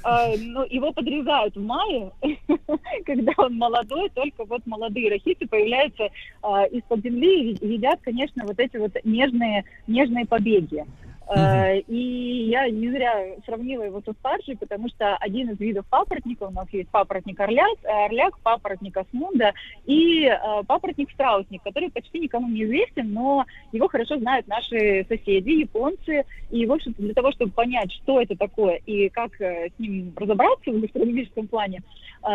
А, ну, его подрезают в мае, когда он молодой, только вот молодые рахиты появляются а, из-под земли и едят, конечно, вот эти вот нежные, нежные побеги. А, И я не зря сравнила его со спаржей, потому что один из видов папоротника, у нас есть папоротник орляк, орляк папоротник осмунда и а, папоротник страусник, который почти никому не известен, но его хорошо знают наши соседи, японцы. И, в общем-то, для того, чтобы понять, что это такое и как э, с ним разобраться в гастрономическом плане,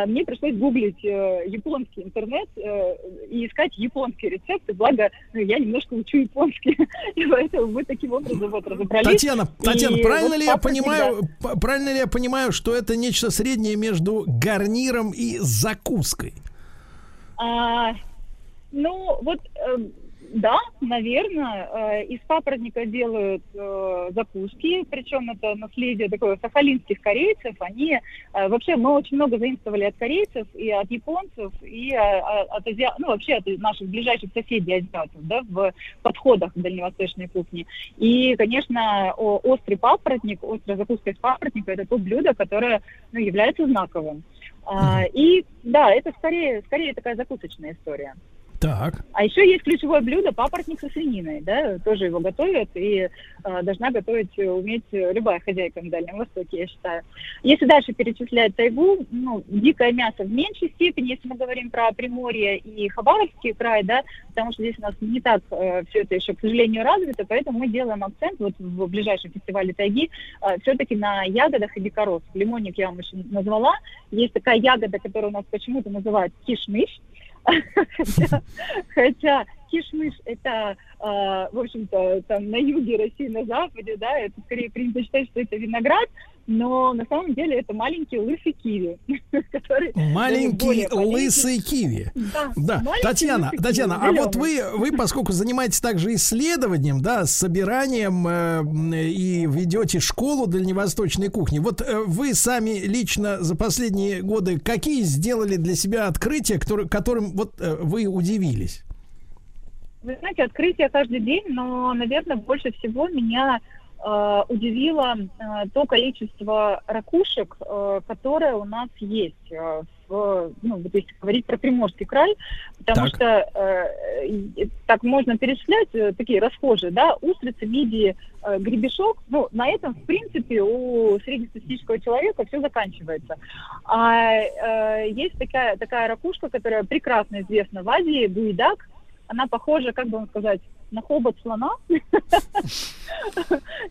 мне пришлось гуглить э, японский интернет э, и искать японские рецепты. Благо, ну, я немножко учу японский, и поэтому мы таким образом вот разобрались. Татьяна, Татьяна, И правильно вот ли я понимаю, п- правильно ли я понимаю, что это нечто среднее между гарниром и закуской? А, ну, вот, э, да, наверное, э, из папоротника делают э, закуски, причем это наследие такое сахалинских корейцев. Они, э, вообще, мы очень много заимствовали от корейцев и от японцев, и от азиа... ну, вообще от наших ближайших соседей азиатов, да, в подходах к дальневосточной кухне. И, конечно, острый папоротник, острая закуска из папоротника, это то блюдо, которое, ну, является знаковым. А, и да, это скорее, скорее такая закусочная история. Так. А еще есть ключевое блюдо папоротник со свининой, да, тоже его готовят, и э, должна готовить э, уметь э, любая хозяйка на Дальнем Востоке, я считаю. Если дальше перечислять тайгу, ну, дикое мясо в меньшей степени, если мы говорим про Приморье и Хабаровский край, да, потому что здесь у нас не так все это еще, к сожалению, развито, поэтому мы делаем акцент вот в ближайшем фестивале тайги все-таки на ягодах и дикорос. Лимонник я вам еще назвала. Есть такая ягода, которая у нас почему-то называют кишмиш, хотя, кишмиш это, э, в общем-то, там на юге России, на западе, да, это скорее принято считать, что это виноград, но на самом деле это маленький лысый киви, более полезен. лысый киви. Да, Да, Татьяна, киви, Татьяна, а вот вы, вы, поскольку занимаетесь также исследованием, да, собиранием э, и ведете школу дальневосточной кухни, вот э, вы сами лично за последние годы какие сделали для себя открытия, которые, которым вот э, вы удивились? Вы знаете, открытие каждый день, но, наверное, больше всего меня э, удивило э, то количество ракушек, э, которое у нас есть. э, в, ну, вот если говорить про Приморский край, потому Так. что э, так можно перечислять э, такие расхожие, да, устрицы, мидии, э, гребешок, ну, на этом, в принципе, у среднестатистического человека все заканчивается. А э, есть такая, такая ракушка, которая прекрасно известна в Азии, буйдак, она похожа, как бы вам сказать, на хобот слона.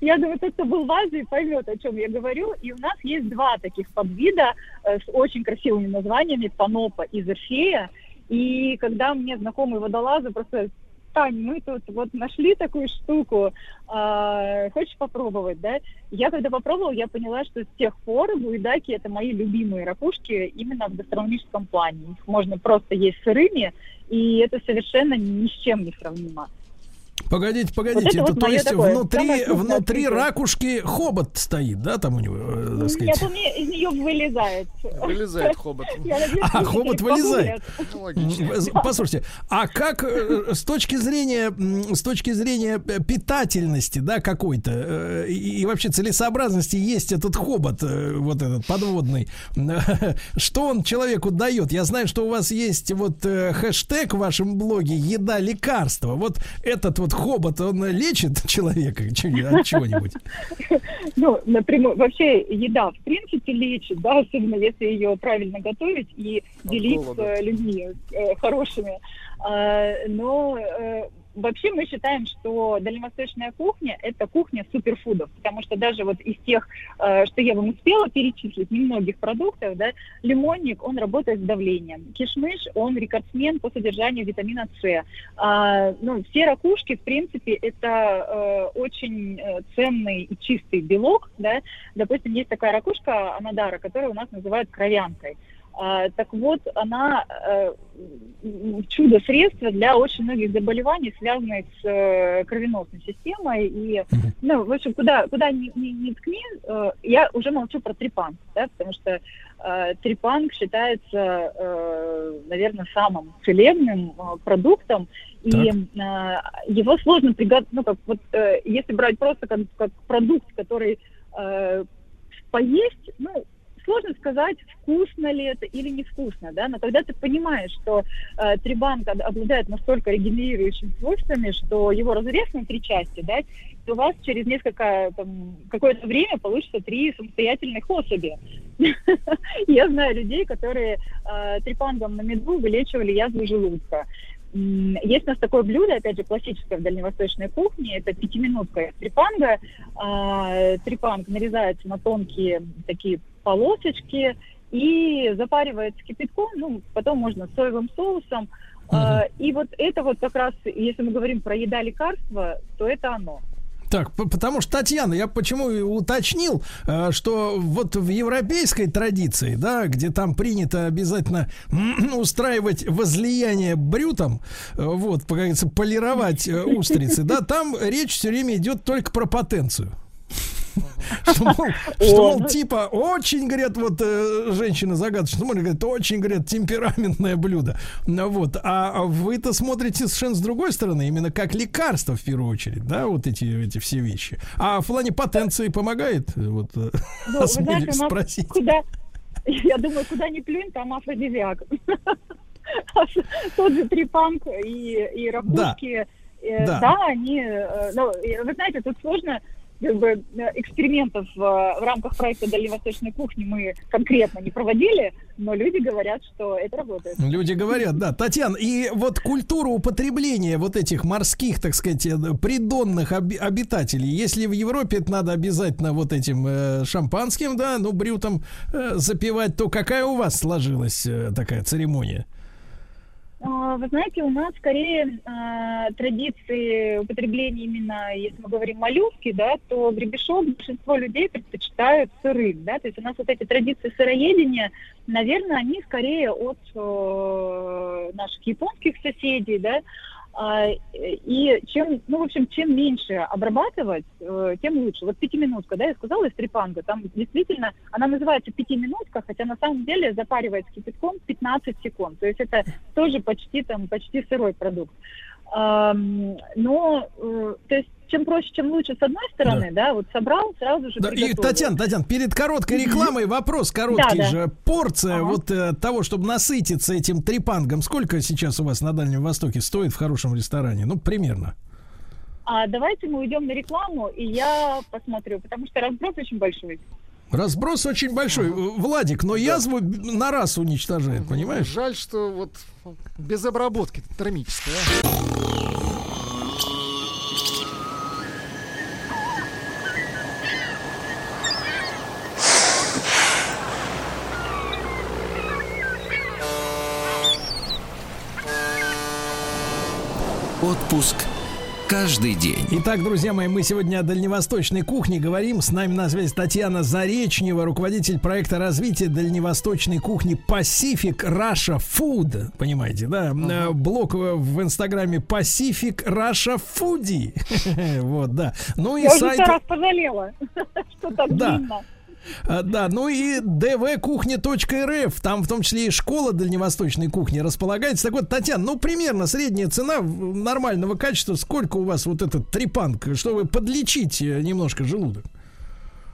Я думаю, тот, кто был в Азии, поймет, о чем я говорю. И у нас есть два таких подвида э, с очень красивыми названиями, панопа и зерфея. И когда мне знакомые водолазы просто Тань, мы тут вот нашли такую штуку, а, хочешь попробовать, да? Я когда попробовала, я поняла, что с тех пор буйдаки это мои любимые ракушки именно в гастрономическом плане. Их можно просто есть сырыми, и это совершенно ни с чем не сравнимо. Погодите, погодите, это это, вот то есть такое, внутри, внутри ракушки хобот стоит, да, там у него, э, так сказать? Нет, он из нее вылезает. Вылезает хобот. А, хобот вылезает. Ну, Послушайте, а как э, с точки зрения с точки зрения э, питательности, да, какой-то э, и, и вообще целесообразности есть этот хобот, э, вот этот подводный, что он человеку дает? Я знаю, что у вас есть вот э, хэштег в вашем блоге "еда лекарства". Вот этот вот хобот, он лечит человека от чего-нибудь? Ну, напрямую. Вообще, еда, в принципе, лечит, да, особенно если ее правильно готовить и делить с людьми э, хорошими. А, Но э, вообще мы считаем, что дальневосточная кухня – это кухня суперфудов, потому что даже вот из тех, э, что я вам успела перечислить, немногих продуктов, да, лимонник, он работает с давлением, кишмыш, он рекордсмен по содержанию витамина С. А, ну, все ракушки, в принципе, это э, очень э, ценный и чистый белок, да. Допустим, есть такая ракушка анадара, которую у нас называют кровянкой. А, так вот, она э, чудо-средство для очень многих заболеваний, связанных с э, кровеносной системой. И, ну, в общем, куда, куда ни, ни- ни ткни, э, я уже молчу про трипанг, да, потому что трипанг считается, наверное, самым целебным продуктом, и э, его сложно приготовить, ну, как вот, если брать просто как, как продукт, который поесть, ну, сложно сказать, вкусно ли это или невкусно, да, но когда ты понимаешь, что э, трибанк об- обладает настолько регенерирующими свойствами, что его разрез на три части, да, то у вас через несколько, там, какое-то время получится три самостоятельных особи. Я знаю людей, которые э, трипангом на меду вылечивали язву желудка. Есть у нас такое блюдо, опять же, классическое в дальневосточной кухне, это пятиминутка трипанга. А, Трипанг нарезается на тонкие такие полосочки и запаривается кипятком, ну, потом можно с соевым соусом. А, И вот это вот как раз, если мы говорим про еда-лекарства, то это оно. Так, потому что, Татьяна, я почему уточнил, э, что вот в европейской традиции, да, где там принято обязательно устраивать возлияние брютом, э, вот, как говорится, полировать э, устрицы, да, там речь все время идет только про потенцию. Что, мол, типа, очень, говорят, вот э, женщина загадочно смотрит, говорит, очень, говорят, темпераментное блюдо. Ну, Вот. А вы-то смотрите совершенно с другой стороны, именно как лекарство в первую очередь, да, вот эти, эти все вещи. А в плане потенции помогает? Вот, э, Ну, знаете, спросить. куда, я думаю, куда ни плюнь, там афродизиак. Тот же трипанк и, и ракушки, э, Да. да, они, э, ну, вы знаете, тут сложно как бы, э, экспериментов в рамках проекта Дальневосточной кухни мы конкретно не проводили, но люди говорят, что это работает. Люди говорят, да. Татьяна, и вот культура употребления вот этих морских, так сказать, э, придонных оби- обитателей, если в Европе это надо обязательно вот этим э, шампанским, да, ну, брютом э, запивать, то какая у вас сложилась э, такая церемония? А, Вы знаете, у нас скорее а, традиции употребления именно, если мы говорим моллюски, да, то гребешок большинство людей предпочитают сырым, да, то есть у нас вот эти традиции сыроедения, наверное, они скорее от э, наших японских соседей, да, и чем, ну, в общем, чем меньше обрабатывать, э, тем лучше. Вот пятиминутка, да, я сказала из трипанга, там действительно, она называется пятиминутка, хотя на самом деле запаривается кипятком 15 секунд. То есть это тоже почти там, почти сырой продукт. Но, э, то есть, чем проще, чем лучше с одной стороны, да, вот собрал, сразу же Да, и. Татьяна, Татьяна, перед короткой рекламой вопрос короткий Да, да. же. Порция вот э, того, чтобы насытиться этим трипангом, сколько сейчас у вас на Дальнем Востоке стоит в хорошем ресторане? Ну, примерно. А давайте мы уйдем на рекламу, и я посмотрю, потому что разброс очень большой. Разброс очень большой. Владик, но язву на раз уничтожает, понимаешь? Жаль, что вот без обработки термической. а. Отпуск каждый день. Итак, друзья мои, мы сегодня о дальневосточной кухне говорим. С нами на связи Татьяна Заречнева, руководитель проекта развития дальневосточной кухни Pacific Russia Food. Понимаете, да? Э, Блог в инстаграме Pacific Russia Foodie. Вот, да. Ну и я уже сайт... сто раз пожалела, что так длинно. А, Да, ну и dvkухня.рф, там в том числе и школа дальневосточной кухни располагается. Так вот, Татьяна, ну примерно средняя цена нормального качества, сколько у вас вот этот трипанк, чтобы подлечить э, немножко желудок?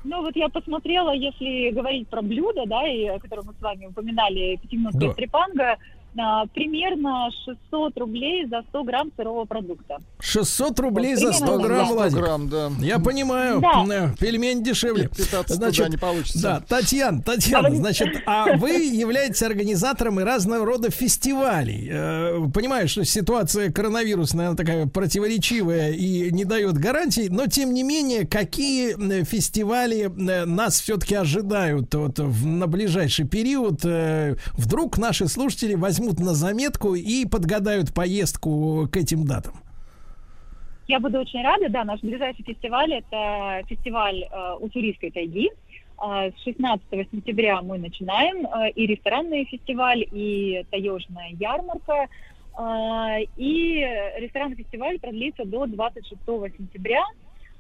Ну вот я посмотрела, если говорить про блюда, да, и, о котором мы с вами упоминали, пятиминутка Да. трепанга, примерно 600 рублей за 100 грамм сырого продукта. 600 рублей Вот, за 100 примерно, грамм, да. Владик. 100 грамм, да. Я понимаю, Да. э, пельмень дешевле. Питаться туда не получится. Да, Татьяна, Татьяна, А значит, а вы являетесь организатором и разного рода фестивалей. Э, Понимаю, что ситуация коронавирусная, она такая противоречивая и не дает гарантий, но тем не менее, какие э, фестивали нас все-таки ожидают вот, в- на ближайший период? Вдруг наши слушатели возьмут на заметку и подгадают поездку к этим датам? Я буду очень рада, да, наш ближайший фестиваль – это фестиваль э, Уссурийской тайги. А, С 16 сентября мы начинаем э, и ресторанный фестиваль, и таежная ярмарка. А, И ресторанный фестиваль продлится до 26 сентября,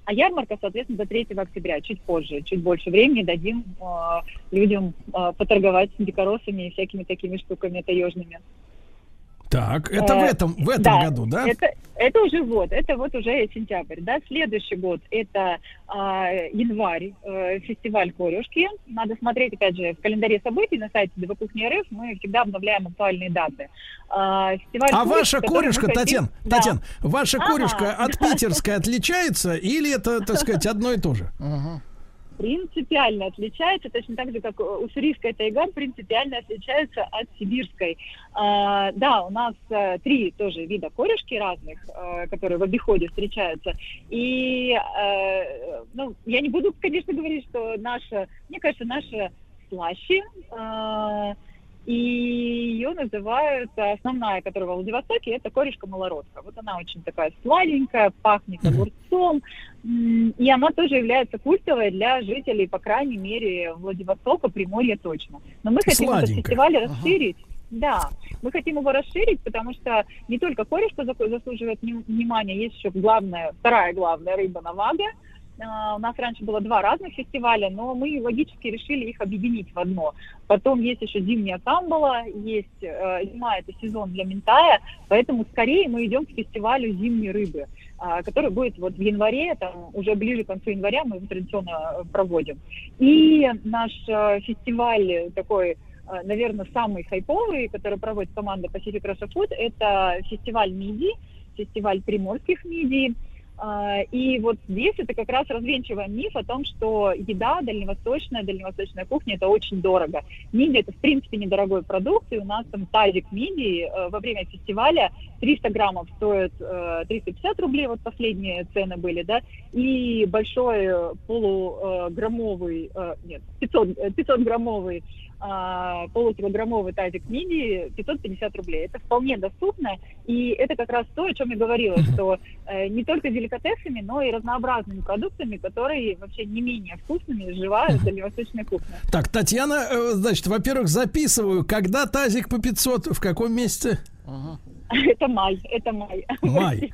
а ярмарка, соответственно, до 3 октября, чуть позже, чуть больше времени дадим э, людям э, поторговать дикоросами и всякими такими штуками таежными. Так, это в Э, этом, в этом да, году, да? Это, это уже вот, это вот уже сентябрь, да. Следующий год это а, январь, э, фестиваль Корюшки. Надо смотреть, опять же, в календаре событий на сайте ДВ Кухни РФ мы всегда обновляем актуальные даты. А, фестиваль А Корюшки, ваша корюшка, хотим- Татьяна, Да. Татьяна, ваша Ага. корюшка от питерской отличается или это, так сказать, одно и то же? Принципиально отличается, точно так же, как уссурийская тайга принципиально отличается от сибирской. А, да, у нас э, три тоже вида корешки разных, э, которые в обиходе встречаются. И, э, ну, я не буду, конечно, говорить, что наша, мне кажется, наша слаще, э, и ее называют, э, основная, которая во Владивостоке, это корешка-малородка. Вот она очень такая сладенькая, пахнет огурцом, и она тоже является культовой для жителей, по крайней мере, Владивостока, Приморья точно. Но мы хотим этот фестиваль расширить. Да, мы хотим его расширить, потому что не только корешка заслуживает вни- внимания, есть еще главная, вторая главная рыба навага. А, У нас раньше было два разных фестиваля, но мы логически решили их объединить в одно. Потом есть еще зимняя камбала, есть э, зима это сезон для ментая, поэтому скорее мы идем к фестивалю зимней рыбы, а, который будет вот в январе, там уже ближе к концу января мы его традиционно э, проводим. И наш э, фестиваль такой наверное, самый хайповый, который проводит команда Pacific Russia Food, это фестиваль мидий, фестиваль приморских мидий. А, И вот здесь это как раз развенчиваем миф о том, что еда дальневосточная, дальневосточная кухня – это очень дорого. Мидии – это, в принципе, недорогой продукт, и у нас там тазик мидии э, во время фестиваля 300 граммов стоит э, 350 рублей, вот последние цены были, да, и большой э, полуграммовый, э, нет, 500, э, 500 граммовый а, полукилограммовый тазик мидии 550 рублей. Это вполне доступно, и это как раз то, о чем я говорила, что э, не только деликатесами, но и разнообразными продуктами, которые вообще не менее вкусными изживают дальневосточная кухня. Так, Татьяна, э, значит, во-первых, записываю, когда тазик по 500, в каком месяце? Это май, это май. Май.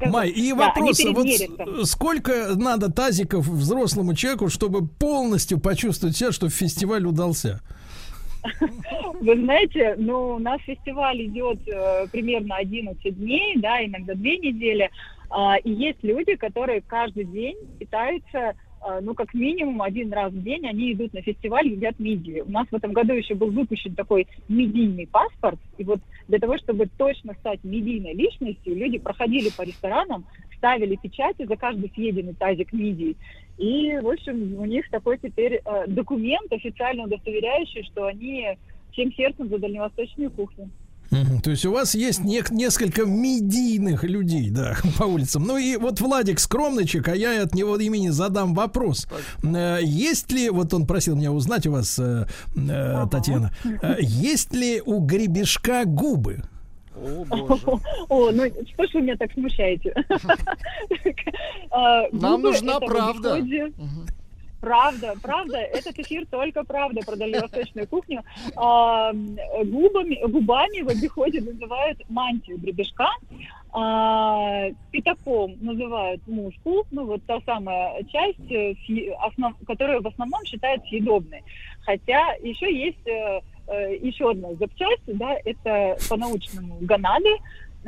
Май, и Да, вопрос, они вот сколько надо тазиков взрослому человеку, чтобы полностью почувствовать себя, что фестиваль удался? Вы знаете, ну, у нас фестиваль идет э, примерно 11 дней, да, иногда две недели. А, и есть люди, которые каждый день питаются, а, ну, как минимум один раз в день они идут на фестиваль, едят мидии. У нас в этом году еще был выпущен такой медийный паспорт. И вот для того, чтобы точно стать медийной личностью, люди проходили по ресторанам, ставили печати за каждый съеденный тазик мидий. И, в общем, у них такой теперь э, документ официально удостоверяющий, что они всем сердцем за дальневосточную кухню. То есть у вас есть нек- несколько медийных людей, да, по улицам. Ну и вот Владик скромничек, а я от него имени задам вопрос. Э, Есть ли, вот он просил меня узнать у вас, э, э, Татьяна, э, есть ли у гребешка губы? О, ну что ж вы меня так смущаете? А, Нам нужна правда. Правда, правда, этот эфир только правда про дальневосточную кухню. А, губами, губами в обиходе называют мантию гребешка, а, пятаком называют мускул, ну вот та самая часть, э, основ- которая в основном считается съедобной. Хотя еще есть э, еще одна запчасть, да, это по-научному гонады,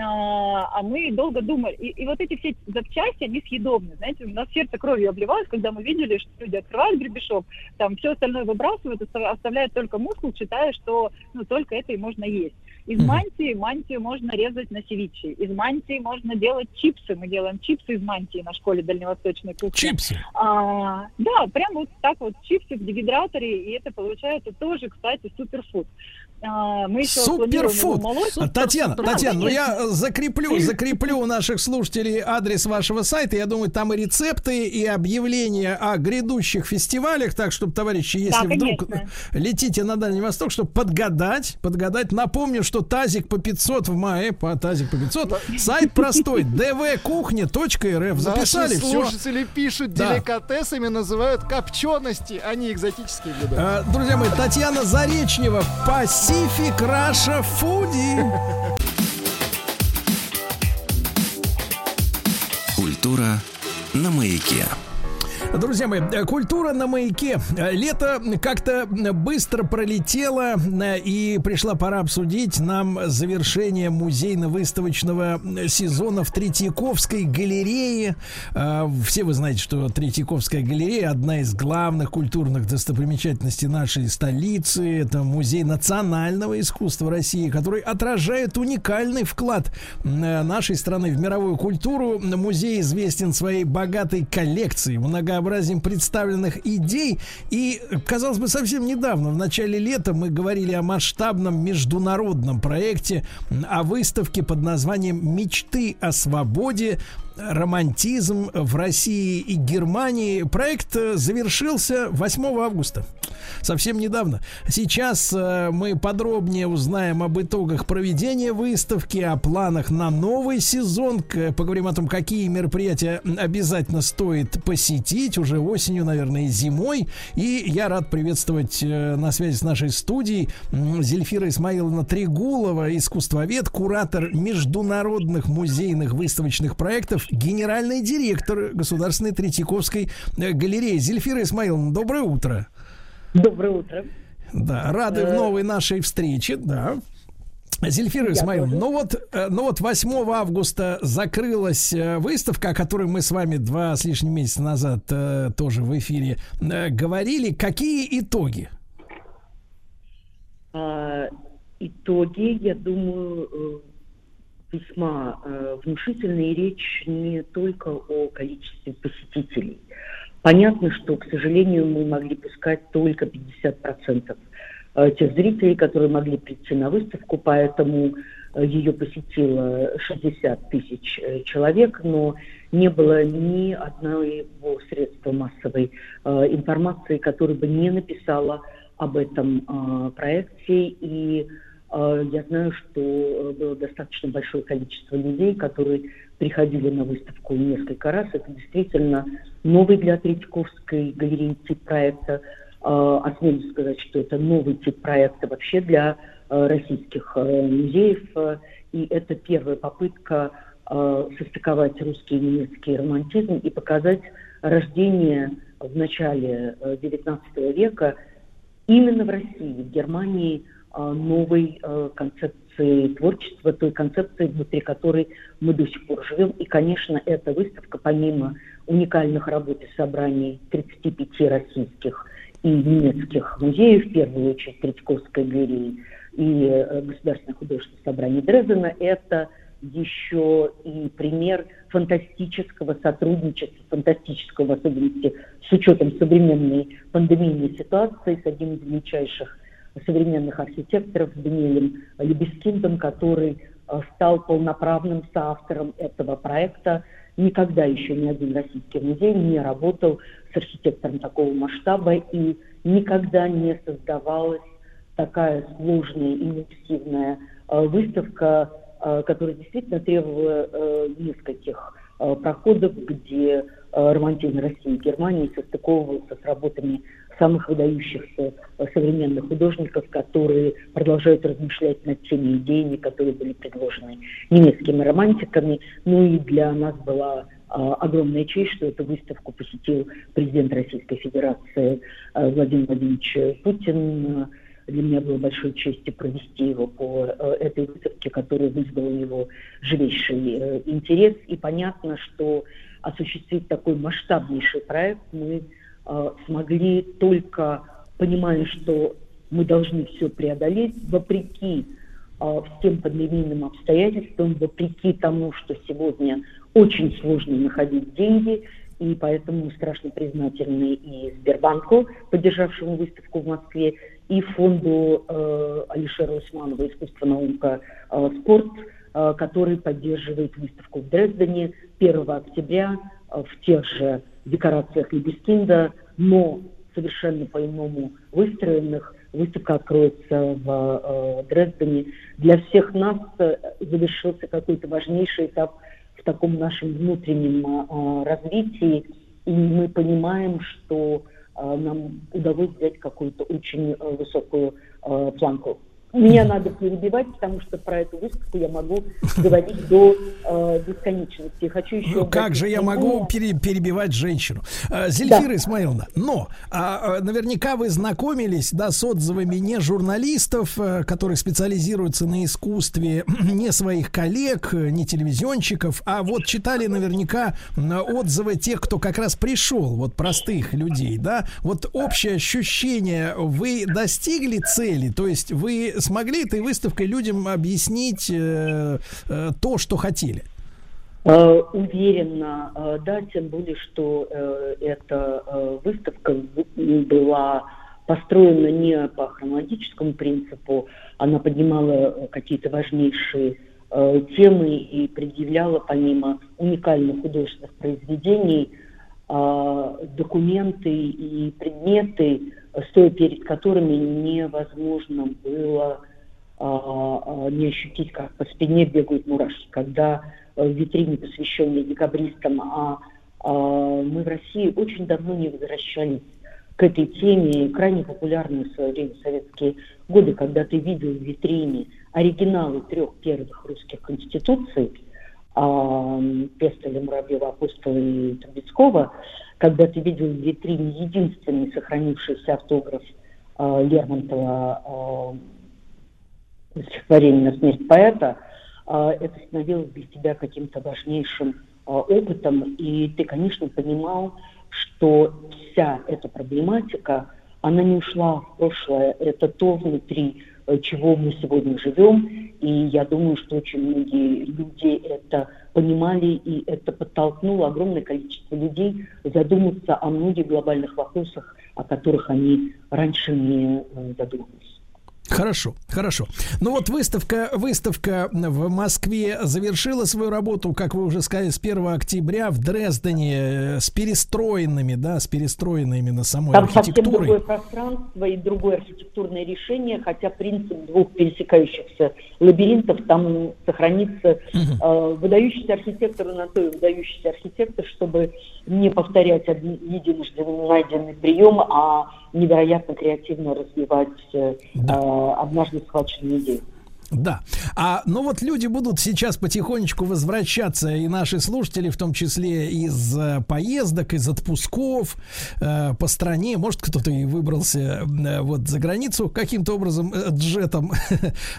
а а мы долго думали. И, и вот эти все запчасти, они съедобны. Знаете, у нас сердце кровью обливалось, когда мы видели, что люди открывают гребешок, там все остальное выбрасывают, остав- оставляют только мускул, считая, что ну, только это и можно есть. Из мантии мантию можно резать на севиче. Из мантии можно делать чипсы. Мы делаем чипсы из мантии на школе дальневосточной кухни. Чипсы? А, да, прям вот так вот чипсы в дегидраторе, и это получается тоже, кстати, суперфуд. А, мы еще Суперфуд. А, Татьяна, Татьяна, ну я э, закреплю, закреплю у наших слушателей адрес вашего сайта. Я думаю, там и рецепты, и объявления о грядущих фестивалях. Так, чтобы, товарищи, если Да, вдруг конечно. летите на Дальний Восток, чтобы подгадать, подгадать. Напомню, что тазик по 500 в мае, по тазик по 500. Сайт простой, dvkuchня.rf. Записали Наши все. слушатели пишут, Да. деликатесами называют копчености, а не экзотические блюда. Э, Друзья мои, Татьяна Заречнева, Pacific Russia Foodie. Культура на маяке. Друзья мои, э, культура на маяке. Э, Лето как-то быстро пролетело, э, и пришла пора обсудить нам завершение музейно-выставочного сезона в Третьяковской галерее. Э, Все вы знаете, что Третьяковская галерея одна из главных культурных достопримечательностей нашей столицы. Это музей национального искусства России, который отражает уникальный вклад э, нашей страны в мировую культуру. Музей известен своей богатой коллекцией, многообразием представленных идей. И, казалось бы, совсем недавно, в начале лета, мы говорили о масштабном международном проекте, о выставке под названием «Мечты о свободе романтизм в России и Германии. Проект э, завершился 8 августа, совсем недавно. Сейчас э, мы подробнее узнаем об итогах проведения выставки, о планах на новый сезон, поговорим о том, какие мероприятия обязательно стоит посетить уже осенью, наверное, и зимой. И я рад приветствовать э, на связи с нашей студией Зельфира Исмаиловна Трегулова, искусствовед, куратор международных музейных выставочных проектов, генеральный директор Государственной Третьяковской э, галереи. Зельфира Исмаиловна, доброе утро. Доброе утро. Да, рады в Э, новой нашей встрече, да. Зельфира тоже. ну вот, э, ну вот 8 августа закрылась выставка, о которой мы с вами два с лишним месяца назад э, тоже в эфире э, говорили. Какие итоги? А, итоги, я думаю, весьма э, внушительные. Речь не только о количестве посетителей. Понятно, что, к сожалению, мы могли пускать только 50% э, тех зрителей, которые могли прийти на выставку, поэтому э, ее посетило 60 тысяч э, человек, но не было ни одного средства массовой э, информации, которое бы не написало об этом э, проекте. И я знаю, что э, было достаточно большое количество людей, которые приходили на выставку несколько раз. Это действительно новый для Третьяковской галереи тип проекта. Осмелюсь сказать, что это новый тип проекта вообще для э, российских э, музеев. И это первая попытка состыковать русский и немецкий романтизм и показать рождение в начале XIX века именно в России, в Германии новой э, концепции творчества, той концепции, внутри которой мы до сих пор живем. И, конечно, эта выставка, помимо уникальных работ и собраний 35 российских и немецких музеев, в первую очередь Третьяковской галереи и э, Государственное художественное собрание Дрездена, это еще и пример фантастического сотрудничества, фантастического в особенности с учетом современной пандемийной ситуации с одним из величайших современных архитекторов Даниэлем Лебескиндом, который э, стал полноправным соавтором этого проекта. Никогда еще ни один российский музей не работал с архитектором такого масштаба и никогда не создавалась такая сложная и иммерсивная э, выставка, э, которая действительно требовала нескольких проходов, где романтизм России и Германии состыковывался с работами самых выдающихся э, современных художников, которые продолжают размышлять над теми идеями, которые были предложены немецкими романтиками. Ну и для нас была а, огромная честь, что эту выставку посетил президент Российской Федерации а, Владимир Владимирович Путин. Для меня было большой честью провести его по э, этой выставке, которая вызвала у него живейший э, интерес. И понятно, что осуществить такой масштабнейший проект мы э, смогли только понимая, что мы должны все преодолеть, вопреки а, всем пандемийным обстоятельствам, вопреки тому, что сегодня очень сложно находить деньги, и поэтому страшно признательны и Сбербанку, поддержавшему выставку в Москве, и фонду э, Алишера Усманова «Искусство, наука, э, спорт», э, который поддерживает выставку в Дрездене 1 октября э, в тех же декорациях Либескинда, но совершенно по-иному выстроенных. Выставка откроется в э, Дрездене. Для всех нас э, завершился какой-то важнейший этап в таком нашем внутреннем э, развитии, и мы понимаем, что э, нам удалось взять какую-то очень э, высокую э, планку. Мне надо перебивать, потому что про эту выставку я могу говорить до э, бесконечности. Хочу еще Ну, как же я могу пере- перебивать женщину? А, Зельфира Да. Исмаиловна, но а, а, наверняка вы знакомились да, с отзывами не журналистов, э, которые специализируются на искусстве, не своих коллег, э, не телевизионщиков, а вот читали наверняка отзывы тех, кто как раз пришел, вот простых людей, да? Вот общее ощущение, вы достигли цели, то есть вы смогли этой выставкой людям объяснить э, э, то, что хотели? Э, Уверена, э, да, тем более, что э, эта выставка была построена не по хронологическому принципу, она поднимала какие-то важнейшие темы и предъявляла помимо уникальных художественных произведений документы и предметы, стоя перед которыми невозможно было а, а, не ощутить, как по спине бегают мурашки, когда э, в витрине, посвященной декабристам, а, а мы в России очень давно не возвращались к этой теме, крайне популярной в свое время советские годы, когда ты видел в витрине оригиналы трех первых русских конституций, Пестеля, Муравьева, Апостола и Трубецкого, когда ты видел в витрине единственный сохранившийся автограф а, Лермонтова а, стихотворение на смерть поэта, а, это становилось для тебя каким-то важнейшим опытом, и ты, конечно, понимал, что вся эта проблематика, она не ушла в прошлое, это то внутри чего мы сегодня живем, и я думаю, что очень многие люди это понимали, и это подтолкнуло огромное количество людей задуматься о многих глобальных вопросах, о которых они раньше не э, задумывались. Хорошо, хорошо. Ну вот выставка, выставка в Москве завершила свою работу, как вы уже сказали, с 1 октября в Дрездене э, с перестроенными, да, с перестроенной именно самой Там совсем архитектурой. другое пространство и другое архитектурное решение, хотя принцип двух пересекающихся лабиринтов там сохранится. Э, выдающийся архитектор на то и выдающийся архитектор, чтобы не повторять один, единожды найденный прием, а невероятно креативно развивать э, э, однажды схваченную идею. Да. А ну вот люди будут сейчас потихонечку возвращаться, и наши слушатели, в том числе из э, поездок, из отпусков э, по стране. Может, кто-то и выбрался э, вот за границу каким-то образом э, джетом.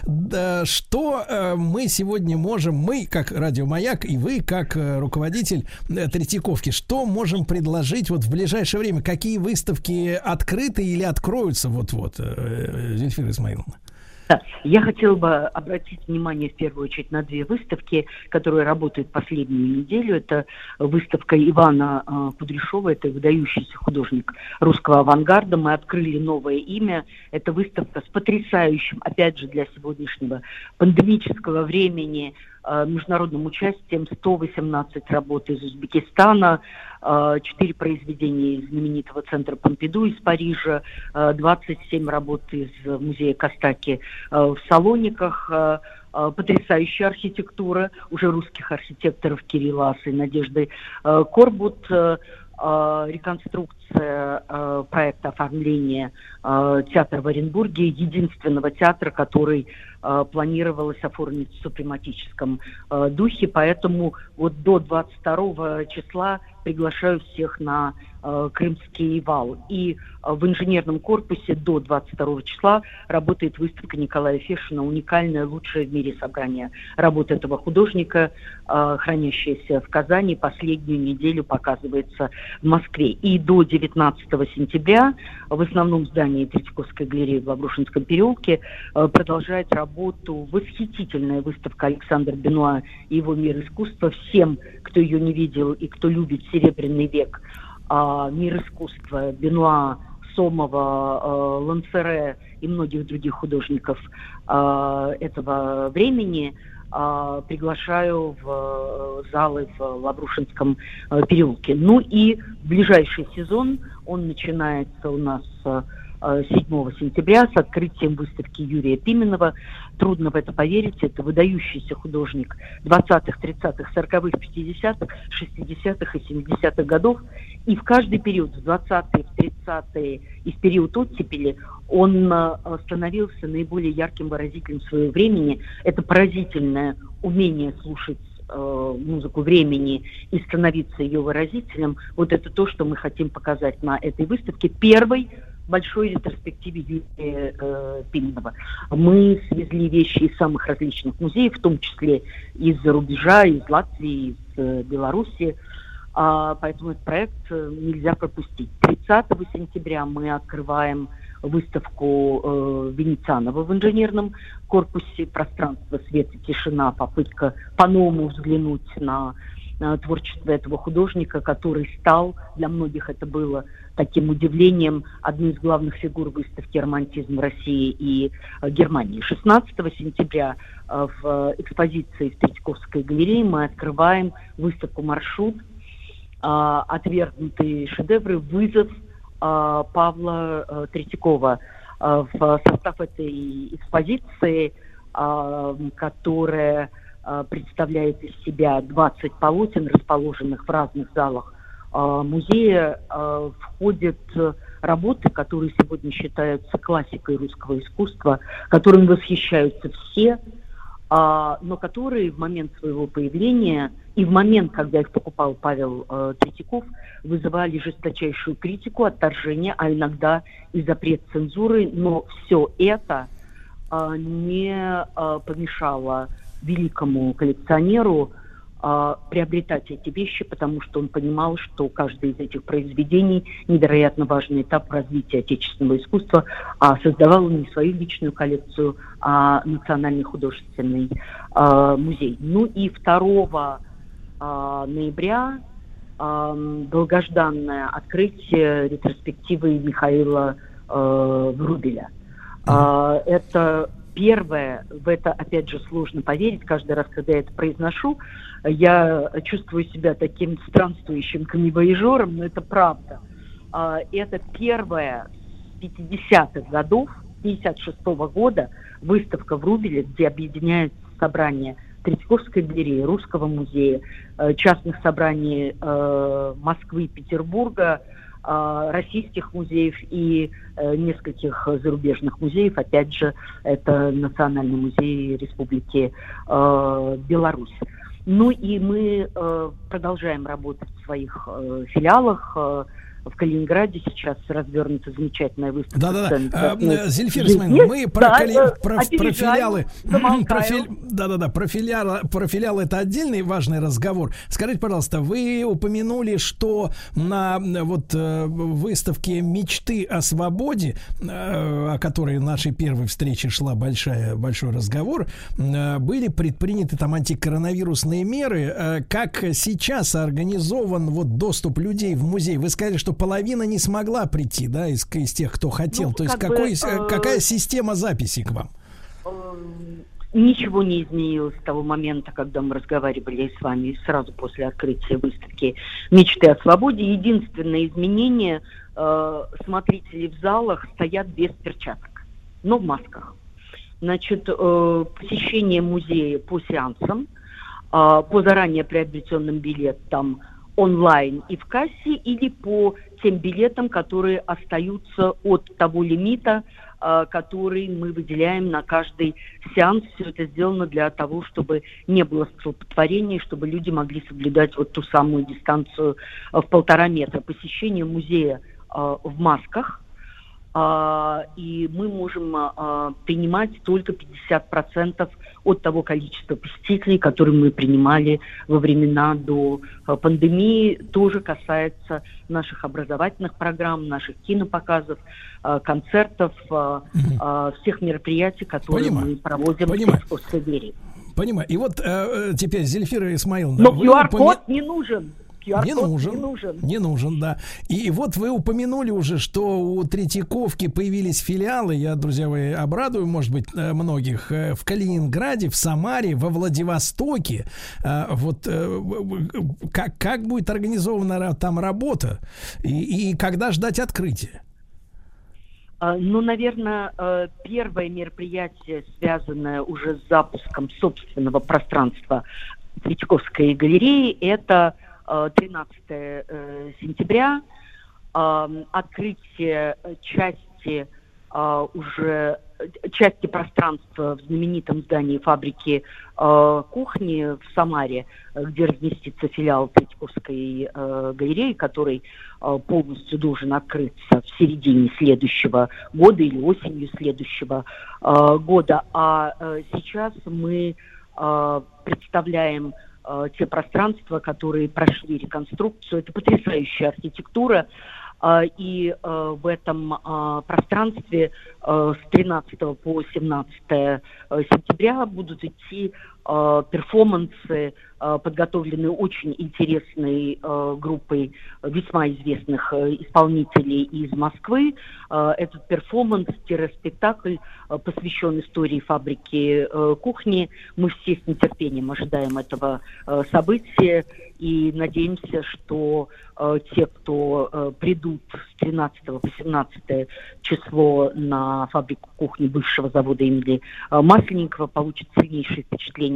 Да, что э, мы сегодня можем, мы как радиомаяк, и вы как э, руководитель э, Третьяковки, что можем предложить вот в ближайшее время? Какие выставки открыты или откроются вот-вот, э, Зельфира Исмаиловна? Да. Я хотела бы обратить внимание в первую очередь на две выставки, которые работают последнюю неделю. Это выставка Ивана э, Кудряшова, это выдающийся художник русского авангарда. Мы открыли новое имя. Это выставка с потрясающим, опять же, для сегодняшнего пандемического времени э, международным участием 118 работ из Узбекистана, э, 4 произведения из знаменитого центра Помпиду из Парижа, э, 27 работ из музея Костаки э, в Салониках, э, э, потрясающая архитектура уже русских архитекторов Кирилла Аса и Надежды э, Корбут, э, э, реконструкция э, проекта оформления э, театра в Оренбурге, единственного театра, который э, планировалось оформить в супрематическом э, духе, поэтому вот до 22 числа приглашаю всех на э, Крымский вал. И э, в инженерном корпусе до 22 числа работает выставка Николая Фешина, уникальное, лучшее в мире собрание работ этого художника, э, хранящееся в Казани, последнюю неделю показывается в Москве. И до 19 сентября в основном здании Третьяковской галереи в Лаврушинском переулке э, продолжает работать работу восхитительная выставка Александра Бенуа и его мир искусства. Всем, кто ее не видел и кто любит Серебряный век, а, мир искусства Бенуа, Сомова, э, Лансере и многих других художников э, этого времени приглашаю в залы в Лаврушинском переулке. Ну и ближайший сезон, он начинается у нас 7 сентября с открытием выставки Юрия Пименова. Трудно в это поверить, это выдающийся художник 20-х, 30-х, 40-х, 50-х, 60-х и 70-х годов. И в каждый период, в 20-е, в 30-е и в период оттепели, он э, становился наиболее ярким выразителем своего времени. Это поразительное умение слушать э, музыку времени и становиться ее выразителем, вот это то, что мы хотим показать на этой выставке. Первой большой ретроспективе Юрия э, Пименова. Мы свезли вещи из самых различных музеев, в том числе из-за рубежа, из Латвии, из э, Беларуси. А, поэтому этот проект э, нельзя пропустить. 30 сентября мы открываем выставку э, Венецианова в инженерном корпусе «Пространство, свет и тишина», попытка по-новому взглянуть на творчество этого художника, который стал, для многих это было таким удивлением, одной из главных фигур выставки «Романтизм России и э, Германии». 16 сентября э, в экспозиции в Третьяковской галерее мы открываем выставку «Маршрут», э, отвергнутые шедевры, вызов э, Павла э, Третьякова э, в состав этой экспозиции, э, которая э, представляет из себя 20 полотен, расположенных в разных залах э, музея, э, входят работы, которые сегодня считаются классикой русского искусства, которым восхищаются все, но которые в момент своего появления и в момент, когда их покупал Павел э, Третьяков, вызывали жесточайшую критику, отторжение, а иногда и запрет цензуры. Но все это э, не э, помешало великому коллекционеру э, приобретать эти вещи, потому что он понимал, что каждый из этих произведений невероятно важный этап развития отечественного искусства, а создавал он не свою личную коллекцию, а национальный художественный э, музей. Ну и 2 э, ноября э, долгожданное открытие ретроспективы Михаила э, Врубеля. Э, это первое, в это, опять же, сложно поверить, каждый раз, когда я это произношу, я чувствую себя таким странствующим камевояжером, но это правда. А, Это первая с 50-х годов, 56 -го года, выставка в Рубеле, где объединяется собрание Третьяковской галереи, Русского музея, э, частных собраний э, Москвы, Петербурга, э, российских музеев и э, нескольких зарубежных музеев. Опять же, это Национальный музей Республики э, Беларусь. Ну и мы э, продолжаем работать в своих э, филиалах. Э, в Калининграде сейчас развернута замечательная выставка. Да-да-да. А, Зельфира жизни. Исмаиловна, мы про, Да, кали- э, про, про филиалы. Про фили- Да-да-да, про филиалы, про филиалы это отдельный важный разговор. Скажите, пожалуйста, вы упомянули, что на м, вот э, выставке мечты о свободе, э, о которой в нашей первой встрече шла большая, большой разговор, э, были предприняты там антикоронавирусные меры. Э, Как сейчас организован вот доступ людей в музей? Вы сказали, что половина не смогла прийти, да, из, из тех, кто хотел. Ну, То есть как бы, какой, э, какая система записи к вам? Ничего не изменилось с того момента, когда мы разговаривали с вами сразу после открытия выставки «Мечты о свободе». Единственное изменение э, смотрители в залах стоят без перчаток, но в масках. Значит, э, посещение музея по сеансам, э, по заранее приобретенным билетам онлайн и в кассе, или по тем билетам, которые остаются от того лимита, э, который мы выделяем на каждый сеанс. Все это сделано для того, чтобы не было столпотворений, чтобы люди могли соблюдать вот ту самую дистанцию э, в полтора метра. Посещение музея э, в масках, а, и мы можем а, принимать только 50% от того количества посетителей, которые мы принимали во времена до а, пандемии. Тоже касается наших образовательных программ, наших кинопоказов, а, концертов, а, всех мероприятий, которые Понимаю. мы проводим Понимаю. в. Понимаю. И вот э, э, теперь, Зельфира Исмаиловна... Но QR-код упомя- не нужен. QR-код Не нужен. не нужен. Не нужен, да. И вот вы упомянули уже, что у Третьяковки появились филиалы. Я, друзья мои, обрадую, может быть, э, многих э, в Калининграде, в Самаре, во Владивостоке. Э, Вот как, как будет организована там работа и, и когда ждать открытия? А, Ну, наверное, первое мероприятие, связанное уже с запуском собственного пространства Третьяковской галереи, это 13 э, сентября, открытие э, части а, уже э, части пространства в знаменитом здании фабрики э, кухни в Самаре, где разместится филиал Третьяковской галереи, который э, полностью должен открыться в середине следующего года или осенью следующего года. А сейчас мы представляем э, те пространства, которые прошли реконструкцию. Это потрясающая архитектура. А, И э, в этом а, пространстве э, с 13 по 17 э, сентября будут идти э, перформансы, э, подготовленные очень интересной э, группой весьма известных э, исполнителей из Москвы. Этот перформанс-спектакль посвящен истории фабрики кухни. Мы все с нетерпением ожидаем этого события и надеемся, что те, кто придут с 13 по 17 число на фабрику кухни бывшего завода имени Масленникова, получат сильнейшие впечатления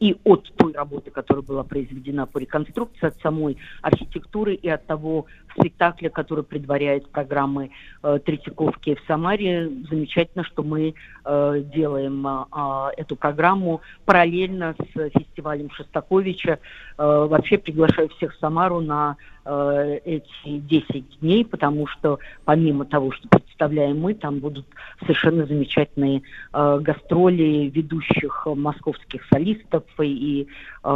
и от той работы, которая была произведена по реконструкции, от самой архитектуры и от того спектакля, который предваряет программы э, Третьяковки в Самаре. Замечательно, что мы э, делаем а, а, эту программу параллельно с фестивалем Шостаковича. Э, вообще приглашаю всех в Самару на э, эти 10 дней, потому что помимо того, что представляем мы, там будут совершенно замечательные э, гастроли ведущих московских солистов и, э,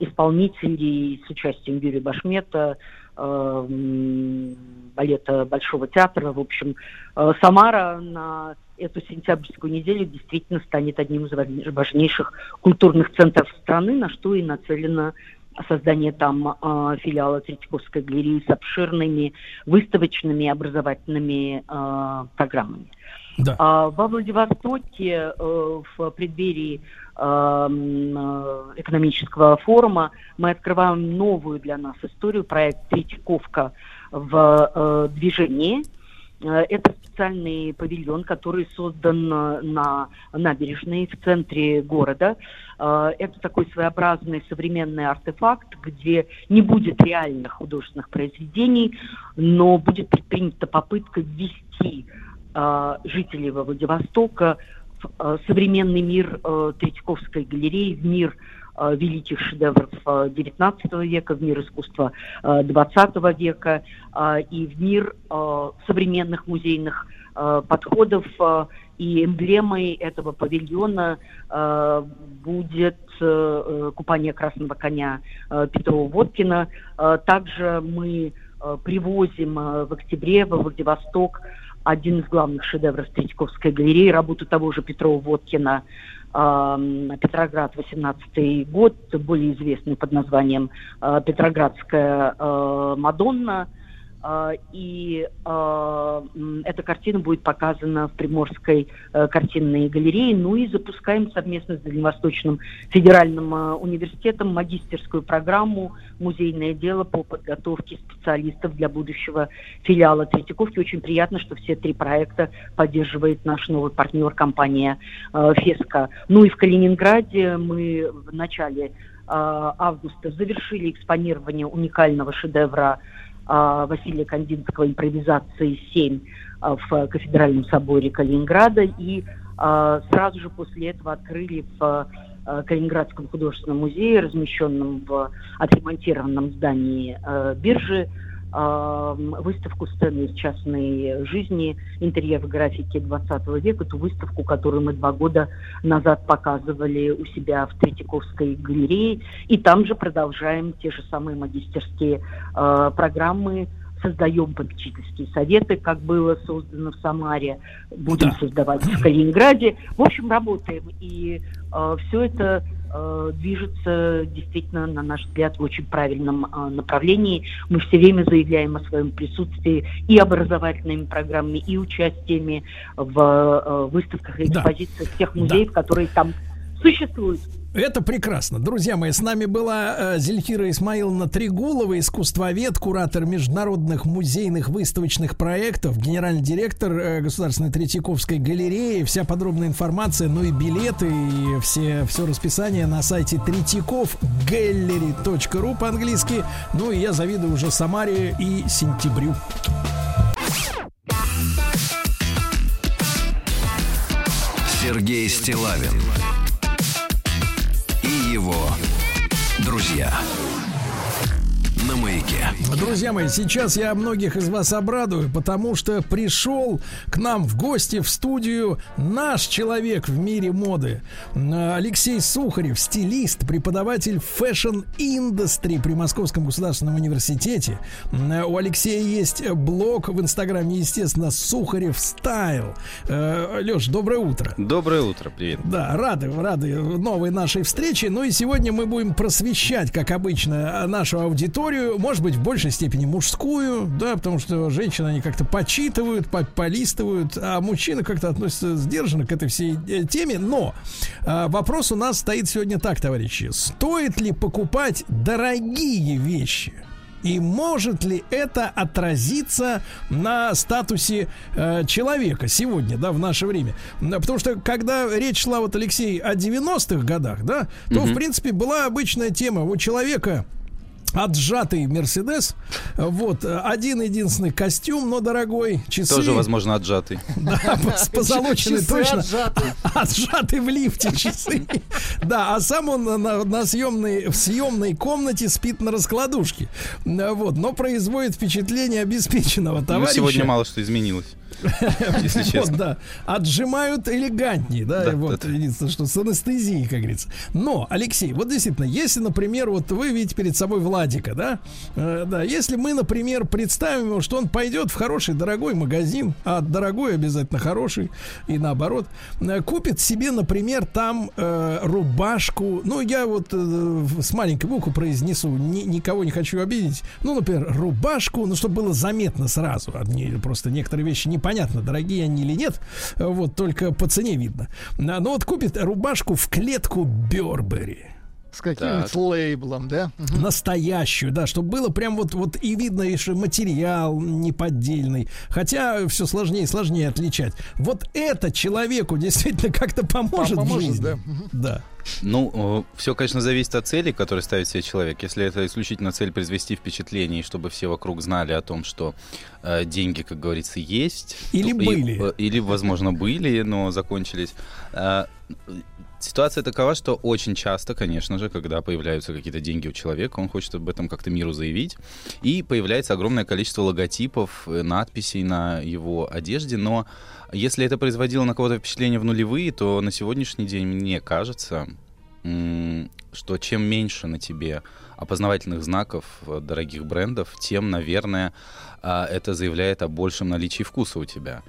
исполнителей с участием Юрия Башмета, э, балета Большого театра. В общем, э, Самара на эту сентябрьскую неделю действительно станет одним из важней- важнейших культурных центров страны, на что и нацелено создание там э, филиала Третьяковской галереи с обширными выставочными образовательными э, программами. А, во Владивостоке э, в преддверии м, э, экономического форума мы открываем новую для нас историю, проект «Третьяковка в э, движении». Э, Это специальный павильон, который создан э, на набережной в центре города. Э, Это такой своеобразный современный артефакт, где не будет реальных художественных произведений, но будет предпринята попытка ввести жителей во Владивостока в современный мир Третьяковской галереи, в мир великих шедевров э, XIX века, в мир искусства э, XX века э, и в мир э, современных музейных э, подходов. э, И эмблемой этого павильона э, будет э, э, купание красного коня э, Петрова Водкина. Э, Также мы э, привозим э, в октябре во Владивосток один из главных шедевров Третьяковской галереи, работу того же Петрова Водкина Петроград, 18 год, более известный под названием э, Петроградская э, Мадонна. Э, И м, эта картина будет показана в Приморской э, картинной галерее. Ну и запускаем совместно с Дальневосточным федеральным э, университетом магистерскую программу «Музейное дело» по подготовке специалистов для будущего филиала Третьяковки. Очень приятно, что все три проекта поддерживает наш новый партнер компания э, «Феска». Ну и в Калининграде мы в начале э, августа завершили экспонирование уникального шедевра а, Василия Кандинского импровизации 7 а, в кафедральном соборе Калининграда. И а, сразу же после этого открыли в а, Калининградском художественном музее, размещенном в отремонтированном здании а, биржи, выставку сцены из частной жизни, интерьер графики 20 века, ту выставку, которую мы два года назад показывали у себя в Третьяковской галерее. И там же продолжаем те же самые магистерские э, программы, создаем попечительские советы, как было создано в Самаре, будем создавать в Калининграде. В общем, работаем. И все это э, движется действительно, на наш взгляд, в очень правильном э, направлении. Мы все время заявляем о своем присутствии и образовательными программами, и участиями в э, выставках и Да. экспозициях тех музеев, которые там существуют. Это прекрасно. Друзья мои, с нами была э, Зельфира Исмаиловна Трегулова, искусствовед, куратор международных музейных выставочных проектов, генеральный директор э, Государственной Третьяковской галереи. Вся подробная информация, ну и билеты, и все, все расписание на сайте третьяковгалlery.ру по-английски. Ну и я завидую уже Самаре и сентябрю. Сергей Стилавин его друзья маяке. Друзья мои, сейчас я многих из вас обрадую, потому что пришел к нам в гости в студию наш человек в мире моды. М, Алексей Сухарев, стилист, преподаватель fashion industry при Московском государственном университете. М, У Алексея есть блог в Инстаграме, естественно, Sukharev Style. Леш, доброе утро. Доброе утро, привет. Да, рады, рады новой нашей встрече. Ну и сегодня мы будем просвещать, как обычно, нашу аудиторию, может быть, в большей степени мужскую, да, потому что женщины, они как-то почитывают, по- полистывают, а мужчины как-то относятся сдержанно к этой всей э, теме. Но а, вопрос у нас стоит сегодня так, товарищи. Стоит ли покупать дорогие вещи? И может ли это отразиться на статусе э, человека сегодня, да, в наше время? Потому что когда речь шла, вот, Алексей, о 90-х годах, да, то, в принципе, была обычная тема. У человека отжатый Мерседес, вот, один единственный костюм, но дорогой, часы. Тоже, возможно, отжатый. Да, позолоченный точно. отжатые. Отжатый в лифте часы. Да, а сам он на, на, съемной, в съемной комнате спит на раскладушке. Да, Вот, но производит впечатление обеспеченного Ну, товарища. сегодня мало что изменилось. Если Вот, честно. да. Отжимают элегантнее, да, Да, вот, единственное, что с анестезией, как говорится. Но, Алексей, вот действительно, если, например, вот вы видите перед собой Владика, да, э, да, если мы, например, представим его, что он пойдет в хороший, дорогой магазин, а дорогой обязательно хороший, и наоборот, э, купит себе, например, там э, рубашку, ну, я вот э, с маленькой буквы произнесу, ни- никого не хочу обидеть, ну, например, рубашку, ну, чтобы было заметно сразу, одни, просто некоторые вещи непонятно, дорогие они или нет, вот, только по цене видно. А, Ну, вот купит рубашку в клетку Бербери. С каким-нибудь лейблом, да? Мгм. Настоящую, да, чтобы было прям вот, вот и видно, и что материал неподдельный. Хотя все сложнее и сложнее отличать. Вот это человеку действительно как-то поможет, в Поможет, жизни. да. Мгм. Да. Ну, все, конечно, зависит от цели, которую ставит себе человек. Если это исключительно цель произвести впечатление, и чтобы все вокруг знали о том, что э, деньги, как говорится, есть. Или то- и- были. э, или, возможно, были, но закончились. Э, Ситуация такова, что очень часто, конечно же, когда появляются какие-то деньги у человека, он хочет об этом как-то миру заявить, и появляется огромное количество логотипов, э, надписей на его одежде, но если это производило на кого-то впечатление в нулевые, то на сегодняшний день мне кажется, что чем меньше на тебе опознавательных знаков э, дорогих брендов, тем, наверное, а, это заявляет о большем наличии вкуса у тебя.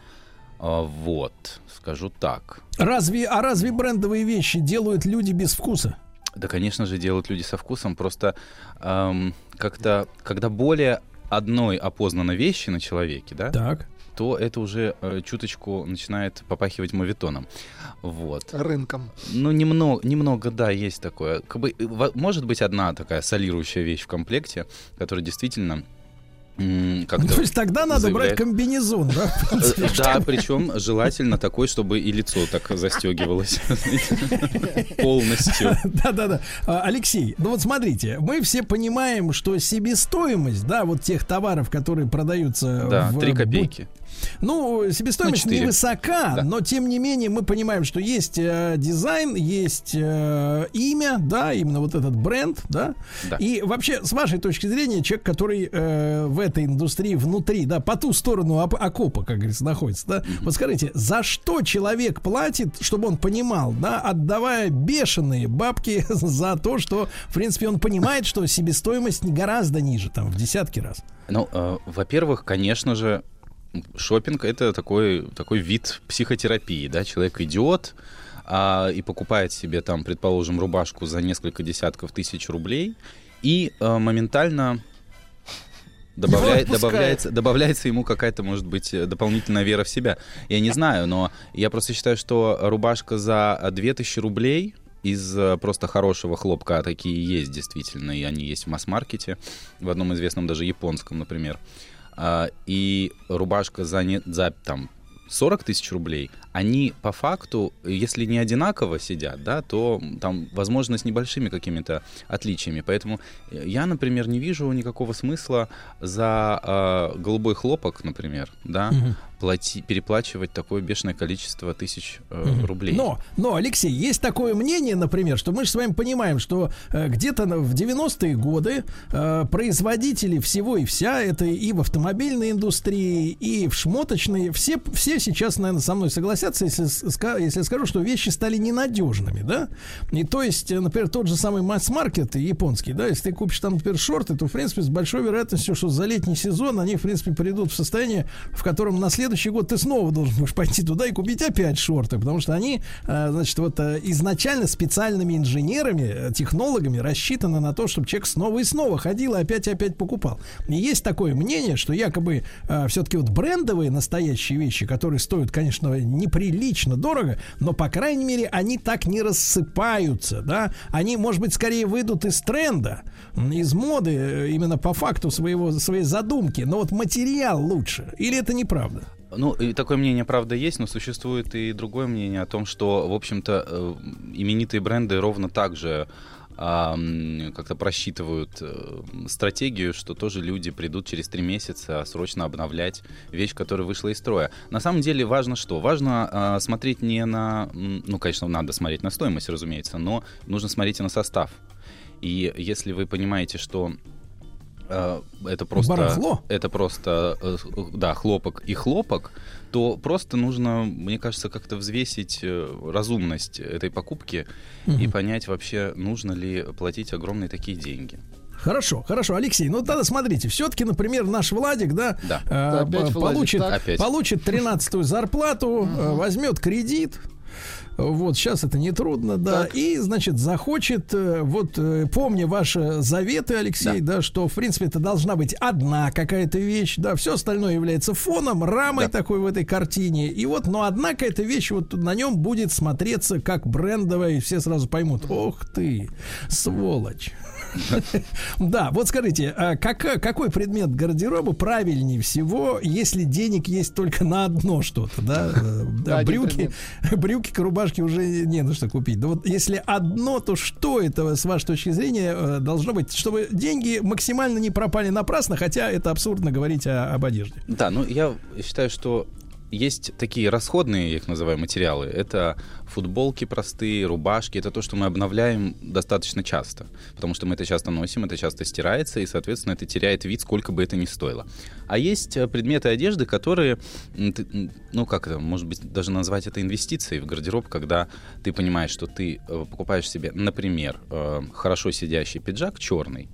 А, Вот, скажу так. Разве, а разве брендовые вещи делают люди без вкуса? Да, конечно же, делают люди со вкусом. Просто эм, как-то, когда более одной опознанной вещи на человеке, да, так. то это уже э, чуточку начинает попахивать моветоном. Вот. Рынком. Ну, немного, немного, да, есть такое. Как бы, э, может быть одна такая солирующая вещь в комплекте, которая действительно как-то То есть тогда надо брать заявляет- комбинезон, да? Э, Да, причем желательно такой, чтобы и лицо так застегивалось полностью. Да-да-да. А, Алексей, ну вот смотрите, мы все понимаем, что себестоимость, да, вот тех товаров, которые продаются Да, в три бу- копейки. Ну, себестоимость четыре. невысока, но тем не менее мы понимаем, что есть э, дизайн, есть э, имя, да, именно вот этот бренд, да. Да. И вообще, с вашей точки зрения, человек, который э, в этой индустрии внутри, да, по ту сторону оп- окопа, как говорится, находится, да, вот скажите, за что человек платит, чтобы он понимал, да, отдавая бешеные бабки за то, что, в принципе, он понимает, что себестоимость не гораздо ниже, там, в десятки раз. Ну, э, во-первых, конечно же, шопинг это такой, такой вид психотерапии, да, человек идет а, и покупает себе там, предположим, рубашку за несколько десятков тысяч рублей и э, моментально добавляет, добавляется, добавляется ему какая-то, может быть, дополнительная вера в себя. Я не знаю, но я просто считаю, что рубашка за 2000 рублей из э, просто хорошего хлопка, а такие есть действительно, и они есть в масс-маркете, в одном известном даже японском, например. А, И рубашка за, не, за там, 40 тысяч рублей, они по факту, если не одинаково сидят, да, то там, возможно, с небольшими какими-то отличиями. Поэтому я, например, не вижу никакого смысла за э, голубой хлопок, например, да, Мгм. плати, переплачивать такое бешеное количество тысяч э, Мгм. рублей. Но, но, Алексей, есть такое мнение, например, что мы же с вами понимаем, что э, где-то в 90-е годы э, производители всего и вся, это и в автомобильной индустрии, и в шмоточной, все, все сейчас, наверное, со мной согласятся, если, с- ска- если я скажу, что вещи стали ненадежными, да? И то есть, э, например, тот же самый масс-маркет японский, да, если ты купишь там, например, шорты, то, в принципе, с большой вероятностью, что за летний сезон они, в принципе, придут в состояние, в котором на следующий год ты снова должен будешь пойти туда и купить опять шорты, потому что они, э, значит, вот э, изначально специальными инженерами, технологами рассчитаны на то, чтобы человек снова и снова ходил и опять и опять покупал. И есть такое мнение, что якобы все-таки вот брендовые настоящие вещи, которые стоят, конечно, неприлично дорого, но, по крайней мере, они так не рассыпаются, да, они, может быть, скорее выйдут из тренда, из моды, э, именно по факту своего, своей задумки, но вот материал лучше. Или это неправда? Ну, и такое мнение, правда, есть, но существует и другое мнение о том, что, в общем-то, э, именитые бренды ровно так же а, как-то просчитывают э, стратегию, что тоже люди придут через три месяца срочно обновлять вещь, которая вышла из строя. На самом деле важно что? Важно а, смотреть не на... Ну, конечно, надо смотреть на стоимость, разумеется, но нужно смотреть и на состав. И если вы понимаете, что э, это просто... Барахло? Это просто, э, да, хлопок и хлопок, то просто нужно, мне кажется, как-то взвесить э, разумность этой покупки и Мгм. понять вообще, нужно ли платить огромные такие деньги. Хорошо, хорошо, Алексей. Ну тогда смотрите, все-таки, например, наш Владик, да, Да. э, опять по- Владик, получит, так. Опять. получит 13-ю зарплату, э, возьмет кредит. Вот, сейчас это нетрудно, да. И, значит, захочет, э, вот, э, помня ваши заветы, Алексей, да. что, в принципе, это должна быть одна какая-то вещь, да, все остальное является фоном, рамой такой в этой картине. И вот, но одна какая-то вещь, вот на нем будет смотреться как брендовая, и все сразу поймут, ох ты, сволочь. Да, вот скажите, а как- какой предмет гардероба правильнее всего, если денег есть только на одно что-то, да? Э, да, брюки, брюки к рубашке уже не на что купить. Да вот если одно, то что это, с вашей точки зрения, э, должно быть, чтобы деньги максимально не пропали напрасно, хотя это абсурдно говорить о- об одежде. Да, ну я считаю, что есть такие расходные, я их называю, материалы. Это футболки простые, рубашки. Это то, что мы обновляем достаточно часто. Потому что мы это часто носим, это часто стирается, и, соответственно, это теряет вид, сколько бы это ни стоило. А есть э, предметы одежды, которые, ну как это, может быть, даже назвать это инвестицией в гардероб, когда ты понимаешь, что ты э, покупаешь себе, например, э, хорошо сидящий пиджак черный,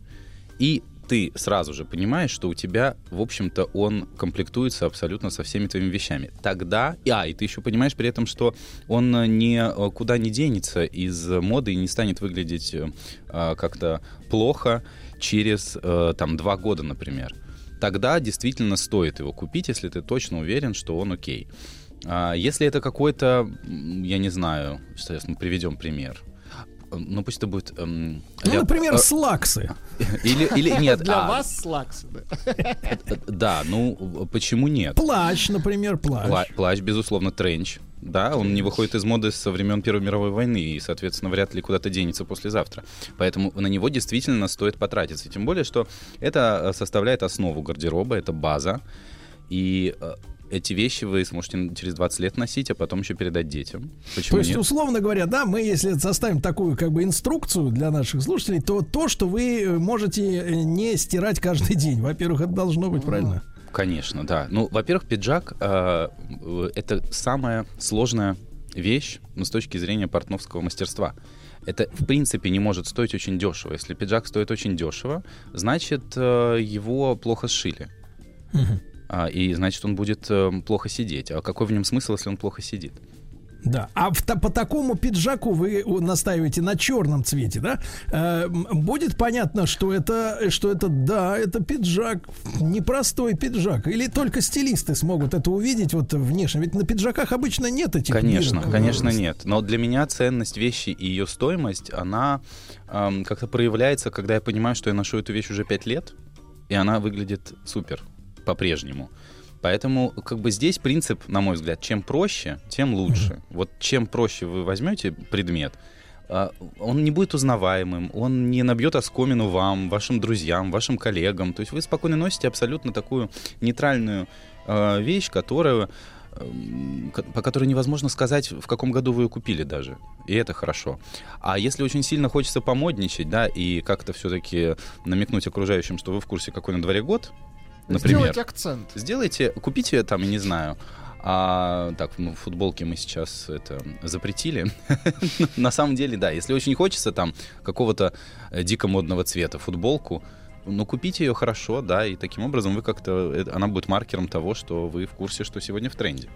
и ты сразу же понимаешь, что у тебя, в общем-то, он комплектуется абсолютно со всеми твоими вещами. Тогда, а, и ты еще понимаешь при этом, что он э, никуда не денется из моды и не станет выглядеть э, а, как-то плохо через, э, там, два года, например. Тогда действительно стоит его купить, если ты точно уверен, что он окей. А если это какой-то, я не знаю, сейчас мы приведем пример. Ну, пусть это будет... эм, Ну, ля- например, э, слаксы. Или, или нет. Для а, вас слаксы, да. Да, ну, почему нет? Плащ, например, плащ. Пла- Плащ, безусловно, тренч. Да, он не выходит из моды со времен Первой мировой войны и, соответственно, вряд ли куда-то денется послезавтра. Поэтому на него действительно стоит потратиться. Тем более, что это э, составляет основу гардероба, это база. И э, эти вещи вы сможете через 20 лет носить, а потом еще передать детям. Почему То есть, нет? условно говоря, да, мы, если составим такую как бы инструкцию для наших слушателей, то то, что вы э, можете э, не стирать каждый день. Во-первых, это должно быть правильно. Конечно, да. Ну, во-первых, пиджак э, э, это самая сложная вещь, ну, с точки зрения портновского мастерства. Это, в принципе, не может стоить очень дешево. Если пиджак стоит очень дешево, значит, его плохо сшили. А, и значит, он будет э, плохо сидеть. А какой в нем смысл, если он плохо сидит? Да. А в, по такому пиджаку вы настаиваете на черном цвете, да? Э, будет понятно, что это, что это, да, это пиджак, непростой пиджак. Или только стилисты смогут это увидеть вот внешне. Ведь на пиджаках обычно нет этих Конечно, бирок. конечно нет. Но для меня ценность вещи и ее стоимость, она эм, как-то проявляется, когда я понимаю, что я ношу эту вещь уже пять лет, и она выглядит супер по-прежнему. Поэтому как бы здесь принцип, на мой взгляд, чем проще, тем лучше. Вот чем проще вы возьмете предмет, а, он не будет узнаваемым, он не набьет оскомину вам, вашим друзьям, вашим коллегам. То есть вы спокойно носите абсолютно такую нейтральную э, вещь, которую эм, по которой невозможно сказать, в каком году вы ее купили даже. И это хорошо. А если очень сильно хочется помодничать, да, и как-то все-таки намекнуть окружающим, что вы в курсе, какой на дворе год, например. Сделать акцент. Сделайте, купите там, я не знаю, а, так, ну, футболки мы сейчас это запретили. На самом деле, да, если очень хочется там какого-то э, дико модного цвета футболку, ну, купите ее хорошо, да, и таким образом вы как-то, э, она будет маркером того, что вы в курсе, что сегодня в тренде.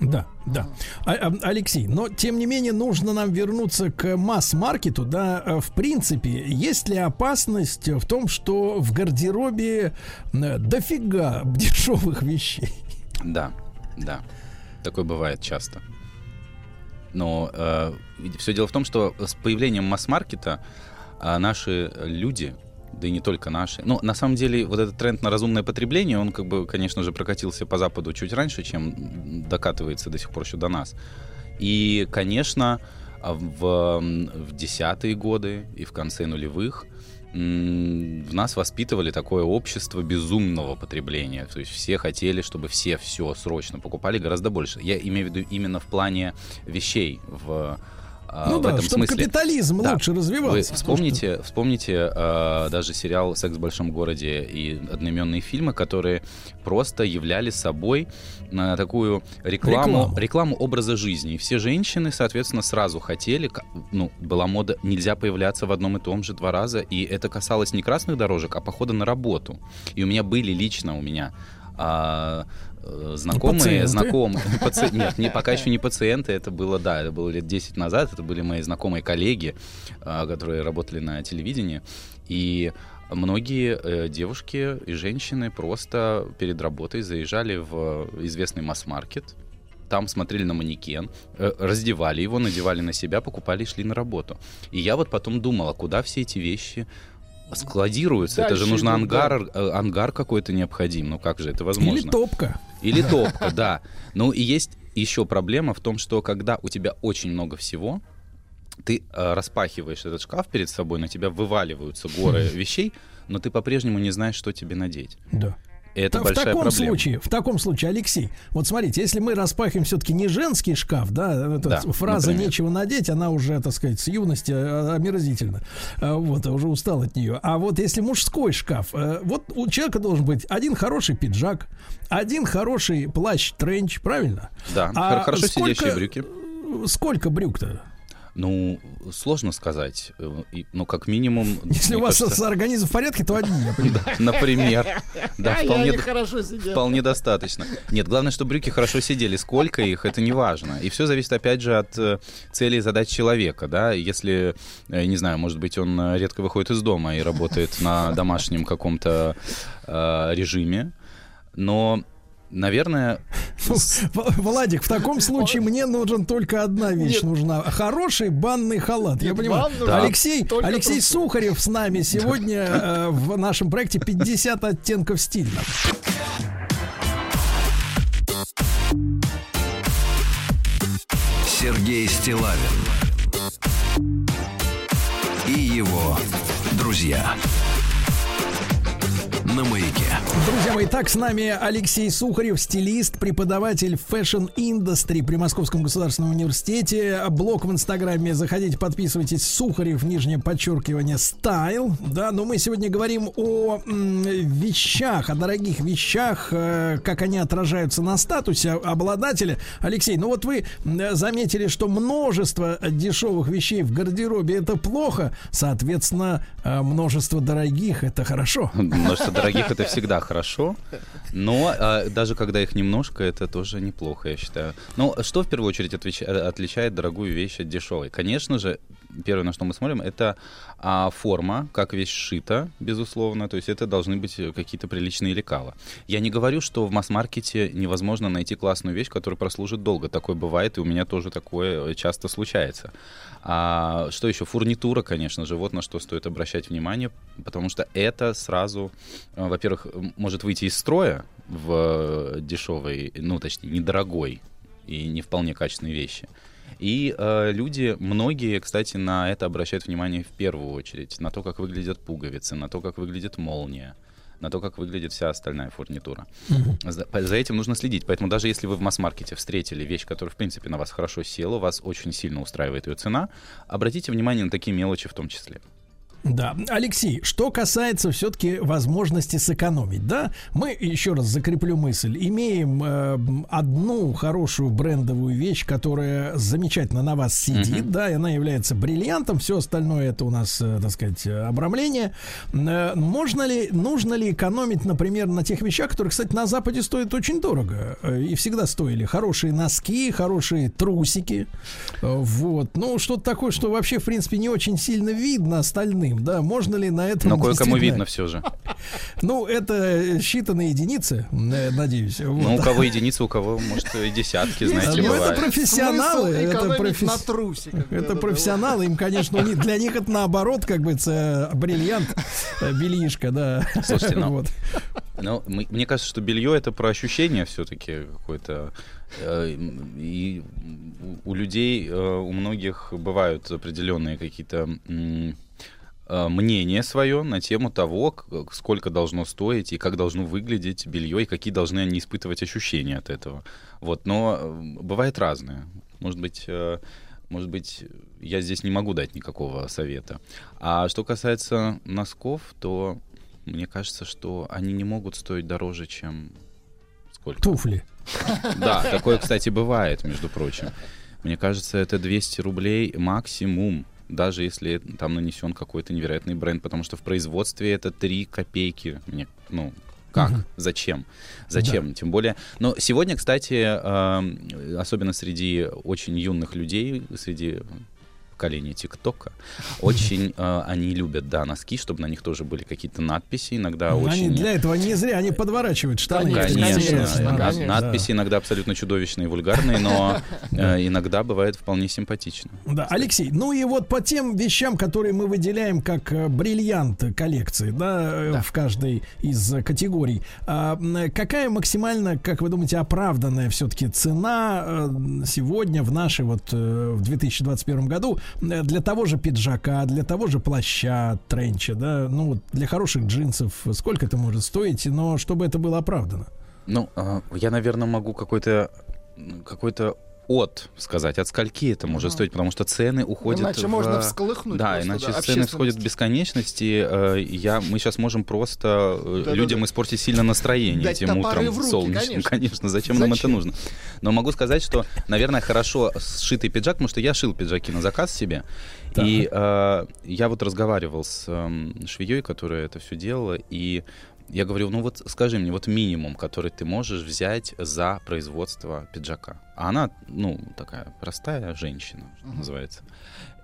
Да, да. А- а, Алексей, но тем не менее нужно нам вернуться к масс-маркету, да. Э, В принципе, есть ли опасность в том, что в гардеробе э, дофига дешевых вещей? Да, да. Такое бывает часто. Но все дело в том, что с появлением масс-маркета а, наши люди, да и не только наши, ну, на самом деле, вот этот тренд на разумное потребление, он, как бы, конечно же, прокатился по Западу чуть раньше, чем докатывается до сих пор еще до нас. И, конечно, а, в, в десятые годы и в конце нулевых в нас воспитывали такое общество безумного потребления. То есть все хотели, чтобы все все срочно покупали гораздо больше. Я имею в виду именно в плане вещей в Ну в да, этом чтобы смысле. капитализм Да. лучше развивался. Вы вспомните, вспомните э, даже сериал «Секс в большом городе» и одноименные фильмы, которые просто являли собой э, такую рекламу, Рекламу. рекламу образа жизни. И все женщины, соответственно, сразу хотели, ну, была мода, нельзя появляться в одном и том же два раза, и это касалось не красных дорожек, а похода на работу. И у меня были лично у меня а, э, знакомые, пациенты? знакомые, паци- нет, не, пока еще не пациенты, это было, да, это было лет 10 назад, это были мои знакомые коллеги, а, которые работали на телевидении, и многие э, девушки и женщины просто перед работой заезжали в известный масс-маркет, там смотрели на манекен, э, раздевали его, надевали на себя, покупали и шли на работу. И я вот потом думал, а куда все эти вещи складируются? это же Дальше нужно ангар, э, ангар какой-то необходим. Ну как же это возможно? Или топка. Или топка, да. Ну и есть еще проблема в том, что когда у тебя очень много всего, ты э, распахиваешь этот шкаф перед собой, на тебя вываливаются горы вещей, но ты по-прежнему не знаешь, что тебе надеть. Да. Это в большая таком проблема. случае, в таком случае, Алексей, вот смотрите, если мы распахиваем все-таки не женский шкаф, да, эта Да, фраза например. нечего надеть, она уже, так сказать, с юности э, омерзительна. Э, Вот, уже устал от нее. А вот если мужской шкаф, э, вот у человека должен быть один хороший пиджак, один хороший плащ-тренч, правильно? Да, А хор- хорошо сколько- сидящие брюки. Сколько брюк-то? Ну, сложно сказать. Э, Ну, как минимум... Если у вас кажется, организм в порядке, то одни, я понимаю. Например. Да, я вполне, не хорошо сидел. вполне достаточно. Нет, главное, чтобы брюки хорошо сидели. Сколько их, это не важно. И все зависит, опять же, от э, целей и задач человека. Да? Если, э, не знаю, может быть, он редко выходит из дома и работает на домашнем каком-то э, режиме. Но, наверное, В- Владик, в таком случае мне нужен только одна вещь нужна. Хороший банный халат. Я понимаю. Алексей, Алексей. Сухарев с нами сегодня э, в нашем проекте 50 оттенков стильно. Сергей Стилавин и его друзья. На маяке. Друзья мои, так с нами Алексей Сухарев, стилист, преподаватель Fashion Industry при Московском государственном университете. Блог в Инстаграме, заходите, подписывайтесь. Сухарев, нижнее подчеркивание, стайл. Да, но мы сегодня говорим о м, вещах, о дорогих вещах, э, как они отражаются на статусе обладателя. Алексей, ну вот вы заметили, что множество дешевых вещей в гардеробе это плохо, соответственно, э, множество дорогих это хорошо. Множество дорогих это всегда хорошо, но а, даже когда их немножко, это тоже неплохо, я считаю. Ну, что в первую очередь отвеч- э, отличает дорогую вещь от дешевой? Конечно же, первое, на что мы смотрим, это а, форма, как вещь сшита, безусловно, то есть это должны быть какие-то приличные лекала. Я не говорю, что в масс-маркете невозможно найти классную вещь, которая прослужит долго. Такое бывает, и у меня тоже такое часто случается. А, что еще? Фурнитура, конечно же, вот на что стоит обращать внимание, потому что это сразу, э, во-первых, может выйти из строя в э, дешевой, ну, точнее, недорогой и не вполне качественной вещи. И э, люди, многие, кстати, на это обращают внимание в первую очередь, на то, как выглядят пуговицы, на то, как выглядит молния, на то, как выглядит вся остальная фурнитура. За, за этим нужно следить. Поэтому даже если вы в масс-маркете встретили вещь, которая, в принципе, на вас хорошо села, вас очень сильно устраивает ее цена, обратите внимание на такие мелочи в том числе. Да, Алексей, что касается все-таки возможности сэкономить, да, мы еще раз закреплю мысль, имеем э, одну хорошую брендовую вещь, которая замечательно на вас сидит, да, и она является бриллиантом, все остальное это у нас, э, так сказать, обрамление. Э, можно ли, нужно ли экономить, например, на тех вещах, которые, кстати, на Западе стоят очень дорого э, и всегда стоили? Хорошие носки, хорошие трусики, э, вот, ну что-то такое, что вообще в принципе не очень сильно видно остальным, да, можно ли на этом Но кое-кому действительно- видно все же. Ну, это считанные единицы, э, надеюсь. Ну, вот. у кого единицы, у кого, может, и десятки, знаете, Ну, это профессионалы. Это, професс- на трусиках. это профессионалы, им, конечно, у них- для них это наоборот, как бы, бриллиант, э, бельишко, да. Слушайте, ну, Вот. Ну, мне кажется, что белье это про ощущение все-таки какое-то. Э, И у людей, у многих бывают определенные какие-то мнение свое на тему того, сколько должно стоить и как должно выглядеть белье, и какие должны они испытывать ощущения от этого. Вот, но э, бывает разное. Может быть, э, может быть, я здесь не могу дать никакого совета. А что касается носков, то мне кажется, что они не могут стоить дороже, чем сколько? Туфли. Да, такое, кстати, бывает, между прочим. Мне кажется, это 200 рублей максимум, даже если там нанесен какой-то невероятный бренд, потому что в производстве это 3 копейки. Мне, ну, как? Мгм. Зачем? Зачем? Тем более. Но сегодня, кстати, эм, особенно среди очень юных людей, среди поколения ТикТока, очень э, они любят, да, носки, чтобы на них тоже были какие-то надписи, иногда Ну, очень... Они для этого не зря, они подворачивают штаны. Конечно, над- да. надписи иногда абсолютно чудовищные и вульгарные, но э, иногда бывает вполне симпатично. Да, Алексей, ну и вот по тем вещам, которые мы выделяем как э, бриллиант коллекции, да, э, в каждой из категорий, а, какая максимально, как вы думаете, оправданная все-таки цена э, сегодня в нашей вот в 2021 году для того же пиджака, для того же плаща, тренча, да, ну вот для хороших джинсов, сколько это может стоить, но чтобы это было оправдано? Ну, э, я, наверное, могу какой-то какой-то от сказать, от скольки это может стоить, потому что цены уходят Иначе в- можно всколыхнуть Да, просто, иначе да, цены всходят в бесконечности. э, Я, мы сейчас можем просто э, Да-да-да. людям испортить сильно настроение Дать этим утром в руки, солнечным. конечно. зачем, нам это Зачем? нужно? Но могу сказать, что, наверное, хорошо сшитый пиджак, потому что я шил пиджаки на заказ себе. И э, я вот разговаривал с эм, швеей, которая это все делала, и я говорю, ну вот скажи мне, вот минимум, который ты можешь взять за производство пиджака. А она, ну, такая простая женщина, что Мгм. называется.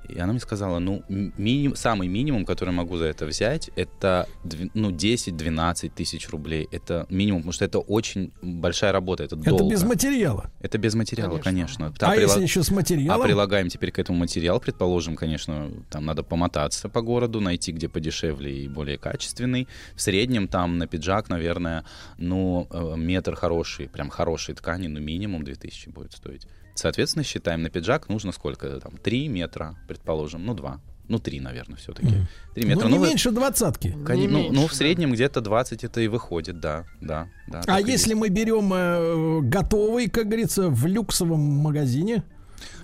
И она мне сказала, ну, миним, самый минимум, который могу за это взять, это ну, 10-12 тысяч рублей. Это минимум, потому что это очень большая работа, это, Это долго. без материала. Это без материала, конечно. А если еще с А материалом? прилагаем теперь к этому материал, предположим, конечно, там надо помотаться по городу, найти где подешевле и более качественный. В среднем там на пиджак, наверное, ну, э, метр хороший, прям хорошей ткани, ну, минимум 2000 будет стоить. Соответственно, считаем, на пиджак нужно сколько там? 3 метра, предположим, ну, 2. Ну, три, наверное, все-таки. Три Ну, метра. не вы- меньше двадцатки. Коне- ну, ну, в среднем где-то 20 это и выходит, да, да, да. А если есть. мы берем э, готовый, как говорится, в люксовом магазине?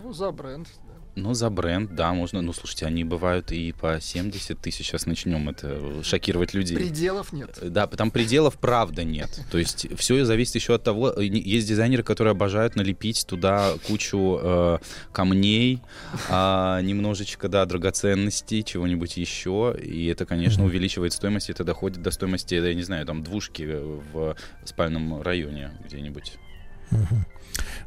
Ну, за бренд. Ну, за бренд, да, можно. Ну, слушайте, они бывают и по 70 тысяч. Сейчас начнем это э, шокировать людей. Пределов нет. Да, там пределов правда нет. То есть все зависит еще от того. э, Есть дизайнеры, которые обожают налепить туда кучу э, камней, а, немножечко, да, драгоценностей, чего-нибудь еще. И это, конечно, увеличивает стоимость. Это доходит до стоимости, я не знаю, там двушки в спальном районе где-нибудь.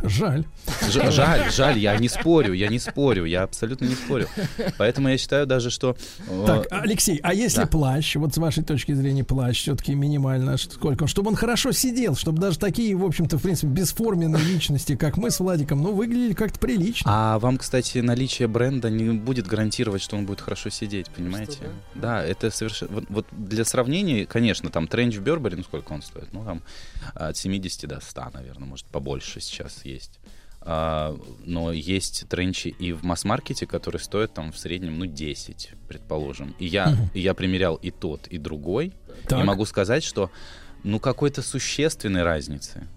Жаль. Ж- жаль, жаль, я не спорю, я не спорю, я абсолютно не спорю. Поэтому я считаю даже, что... э, Так, Алексей, а если да. плащ, вот с вашей точки зрения плащ все-таки минимально, сколько, чтобы он хорошо сидел, чтобы даже такие, в общем-то, в принципе, бесформенные личности, как мы с Владиком, ну, выглядели как-то прилично. А вам, кстати, наличие бренда не будет гарантировать, что он будет хорошо сидеть, понимаете? Да, это совершенно... Вот, вот для сравнения, конечно, там тренч в Бербери, ну сколько он стоит? Ну там от 70 до 100, наверное, может побольше сейчас есть. А, но есть тренчи и в масс-маркете, которые стоят там в среднем, ну, 10, предположим. И я, и я примерял и тот, и другой. Так. И могу сказать, что ну какой-то существенной разницы,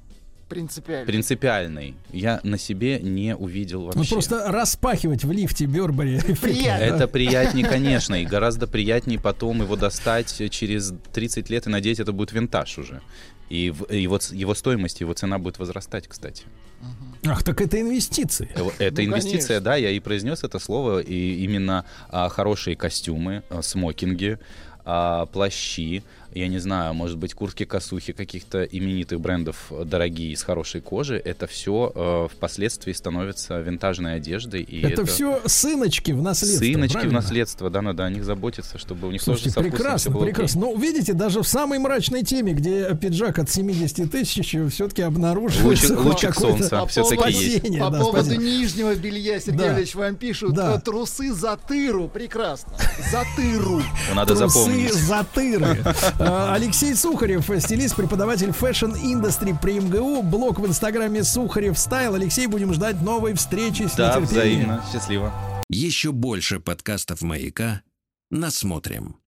Принципиально. принципиальной, я на себе не увидел вообще. Ну, просто распахивать в лифте Бербери. Это приятнее, конечно, и гораздо приятнее потом его достать через 30 лет и надеюсь, это будет винтаж уже. И его, его стоимость, его цена будет возрастать, кстати. Ах, так это инвестиции. Э, Это Ну, инвестиция, конечно. да, я и произнес это слово, и именно а, хорошие костюмы, а, смокинги, а, плащи, я не знаю, может быть, куртки-косухи каких-то именитых брендов э, дорогие, из хорошей кожи, это все впоследствии становится винтажной одеждой. И Это все сыночки в наследство. Сыночки в правильно? наследство, да, надо о них заботиться, чтобы у них Слушайте, тоже прекрасно, было окей. прекрасно. Ну, видите, даже в самой мрачной теме, где пиджак от 70 тысяч, все-таки обнаруживается Лучик- солнца всё-таки есть. спасение. По Да, поводу спасибо. нижнего белья, Сергей Да. Ильич, вам пишут Да. э, трусы за тыру. Прекрасно. За тыру. Надо Трусы запомнить. затыры. А, Алексей Сухарев, стилист, преподаватель Fashion Industry при МГУ. Блог в инстаграме Сухарев Стайл. Алексей, будем ждать новой встречи с Да, взаимно. Счастливо. Еще больше подкастов «Маяка» насмотрим.